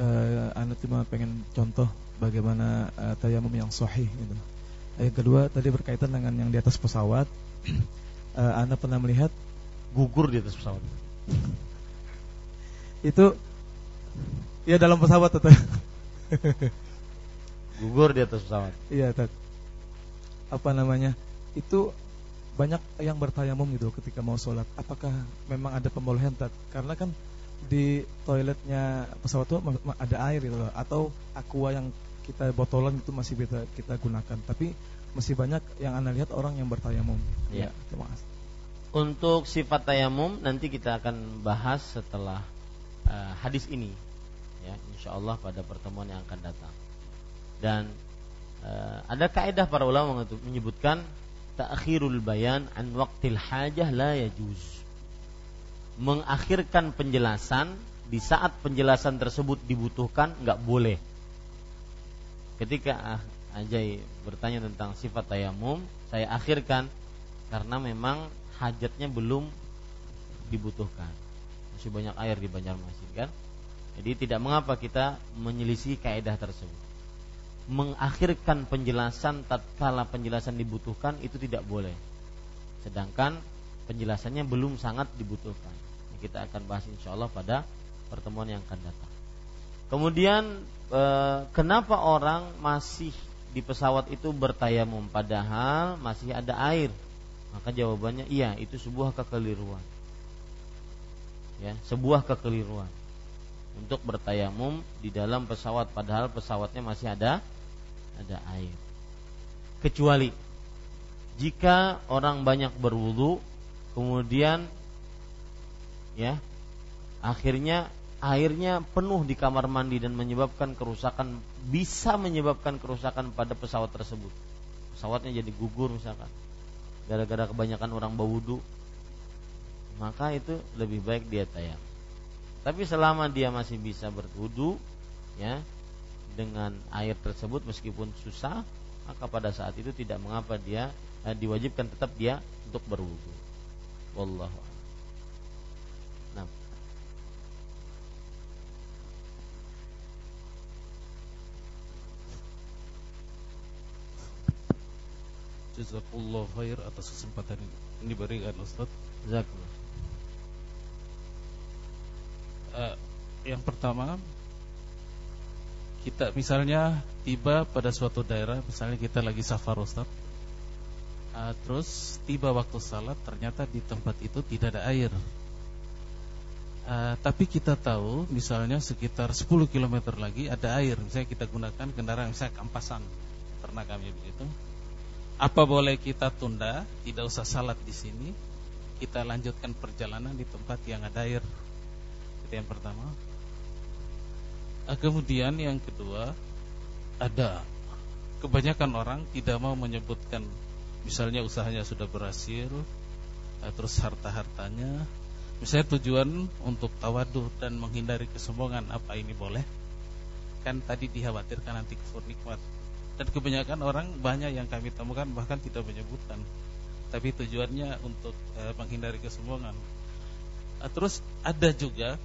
uh, anda cuma pengen contoh bagaimana uh, tayamum yang sahih gitu. Yang kedua tadi berkaitan dengan yang di atas pesawat. uh, anda pernah melihat
gugur di atas pesawat?
itu ya dalam pesawat tetap.
gugur di atas pesawat.
Iya, tat. Apa namanya? Itu banyak yang bertayamum gitu ketika mau sholat. Apakah memang ada pembolehan tat? Karena kan di toiletnya pesawat itu ada air gitu loh atau aqua yang kita botolan itu masih bisa kita gunakan tapi masih banyak yang anda lihat orang yang bertayamum
ya, ya terima kasih untuk sifat tayamum nanti kita akan bahas setelah uh, hadis ini. Ya insyaallah pada pertemuan yang akan datang. Dan uh, ada kaidah para ulama menyebutkan ta'khirul bayan an waqtil hajah la yajuz. Mengakhirkan penjelasan di saat penjelasan tersebut dibutuhkan nggak boleh. Ketika ah, Ajay bertanya tentang sifat tayamum, saya akhirkan karena memang hajatnya belum dibutuhkan. Masih banyak air di Banjarmasin kan? Jadi tidak mengapa kita menyelisih kaidah tersebut. Mengakhirkan penjelasan tatkala penjelasan dibutuhkan itu tidak boleh. Sedangkan penjelasannya belum sangat dibutuhkan. Kita akan bahas insya Allah pada pertemuan yang akan datang. Kemudian e, kenapa orang masih di pesawat itu bertayamum padahal masih ada air? Maka jawabannya iya, itu sebuah kekeliruan. Ya, sebuah kekeliruan untuk bertayamum di dalam pesawat padahal pesawatnya masih ada ada air. Kecuali jika orang banyak berwudu kemudian ya akhirnya airnya penuh di kamar mandi dan menyebabkan kerusakan bisa menyebabkan kerusakan pada pesawat tersebut pesawatnya jadi gugur misalkan gara-gara kebanyakan orang berwudu maka itu lebih baik dia tayang. Tapi selama dia masih bisa berwudu ya dengan air tersebut meskipun susah maka pada saat itu tidak mengapa dia eh, diwajibkan tetap dia untuk berwudu. Wallahu
Jazakallah khair atas kesempatan ini diberikan Ustaz.
Jazakallah.
Uh, yang pertama kita misalnya tiba pada suatu daerah, misalnya kita lagi safar Ustaz. Uh, terus tiba waktu salat ternyata di tempat itu tidak ada air. Uh, tapi kita tahu misalnya sekitar 10 km lagi ada air, misalnya kita gunakan kendaraan misalnya kampasan ternak kami begitu. Apa boleh kita tunda, tidak usah salat di sini, kita lanjutkan perjalanan di tempat yang ada air. Itu yang pertama. Uh, kemudian yang kedua ada kebanyakan orang tidak mau menyebutkan misalnya usahanya sudah berhasil, uh, terus harta-hartanya Misalnya tujuan untuk tawaduh dan menghindari kesombongan apa ini boleh? Kan tadi dikhawatirkan nanti kufur nikmat. Dan kebanyakan orang banyak yang kami temukan bahkan tidak menyebutkan. Tapi tujuannya untuk e, menghindari kesombongan. E, terus ada juga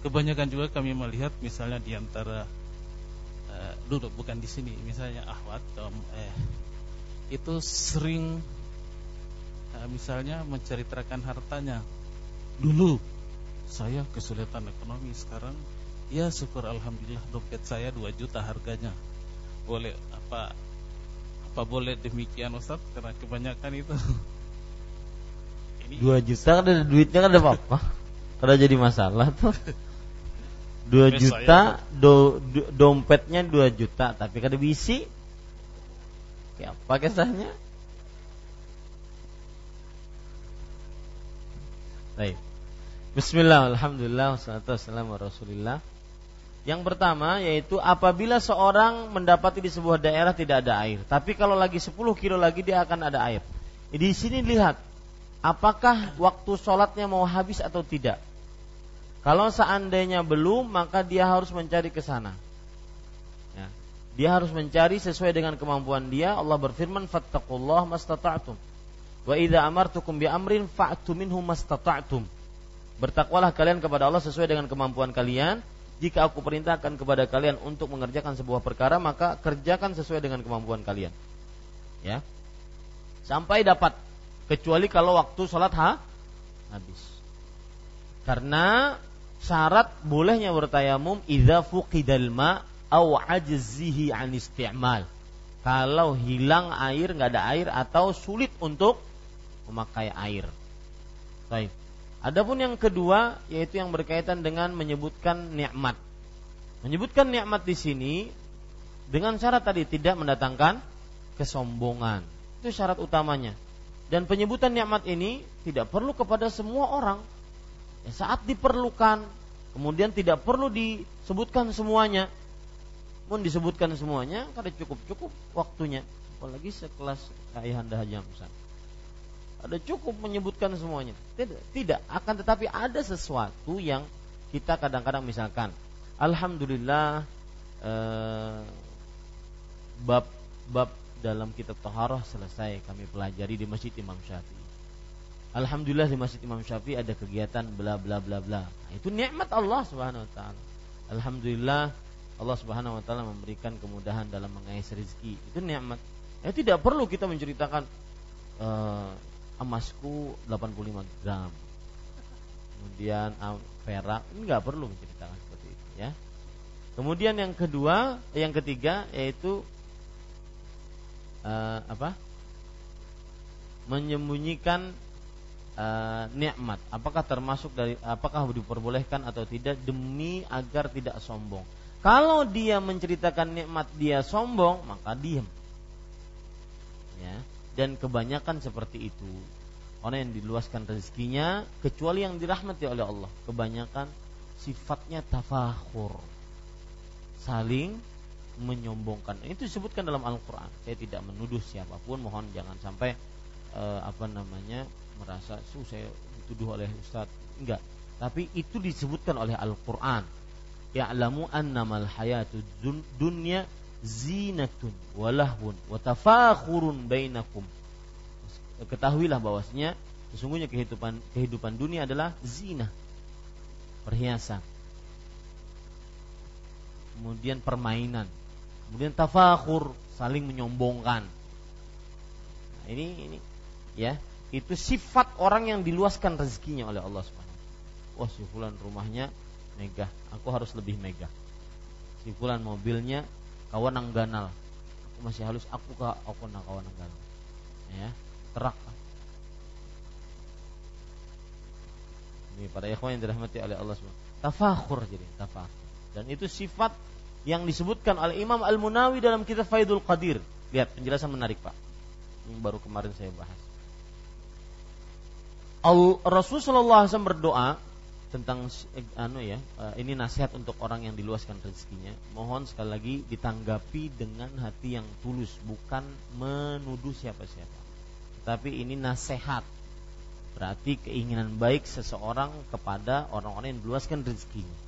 kebanyakan juga kami melihat misalnya di antara e, eh, duduk bukan di sini misalnya ahwat eh, itu sering e, misalnya menceritakan hartanya dulu saya kesulitan ekonomi sekarang ya syukur alhamdulillah dompet saya 2 juta harganya boleh apa apa boleh demikian Ustaz? Karena kebanyakan itu.
Ini 2 juta kan ada duitnya kan ada apa-apa? Kada jadi masalah tuh. 2 juta do, do, dompetnya 2 juta tapi kada bisi. Ya apa kisahnya? Baik. Bismillah, Alhamdulillah, wassalatu wassalamu rasulillah Yang pertama yaitu apabila seorang mendapati di sebuah daerah tidak ada air. Tapi kalau lagi 10 kilo lagi dia akan ada air. Di sini lihat Apakah waktu sholatnya mau habis atau tidak? Kalau seandainya belum maka dia harus mencari ke sana. Ya. Dia harus mencari sesuai dengan kemampuan dia. Allah berfirman Fattakullah mastata'tum. Wa idha amartukum bi amrin fa'tu minhu mastata'tum. Bertakwalah kalian kepada Allah sesuai dengan kemampuan kalian. Jika aku perintahkan kepada kalian untuk mengerjakan sebuah perkara, maka kerjakan sesuai dengan kemampuan kalian. Ya. Sampai dapat kecuali kalau waktu sholat ha habis. Karena syarat bolehnya bertayamum idza fuqidal ma au ajzihi an isti'mal. Kalau hilang air, nggak ada air atau sulit untuk memakai air. Baik. Adapun yang kedua yaitu yang berkaitan dengan menyebutkan nikmat. Menyebutkan nikmat di sini dengan syarat tadi tidak mendatangkan kesombongan. Itu syarat utamanya. Dan penyebutan nikmat ini tidak perlu kepada semua orang. Ya, saat diperlukan, kemudian tidak perlu disebutkan semuanya. Pun disebutkan semuanya, kada cukup-cukup waktunya. Apalagi sekelas Ayahanda Haji Hamzah ada cukup menyebutkan semuanya. Tidak, tidak. Akan tetapi ada sesuatu yang kita kadang-kadang misalkan, alhamdulillah eh, bab bab dalam kitab Taharah selesai kami pelajari di Masjid Imam Syafi'i. Alhamdulillah di Masjid Imam Syafi'i ada kegiatan bla bla bla bla. Nah, itu nikmat Allah Subhanahu wa taala. Alhamdulillah Allah Subhanahu wa taala memberikan kemudahan dalam mengais rezeki. Itu nikmat. Ya tidak perlu kita menceritakan uh, emasku 85 gram. Kemudian perak. Ini nggak perlu menceritakan seperti itu ya. Kemudian yang kedua yang ketiga yaitu uh, apa? Menyembunyikan uh, nikmat. Apakah termasuk dari apakah diperbolehkan atau tidak demi agar tidak sombong. Kalau dia menceritakan nikmat dia sombong maka diam ya dan kebanyakan seperti itu. Orang yang diluaskan rezekinya kecuali yang dirahmati oleh Allah. Kebanyakan sifatnya tafakhur. Saling menyombongkan. Itu disebutkan dalam Al-Qur'an. Saya tidak menuduh siapa pun. Mohon jangan sampai uh, apa namanya merasa su saya dituduh oleh ustadz. Enggak. Tapi itu disebutkan oleh Al-Qur'an. Ya'lamu annamal hayatud dunya zinatun walahun watafakhurun bainakum. Ketahuilah bahwasanya sesungguhnya kehidupan kehidupan dunia adalah zina perhiasan. Kemudian permainan kemudian tafakhur saling menyombongkan. Ini ini ya, itu sifat orang yang diluaskan rezekinya oleh Allah Subhanahu Wah, si fulan rumahnya megah, aku harus lebih megah. Si fulan mobilnya kawan ganal. Aku masih halus, aku ke aku nak kawan ganal. Ya, terak. Ini para ikhwan yang dirahmati oleh Allah Subhanahu Tafakhur jadi tafakhur. Dan itu sifat yang disebutkan oleh Imam Al-Munawi dalam kitab Faidul Qadir. Lihat penjelasan menarik, Pak. Ini baru kemarin saya bahas. Al Rasulullah SAW berdoa tentang eh, anu ya, eh, ini nasihat untuk orang yang diluaskan rezekinya. Mohon sekali lagi ditanggapi dengan hati yang tulus, bukan menuduh siapa-siapa. Tapi ini nasihat. Berarti keinginan baik seseorang kepada orang-orang yang diluaskan rezekinya.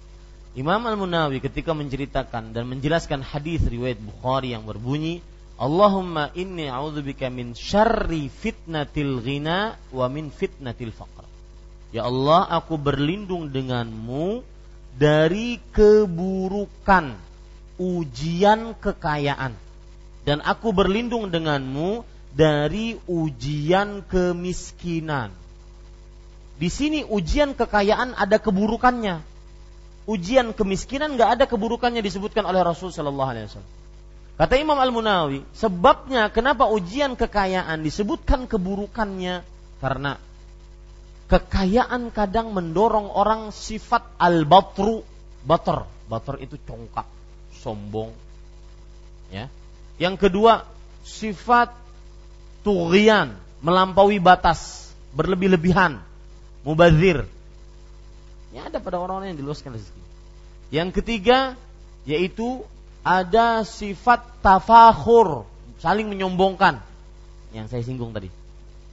Imam Al-Munawi ketika menceritakan dan menjelaskan hadis riwayat Bukhari yang berbunyi Allahumma inni a'udzubika min syarri fitnatil ghina wa min fitnatil faqr. Ya Allah, aku berlindung denganmu dari keburukan ujian kekayaan dan aku berlindung denganmu dari ujian kemiskinan. Di sini ujian kekayaan ada keburukannya ujian kemiskinan nggak ada keburukannya disebutkan oleh Rasul Shallallahu Alaihi Wasallam. Kata Imam Al Munawi, sebabnya kenapa ujian kekayaan disebutkan keburukannya karena kekayaan kadang mendorong orang sifat al batru bater. Bater itu congkak sombong. Ya. Yang kedua sifat tughian melampaui batas berlebih-lebihan mubazir. Ya ada pada orang-orang yang diluaskan rezeki. Yang ketiga yaitu ada sifat tafakhur, saling menyombongkan. Yang saya singgung tadi.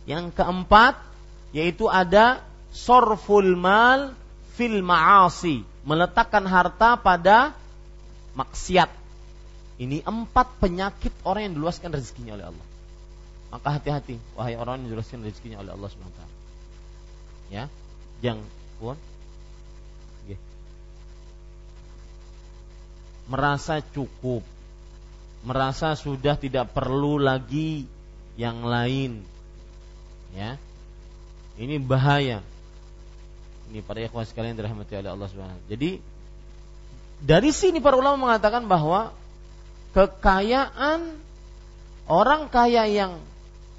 Yang keempat yaitu ada sorful mal fil ma'asi, meletakkan harta pada maksiat. Ini empat penyakit orang yang diluaskan rezekinya oleh Allah. Maka hati-hati wahai orang yang diluaskan rezekinya oleh Allah SWT. Ya, jangan pun merasa cukup, merasa sudah tidak perlu lagi yang lain. Ya. Ini bahaya. Ini para ikhwan sekalian dirahmati oleh Allah Subhanahu Jadi dari sini para ulama mengatakan bahwa kekayaan orang kaya yang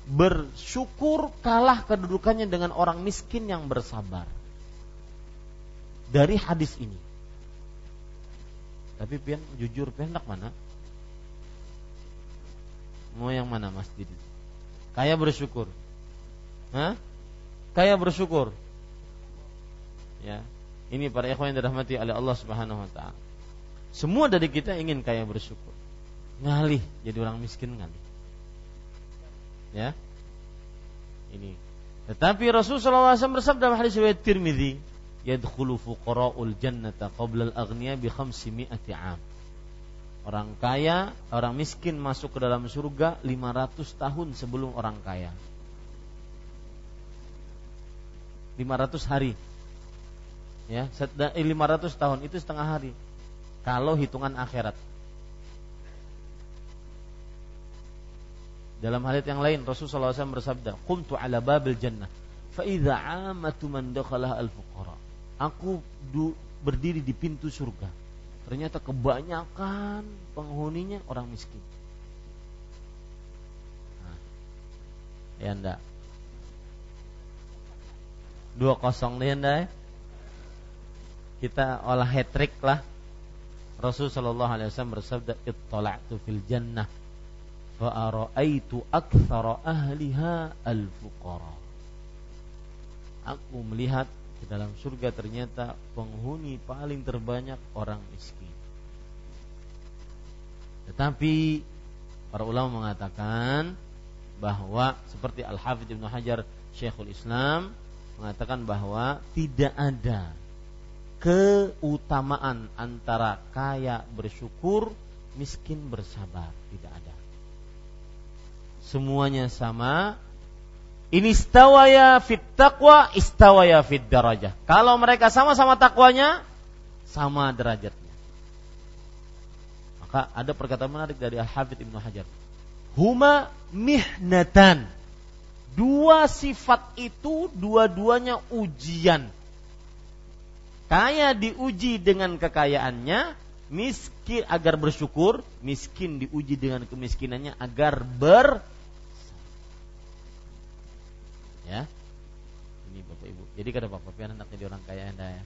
bersyukur kalah kedudukannya dengan orang miskin yang bersabar. Dari hadis ini. Tapi pian jujur pian mana? Mau yang mana Mas Didi? Kaya bersyukur. Hah? Kaya bersyukur. Ya. Ini para ikhwan yang dirahmati oleh Allah Subhanahu wa taala. Semua dari kita ingin kaya bersyukur. Ngalih jadi orang miskin ngalih. Ya. Ini. Tetapi Rasulullah SAW bersabda dalam hadis riwayat Tirmidzi, yadkhulu fuqara'ul jannata qabla al-aghniya bi khamsimi'ati 'am. Orang kaya, orang miskin masuk ke dalam surga 500 tahun sebelum orang kaya. 500 hari. Ya, 500 eh, tahun itu setengah hari. Kalau hitungan akhirat. Dalam hadits yang lain Rasulullah SAW bersabda, "Qumtu ala babil jannah, fa idza 'amatu man dakhala al-fuqara." aku du, berdiri di pintu surga. Ternyata kebanyakan penghuninya orang miskin. Nah, ya enggak. Dua kosong anda ya. Kita olah hat trick lah. Rasul Shallallahu Alaihi Wasallam bersabda, "Ittala'tu fil jannah, fa aktsara ahliha al-fuqara." Aku melihat di dalam surga ternyata penghuni paling terbanyak orang miskin. Tetapi para ulama mengatakan bahwa seperti Al-Hafidz Ibnu Hajar Syekhul Islam mengatakan bahwa tidak ada keutamaan antara kaya bersyukur, miskin bersabar, tidak ada. Semuanya sama, ini istawaya fit taqwa, istawaya fit darajah. Kalau mereka sama-sama takwanya, sama derajatnya. Maka ada perkataan menarik dari Al-Hafidh Ibnu Hajar. Huma mihnatan. Dua sifat itu dua-duanya ujian. Kaya diuji dengan kekayaannya, miskin agar bersyukur, miskin diuji dengan kemiskinannya agar ber Ya. Ini Bapak Ibu. Jadi kata Bapak pian anak jadi orang kaya Anda ya.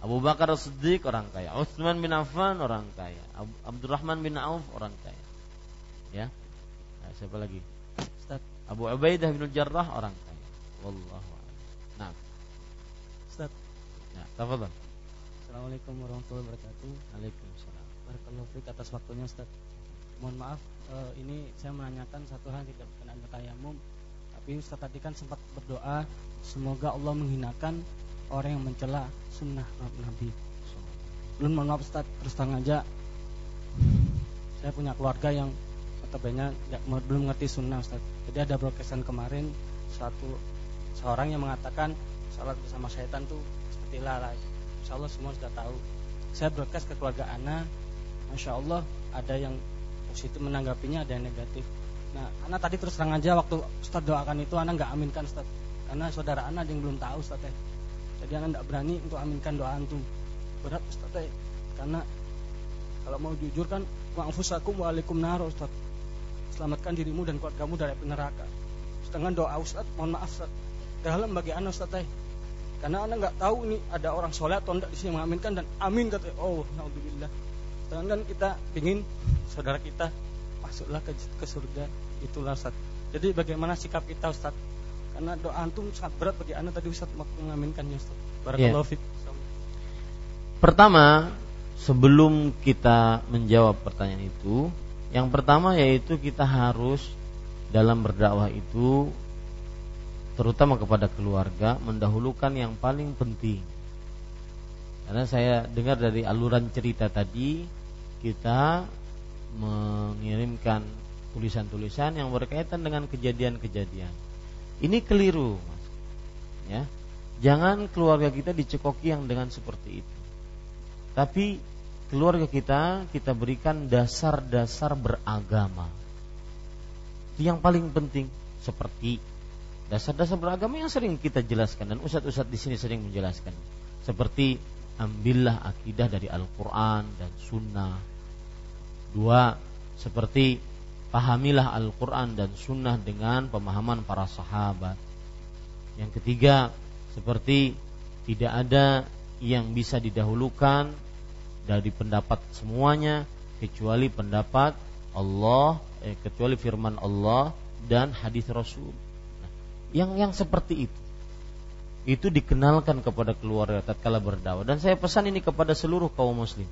Abu Bakar Siddiq orang kaya, Utsman bin Affan orang kaya, Abdurrahman bin Auf orang kaya. Ya. Nah, siapa lagi? Ustaz. Abu Ubaidah bin Jarrah orang kaya. Wallahu a'lam. Nah.
Ustaz.
Ya, tafadhol.
Assalamualaikum warahmatullahi wabarakatuh.
Waalaikumsalam.
Barakallahu fiik atas waktunya Ustaz. Mohon maaf uh, ini saya menanyakan satu hal tidak berkenaan tayamum. Tapi Ustaz tadi kan sempat berdoa semoga Allah menghinakan orang yang mencela sunnah Nabi. Belum mohon maaf Ustaz, terus terang aja saya punya keluarga yang notabene belum ngerti sunnah Ustaz. Jadi ada broadcastan kemarin satu seorang yang mengatakan salat bersama syaitan tuh seperti lalai. Insya Allah semua sudah tahu. Saya broadcast ke keluarga Ana, Masya Allah ada yang positif menanggapinya, ada yang negatif. Nah, Ana tadi terus terang aja waktu Ustaz doakan itu Ana nggak aminkan Ustaz. Karena saudara Ana yang belum tahu Ustaz teh. Jadi Ana nggak berani untuk aminkan doa antum. Berat Ustaz teh. Karena kalau mau jujur kan wa'anfusakum wa'alaikum nar Ustaz selamatkan dirimu dan keluargamu dari neraka. Sedangkan doa Ustaz, mohon maaf Ustaz, dalam bagi anak Ustaz teh. Karena anak nggak tahu ini ada orang soleh atau enggak di sini mengaminkan dan amin kata oh naudzubillah. Sedangkan kita ingin saudara kita masuklah ke, ke surga itulah Ustaz. Jadi bagaimana sikap kita Ustaz? Karena doa antum sangat berat bagi anak tadi Ustaz mengaminkannya Ustaz. Barakallahu yeah.
Pertama, sebelum kita menjawab pertanyaan itu, yang pertama yaitu kita harus dalam berdakwah itu terutama kepada keluarga mendahulukan yang paling penting. Karena saya dengar dari aluran cerita tadi kita mengirimkan tulisan-tulisan yang berkaitan dengan kejadian-kejadian. Ini keliru, Mas. Ya. Jangan keluarga kita dicekoki yang dengan seperti itu. Tapi keluarga kita kita berikan dasar-dasar beragama. Yang paling penting seperti dasar-dasar beragama yang sering kita jelaskan dan ustadz-ustadz di sini sering menjelaskan. Seperti ambillah akidah dari Al-Qur'an dan sunnah. Dua, seperti pahamilah Al-Qur'an dan sunnah dengan pemahaman para sahabat. Yang ketiga, seperti tidak ada yang bisa didahulukan dari pendapat semuanya kecuali pendapat Allah eh, kecuali firman Allah dan hadis Rasul. Nah, yang yang seperti itu itu dikenalkan kepada keluarga tatkala berdakwah dan saya pesan ini kepada seluruh kaum muslim.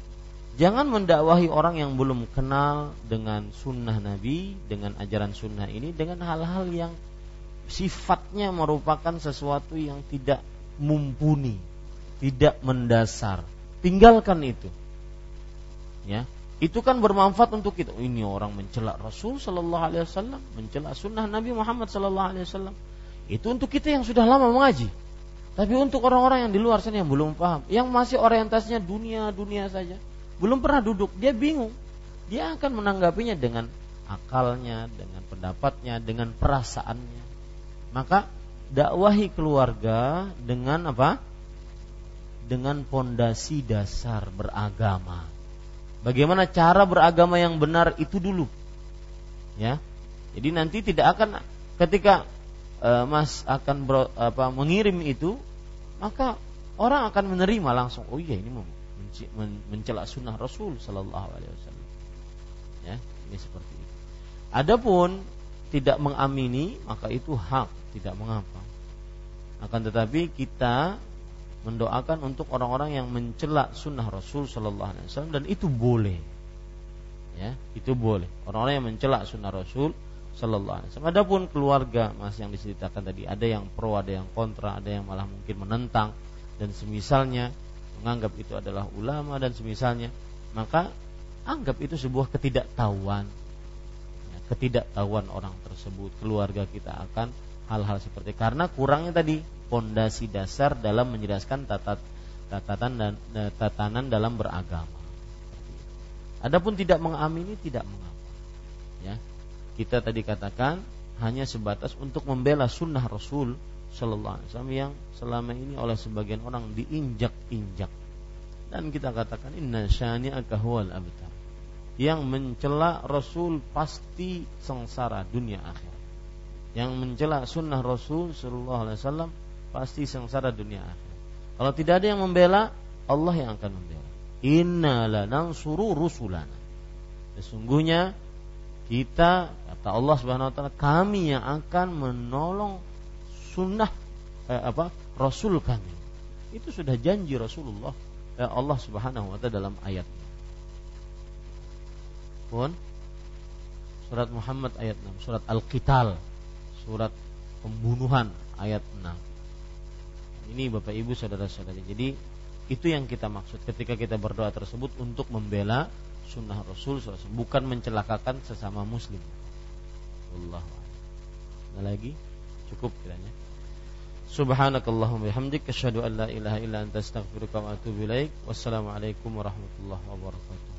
Jangan mendakwahi orang yang belum kenal dengan sunnah Nabi, dengan ajaran sunnah ini, dengan hal-hal yang sifatnya merupakan sesuatu yang tidak mumpuni, tidak mendasar. Tinggalkan itu ya. Itu kan bermanfaat untuk kita. Ini orang mencela Rasul Shallallahu Alaihi Wasallam mencela Sunnah Nabi Muhammad Shallallahu Alaihi Wasallam. Itu untuk kita yang sudah lama mengaji. Tapi untuk orang-orang yang di luar sana yang belum paham yang masih orientasinya dunia dunia saja belum pernah duduk dia bingung. Dia akan menanggapinya dengan akalnya dengan pendapatnya dengan perasaannya. Maka dakwahi keluarga dengan apa? Dengan pondasi dasar beragama Bagaimana cara beragama yang benar itu dulu. Ya. Jadi nanti tidak akan ketika e, Mas akan ber, apa mengirim itu, maka orang akan menerima langsung. Oh iya ini mencela sunnah Rasul Sallallahu Alaihi Wasallam. Ya, ini seperti itu. Adapun tidak mengamini maka itu hak, tidak mengapa. Akan tetapi kita mendoakan untuk orang-orang yang mencela sunnah Rasul Shallallahu Alaihi Wasallam dan itu boleh, ya itu boleh. Orang-orang yang mencela sunnah Rasul Shallallahu Alaihi Wasallam. Adapun keluarga mas yang diceritakan tadi ada yang pro, ada yang kontra, ada yang malah mungkin menentang dan semisalnya menganggap itu adalah ulama dan semisalnya maka anggap itu sebuah ketidaktahuan ya, ketidaktahuan orang tersebut keluarga kita akan hal-hal seperti karena kurangnya tadi pondasi dasar dalam menjelaskan tatat, tatatan dan eh, tatanan dalam beragama. Adapun tidak mengamini tidak mengapa. Ya. Kita tadi katakan hanya sebatas untuk membela sunnah Rasul Shallallahu Alaihi Wasallam yang selama ini oleh sebagian orang diinjak-injak dan kita katakan inna syani'aka huwal abtar yang mencela Rasul pasti sengsara dunia akhir yang mencela sunnah Rasul Shallallahu Alaihi Wasallam pasti sengsara dunia akhir kalau tidak ada yang membela Allah yang akan membela inna lanansuru rusulana sesungguhnya kita kata Allah Subhanahu wa taala kami yang akan menolong sunnah eh, apa Rasul kami. Itu sudah janji Rasulullah eh, Allah Subhanahu wa taala dalam ayat. Pun surat Muhammad ayat 6, surat Al-Qital, surat pembunuhan ayat 6. Ini Bapak Ibu saudara-saudari. Jadi itu yang kita maksud ketika kita berdoa tersebut untuk membela sunnah Rasul SAW, bukan mencelakakan sesama Muslim. Allah. Ada lagi? Cukup kiranya. Subhanakallahumma bihamdik asyhadu an la ilaha illa anta astaghfiruka wa atubu ilaik. Wassalamualaikum warahmatullahi wabarakatuh.